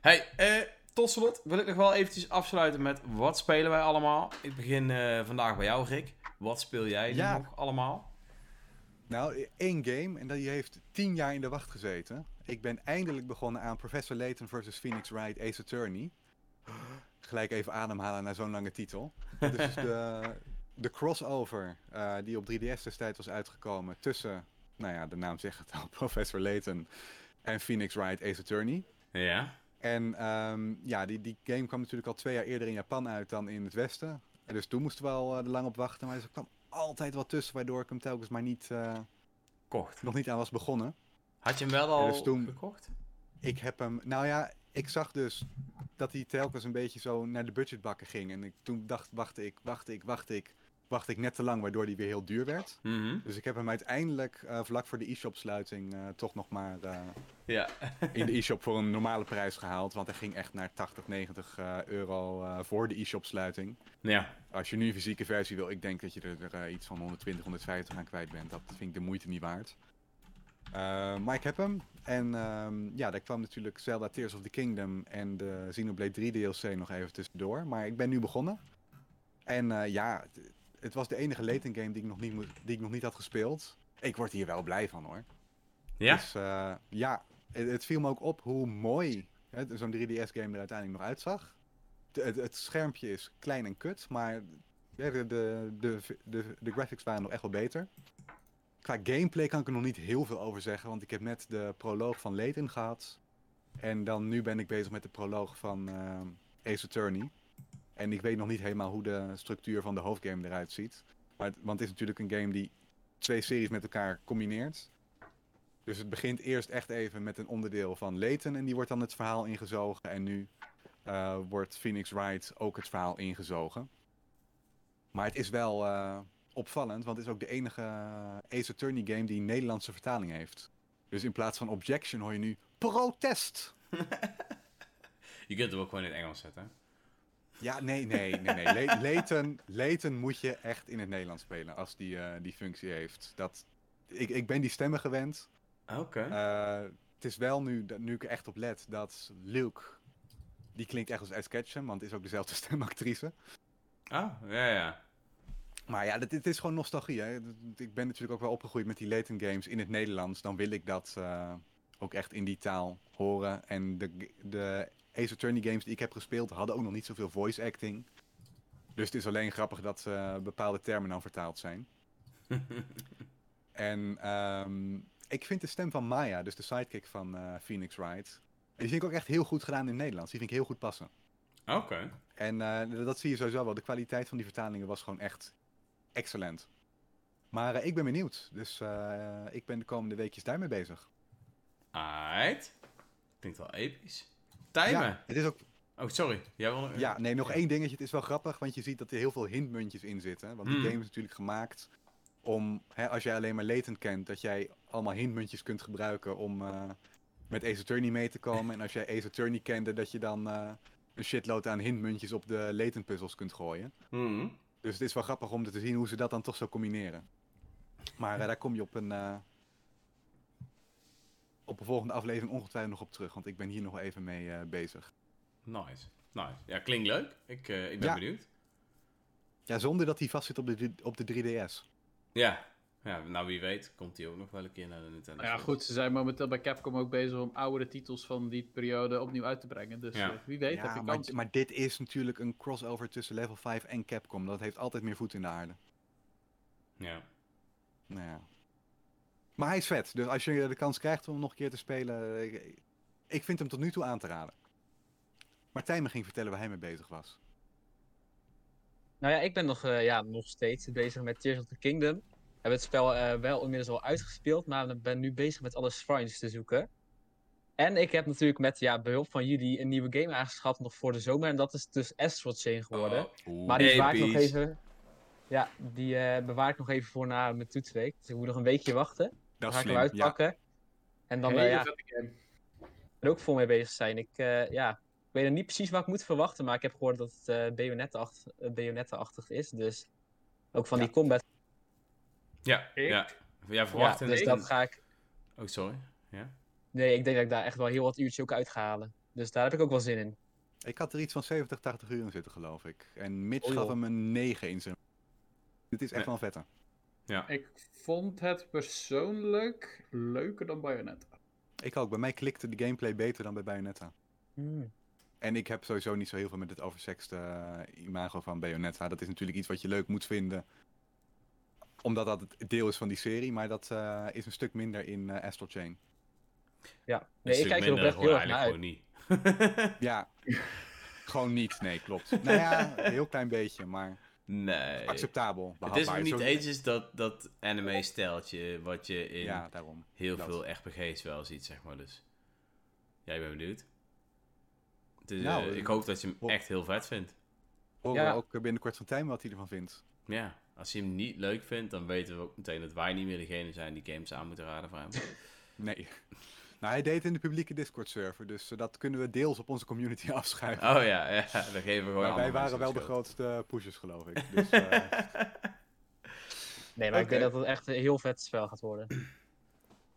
Hey, eh, tot slot wil ik nog wel eventjes afsluiten met wat spelen wij allemaal? Ik begin eh, vandaag bij jou, Rick. Wat speel jij Ja. nog allemaal? Nou, één game en die heeft tien jaar in de wacht gezeten. Ik ben eindelijk begonnen aan Professor Layton vs. Phoenix Wright Ace Attorney. Gelijk even ademhalen naar zo'n lange titel. Dus de, [LAUGHS] de crossover eh, die op 3DS destijds was uitgekomen tussen, nou ja, de naam zegt het al, [LAUGHS] Professor Layton en Phoenix Wright Ace Attorney. Ja. En ehm, ja, die, die game kwam natuurlijk al twee jaar eerder in Japan uit dan in het Westen. En dus toen moesten we al eh, er lang op wachten. Maar er kwam altijd wat tussen, waardoor ik hem telkens maar niet, eh, Kocht. nog niet aan was begonnen. Had je hem wel al dus toen- gekocht? Ik heb hem, nou ja, ik zag dus dat hij telkens een beetje zo naar de budgetbakken ging. En ik, toen dacht, wacht ik, wacht ik, wacht ik, wacht ik net te lang, waardoor die weer heel duur werd. Mhm. Dus ik heb hem uiteindelijk eh, vlak voor de e-shop sluiting eh, toch nog maar eh, Ja. in de e-shop voor een normale prijs gehaald. Want hij ging echt naar 80, 90 eh, euro voor de e-shop sluiting. ja. Als je nu een fysieke versie wil, ik denk dat je er, iets van 120, 150 aan kwijt bent. Dat vind ik de moeite niet waard. Maar ik heb hem. En ehm, ja, daar kwam natuurlijk Zelda Tears of the Kingdom en de Xenoblade 3 DLC nog even tussendoor. Maar ik ben nu begonnen. En ja, het, was de enige Layton game die ik, nog niet die ik nog niet had gespeeld. Ik word hier wel blij van hoor. Ja? Dus eh, ja, het, het viel me ook op hoe mooi zo'n 3DS-game er uiteindelijk nog uitzag. De- het, het schermpje is klein en kut, maar ja, de, de, de, graphics waren nog echt wel beter. Qua gameplay kan ik er nog niet heel veel over zeggen, want ik heb net de proloog van Layton gehad. En dan nu ben ik bezig met de proloog van eh, Ace Attorney. En ik weet nog niet helemaal hoe de structuur van de hoofdgame eruit ziet. Maar, want het is natuurlijk een game die twee series met elkaar combineert. Dus het begint eerst echt even met een onderdeel van Layton en die wordt dan het verhaal ingezogen. En nu eh, wordt Phoenix Wright ook het verhaal ingezogen. Maar het is wel eh, opvallend, want het is ook de enige Ace Attorney game die een Nederlandse vertaling heeft. Dus in plaats van objection hoor je nu protest. [LAUGHS] Je kunt hem ook gewoon in het Engels zetten. Ja, nee, nee, nee, nee. Le- [LAUGHS] Layton, Layton moet je echt in het Nederlands spelen als die, eh, die functie heeft. Dat, ik, ik ben die stemmen gewend. Oké. Eh, het is wel nu, nu ik er echt op let, dat Luke, die klinkt echt als Ash Ketchum, want het is ook dezelfde [LAUGHS] stemactrice. Ah, ja, ja. Maar ja, dit, dit is gewoon nostalgie. Hè. Ik ben natuurlijk ook wel opgegroeid met die Layton games in het Nederlands. Dan wil ik dat eh, ook echt in die taal horen. En de, de Ace Attorney games die ik heb gespeeld hadden ook nog niet zoveel voice acting. Dus het is alleen grappig dat eh, bepaalde termen dan vertaald zijn. [LAUGHS] en ehm, ik vind de stem van Maya, dus de sidekick van eh, Phoenix Wright, die vind ik ook echt heel goed gedaan in het Nederlands. Die vind ik heel goed passen. Oké. En eh, dat zie je sowieso wel. De kwaliteit van die vertalingen was gewoon echt excellent. Maar ik ben benieuwd. Dus ik ben de komende weekjes daarmee bezig. Alright. Klinkt wel episch. Timen. Ja, het is ook, Oh, sorry. Jij wil ja, nee, nog één dingetje. Het is wel grappig, want je ziet dat er heel veel hintmuntjes in zitten. Want die Mhm. game is natuurlijk gemaakt om, hè, als jij alleen maar Latent kent, dat jij allemaal hintmuntjes kunt gebruiken om eh, met Ace Attorney mee te komen. En als jij Ace Attorney kende, dat je dan eh, een shitload aan hintmuntjes op de Latent puzzels kunt gooien. Mhm. Dus het is wel grappig om te zien hoe ze dat dan toch zo combineren. Maar eh, daar kom je op een, op een volgende aflevering ongetwijfeld nog op terug. Want ik ben hier nog even mee eh, bezig. Nice. Nice. Ja, klinkt leuk. Ik, eh, ik ben Ja. benieuwd. Ja, zonder dat hij vast zit op de, op de 3DS. Ja. Ja, nou wie weet komt hij ook nog wel een keer naar de Nintendo ja, goed, ze zijn momenteel bij Capcom ook bezig om oudere titels van die periode opnieuw uit te brengen. Dus Ja. eh, wie weet heb Ja, je maar, kans. maar dit is natuurlijk een crossover tussen Level 5 en Capcom. Dat heeft altijd meer voet in de aarde. Ja. Nou ja. Maar hij is vet. Dus als je de kans krijgt om hem nog een keer te spelen... Ik, ik vind hem tot nu toe aan te raden. Martijn me ging vertellen waar hij mee bezig was. Nou ja, ik ben nog, eh, ja, nog steeds bezig met Tears of the Kingdom. Ik heb het spel eh, wel inmiddels al uitgespeeld, maar ik ben nu bezig met alle shrines te zoeken. En ik heb natuurlijk met ja, behulp van jullie een nieuwe game aangeschaft nog voor de zomer. En dat is dus Astral Chain geworden. Oh, maar die bewaar ik nog even. Ja, die eh, bewaar ik nog even voor na mijn toetsweek. Dus ik moet nog een weekje wachten. Dan Dat ga ik hem slim. Ja. uitpakken. En dan eh, Hele ja, er ook vol mee bezig zijn. Ik, eh, ja, ik weet nog niet precies wat ik moet verwachten, maar ik heb gehoord dat het eh eh, Bayonetta-achtig is. Dus ook van Ja. die combat. Ja, Ik? ja. Ja, Ja, verwacht dus dat ga ik. Oh, sorry. Ja. Nee, ik denk dat ik daar echt wel heel wat uurtjes ook uit ga halen. Dus daar heb ik ook wel zin in. Ik had er iets van 70, 80 uur in zitten, geloof ik. En Mitch Oh, gaf hem een 9 in zijn. Dit is echt wel een vette. Ja. Ik vond het persoonlijk leuker dan Bayonetta. Ik ook. Bij mij klikte de gameplay beter dan bij Bayonetta. En ik heb sowieso niet zo heel veel met het oversexte eh, imago van Bayonetta. Dat is natuurlijk iets wat je leuk moet vinden. Omdat dat het deel is van die serie. Maar dat eh, is een stuk minder in eh, Astral Chain. Ja, nee, ik kijk er oprecht heel erg gewoon naar uit. eigenlijk gewoon niet. [LAUGHS] Ja, gewoon niet. Nee, klopt. Nou ja, een heel klein beetje. Maar nee. acceptabel. Het is nog niet eens dat, dat anime-steltje wat je in Ja, daarom. heel dat. veel RPG's wel ziet, zeg maar. Dus jij bent benieuwd. Dus, Nou, eh, ik hoop dat je hem echt heel vet vindt. Horen Ja. we ook binnenkort van Tijmen wat hij ervan vindt. Ja, als je hem niet leuk vindt, dan weten we ook meteen dat wij niet meer degene zijn die games aan moeten raden voor hem. [LAUGHS] Nee. Nou, hij deed in de publieke Discord-server. Dus eh, dat kunnen we deels op onze community [LAUGHS] afschuiven. Oh ja, ja dan geven we gewoon maar wij waren wel de grootste pushers, geloof ik. Dus, eh, [LAUGHS] Nee, maar ik denk dat het echt een heel vet spel gaat worden. [CLEARS THROAT]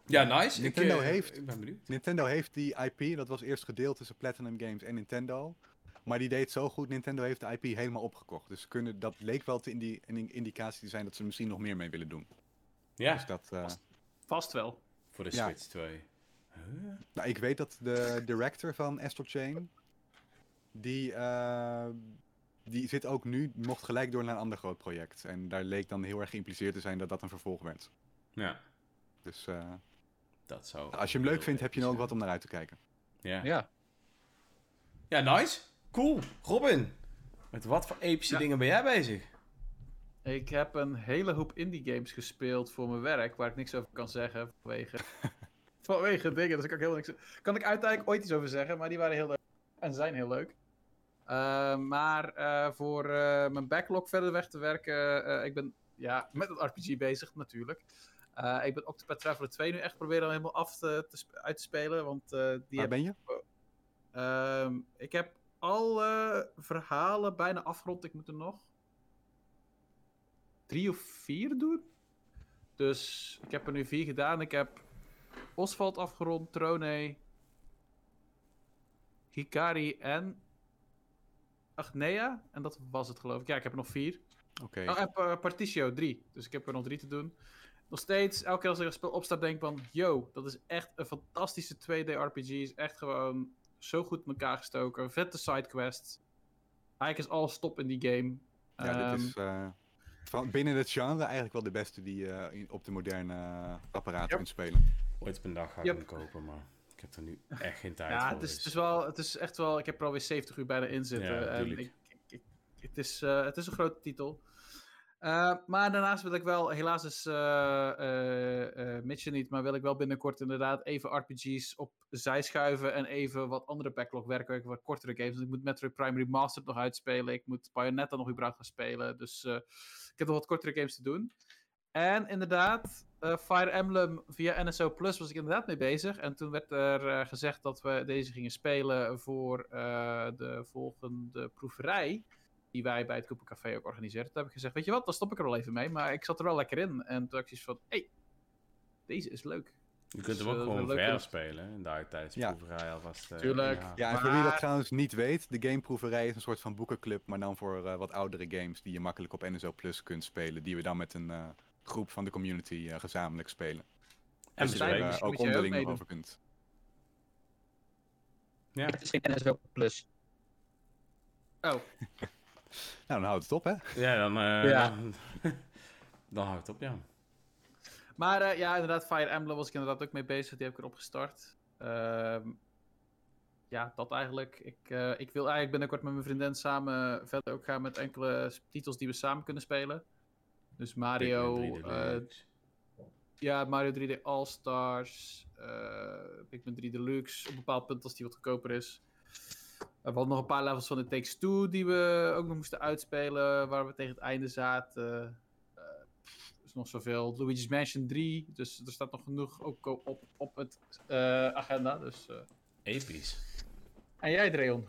Ja, nice. Nintendo ik, eh, heeft- Ik ben benieuwd. Nintendo heeft die IP, dat was eerst gedeeld tussen Platinum Games en Nintendo. Maar die deed zo goed, Nintendo heeft de IP helemaal opgekocht. Dus kunnen, dat leek wel te indi een indicatie te zijn dat ze er misschien nog meer mee willen doen. Ja, Dus dat, eh, Vast wel. voor de Ja. Switch 2. Huh? nou, ik weet dat de director van Astral Chain, die, eh, die zit ook nu, mocht gelijk door naar een ander groot project. En daar leek dan heel erg geïmpliceerd te zijn dat dat een vervolg werd. Ja, Dus eh, dat zou... als je hem leuk vindt, heb je dan ook wat om naar uit te kijken. Ja. Ja. ja, nice. Cool. Robin, met wat voor epische Ja. dingen ben jij bezig? Ik heb een hele hoop indie games gespeeld voor mijn werk, waar ik niks over kan zeggen vanwege, [LAUGHS] vanwege dingen. Dus ik kan ik helemaal niks. Kan ik uiteindelijk ooit iets over zeggen, maar die waren heel leuk en zijn heel leuk. Eh, maar eh, voor eh, mijn backlog verder weg te werken, ik ben ja, met het RPG bezig natuurlijk. Ik ben Octopath Traveler 2 nu echt proberen al helemaal af te, te uit te spelen, want die Waar heb ben je? Ehm, ik heb alle verhalen bijna afgerond. Ik moet er nog drie of vier doen. Dus ik heb er nu vier gedaan. Ik heb Oswald afgerond, Trone, Hikari en Agnea. En dat was het geloof ik. Ja, ik heb er nog vier. Oké. Oh, en Pa- Particio 3. Dus ik heb er nog drie te doen. Nog steeds, elke keer als ik een spel opstart, denk ik van... Yo, dat is echt een fantastische 2D-RPG. Is echt gewoon zo goed in elkaar gestoken. Vette sidequests. Eigenlijk is alles top in die game. Ja, dit Ehm, is eh, van binnen het genre eigenlijk wel de beste die je eh, op de moderne eh, apparaten Yep. kunt spelen. Ooit op een dag ga ik Yep. hem kopen, maar ik heb er nu echt geen tijd ja, voor. het is, dus- het is wel, het is echt wel... Ik heb er alweer 70 uur bijna in zitten. Ja, en ik, het, is, eh, het is een grote titel. Eh, maar daarnaast wil ik wel, helaas is eh eh, Mitch er niet, maar wil ik wel binnenkort inderdaad even RPG's opzij schuiven en even wat andere backlog werken, wat kortere games. Want ik moet Metroid Prime Remastered nog uitspelen, ik moet Bayonetta nog überhaupt gaan spelen, dus ik heb nog wat kortere games te doen. En inderdaad, eh, Fire Emblem via NSO Plus was ik inderdaad mee bezig. En toen werd er eh, gezegd dat we deze gingen spelen voor eh, de volgende proeverij. Die wij bij het Koepencafé ook organiseren. Toen heb ik gezegd, weet je wat, dan stop ik er wel even mee. Maar ik zat er wel lekker in. En toen had ik zoiets van, hé, hey, deze is leuk. je kunt hem dus, ook eh, gewoon dat- spelen. En daar tijdens de Ja. proeverij alvast... eh, Tuurlijk. Ja, en voor wie dat trouwens niet weet, de gameproeverij is een soort van boekenclub, maar dan voor eh, wat oudere games die je makkelijk op NSO Plus kunt spelen, die we dan met een eh, groep van de community eh, gezamenlijk spelen. En dus er bespreken. eh, ook onderling nog over kunt. Ja. Het is geen NSO Plus. Oh, [LAUGHS] Nou, dan houdt het op, hè? Ja, dan, eh Ja. dan, [LAUGHS] dan houdt het op, ja. Maar eh, ja, inderdaad, Fire Emblem was ik inderdaad ook mee bezig. Die heb ik erop gestart. Ehm, ja, dat eigenlijk. Ik, eh, ik wil eigenlijk binnenkort met mijn vriendin samen verder ook gaan met enkele titels die we samen kunnen spelen. Dus Mario, Pikmin 3 eh, ja, Mario 3D All-Stars, eh Pikmin 3 Deluxe, op een bepaald punt als die wat goedkoper is. We hadden nog een paar levels van de Takes Two die we ook nog moesten uitspelen, waar we tegen het einde zaten. Eh, is nog zoveel. Luigi's Mansion 3, dus er staat nog genoeg ook op, op het agenda. Dus. Episch. En jij, Dreon?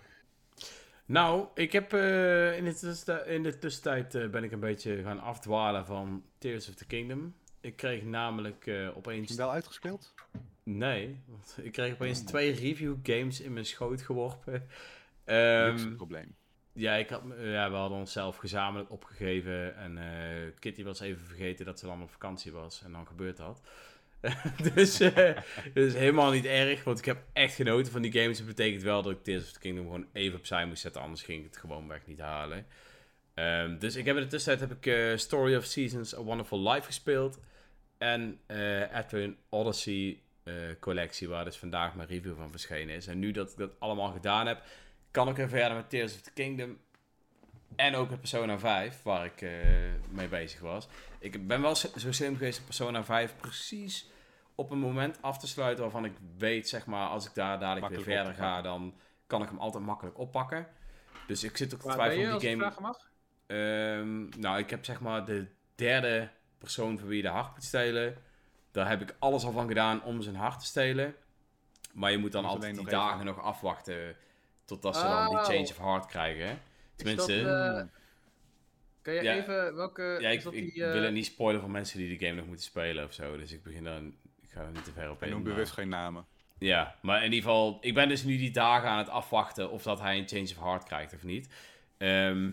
Nou, ik heb eh, in, de tussentijd, in de tussentijd eh, ben ik een beetje gaan afdwalen van Tears of the Kingdom. Ik kreeg namelijk eh, Heb je opeens... hem wel uitgespeeld? Nee, want ik kreeg opeens Oh. twee review games in mijn schoot geworpen. [LAUGHS] Dat Ehm, is het probleem. ja, ik had, me- ja, we hadden onszelf gezamenlijk opgegeven. En eh, Kitty was even vergeten dat ze dan op vakantie was. En dan gebeurt dat. [LAUGHS] dus eh dus helemaal niet erg, want ik heb echt genoten van die games. Het betekent wel dat ik Tears of the Kingdom gewoon even opzij moest zetten. Anders ging ik het gewoon weg niet halen. Ehm, dus ik heb in de tussentijd heb ik eh, Story of Seasons, A Wonderful Life gespeeld. En eh Advent Odyssey collectie, waar dus vandaag mijn review van verschenen is. En nu dat ik dat allemaal gedaan heb, kan ik weer verder met Tears of the Kingdom. En ook met Persona 5, waar ik mee bezig was. Ik ben wel zo slim geweest Persona 5 precies op een moment af te sluiten waarvan ik weet, zeg maar, als ik daar dadelijk Makkelijk weer op verder ga, dan kan ik hem altijd makkelijk oppakken. Dus ik zit ook te twijfelen als die game... vragen mag? Ehm, nou, ik heb zeg maar de derde persoon voor wie je de hart moet stelen. Daar heb ik alles al van gedaan om zijn hart te stelen. Maar je moet dan Moet altijd die nog even- dagen nog afwachten totdat ze dan die Oh. change of heart krijgen. Tenminste, dat, eh, kan je Ja. even, welke... ja, ik, ik die, eh, wil het niet spoilen voor mensen die de game nog moeten spelen of zo. Dus ik begin dan, ik ga er niet te ver op En in. noem bewust geen namen. Ja, maar in ieder geval, ik ben dus nu die dagen aan het afwachten of dat hij een change of heart krijgt of niet. Ehm,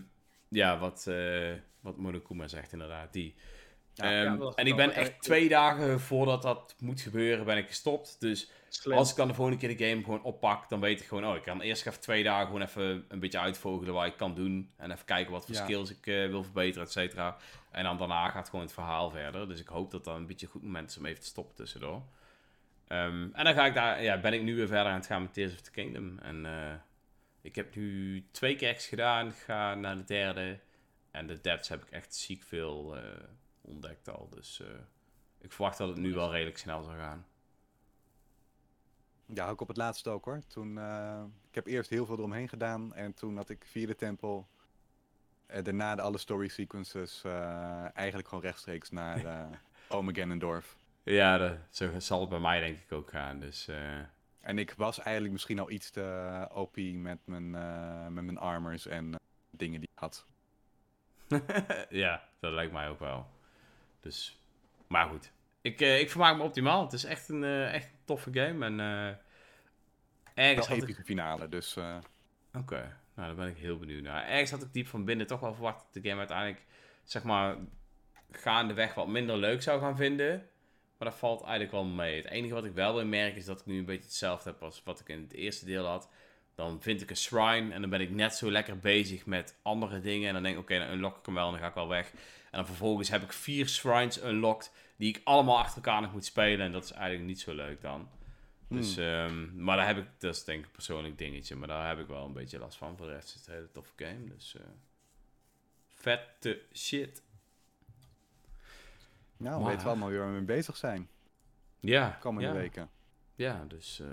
ja, wat, eh wat Monokuma zegt inderdaad, die. Ja, Ehm, ja, en ik ben echt hè? twee dagen voordat dat moet gebeuren, ben ik gestopt. Dus Slim. als ik dan de volgende keer de game gewoon oppak, dan weet ik gewoon, oh, ik kan eerst even twee dagen gewoon even een beetje uitvogelen wat ik kan doen. En even kijken wat voor Ja. skills ik eh, wil verbeteren, et cetera. En dan daarna gaat gewoon het verhaal verder. Dus ik hoop dat dat een beetje een goed moment is om even te stoppen tussendoor. Ehm, en dan ga ik daar, ja, ben ik nu weer verder aan het gaan met Tears of the Kingdom. En eh, ik heb nu twee kerks gedaan, ga naar de derde. En de depths heb ik echt ziek veel eh, ontdekt al. Dus eh, ik verwacht dat het nu wel redelijk snel zal gaan. Ja, ook op het laatste ook hoor. Toen, ik heb eerst heel veel eromheen gedaan en toen had ik vierde tempel. En daarna de alle story sequences eh, eigenlijk gewoon rechtstreeks naar [LAUGHS] eh Ganondorf. Ja, dat, zo zal het bij mij denk ik ook gaan. Dus eh, En ik was eigenlijk misschien al iets te OP met mijn, eh, met mijn armors en eh, dingen die ik had. [LAUGHS] ja, dat lijkt mij ook wel. Dus, maar goed. Ik, eh, ik vermaak me optimaal. Het is echt een, eh, echt een toffe game. En eh ergens Wel had ik... finale, dus eh, Oké, nou daar ben ik heel benieuwd naar. Ergens had ik diep van binnen toch wel verwacht dat de game uiteindelijk, zeg maar, gaandeweg wat minder leuk zou gaan vinden. Maar dat valt eigenlijk wel mee. Het enige wat ik wel weer merk is dat ik nu een beetje hetzelfde heb als wat ik in het eerste deel had. Dan vind ik een shrine en dan ben ik net zo lekker bezig met andere dingen. En dan denk ik, oké, dan unlock ik hem wel en dan ga ik wel weg. En dan vervolgens heb ik vier shrines unlocked die ik allemaal achter elkaar nog moet spelen. En dat is eigenlijk niet zo leuk dan. Dus, ehm, maar daar heb ik, dat is denk ik een persoonlijk dingetje, maar daar heb ik wel een beetje last van. Voor de rest is het een hele toffe game, dus eh vette shit. nou, we Maar- weten we allemaal weer waar we mee bezig zijn. Ja, Komende ja, weken. Ja, dus eh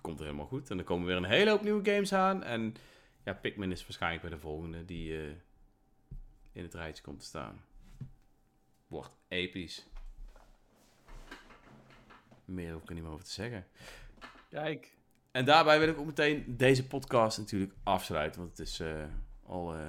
komt er helemaal goed. En er komen weer een hele hoop nieuwe games aan. En ja, Pikmin is waarschijnlijk bij de volgende die eh, in het rijtje komt te staan. Wordt episch. Meer hoef ik er niet meer over te zeggen. Kijk. En daarbij wil ik ook meteen deze podcast natuurlijk afsluiten. Want het is eh, al eh,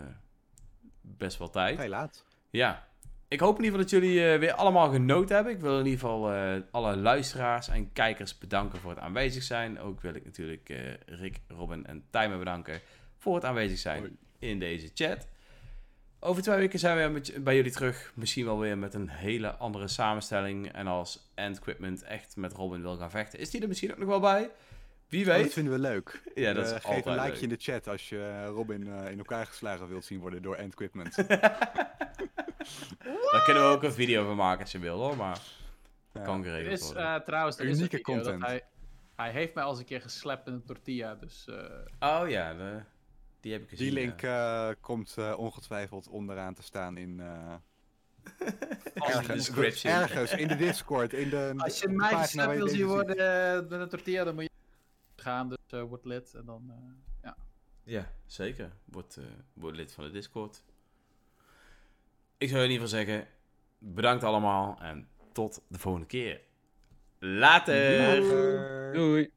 best wel tijd. Heel laat. Ja. Ik hoop in ieder geval dat jullie eh, weer allemaal genoten hebben. Ik wil in ieder geval eh, alle luisteraars en kijkers bedanken voor het aanwezig zijn. Ook wil ik natuurlijk eh, Rick, Robin en Tijmen bedanken voor het aanwezig zijn Hoi. in deze chat. Over twee weken zijn we met, bij jullie terug. Misschien wel weer met een hele andere samenstelling. En als End Equipment echt met Robin wil gaan vechten, is die er misschien ook nog wel bij. Wie Oh, dat weet. vinden we leuk. Ja, dat is Eh, geef een likeje leuk. in de chat als je eh, Robin eh, in elkaar geslagen wilt zien worden door End Equipment. [LAUGHS] Daar kunnen we ook een video van maken als je wil hoor. Maar Ja. kan Er geregeld is worden. eh, trouwens er is een Unieke dat content. Hij, hij heeft mij al eens een keer geslept in een tortilla, dus... eh, Oh ja, de- die heb ik gezien. Die ja. link eh, komt eh, ongetwijfeld onderaan te staan in, eh, [LAUGHS] Als een ergens, description. ergens in de Discord. In de, Als je de mij je wil zien worden eh, met een tortilla, dan moet je gaan, dus eh word lid en dan... eh, ja. Ja, zeker. Word, eh, word lid van de Discord. Ik zou in ieder geval zeggen, bedankt allemaal en tot de volgende keer. Later! Later. Doei.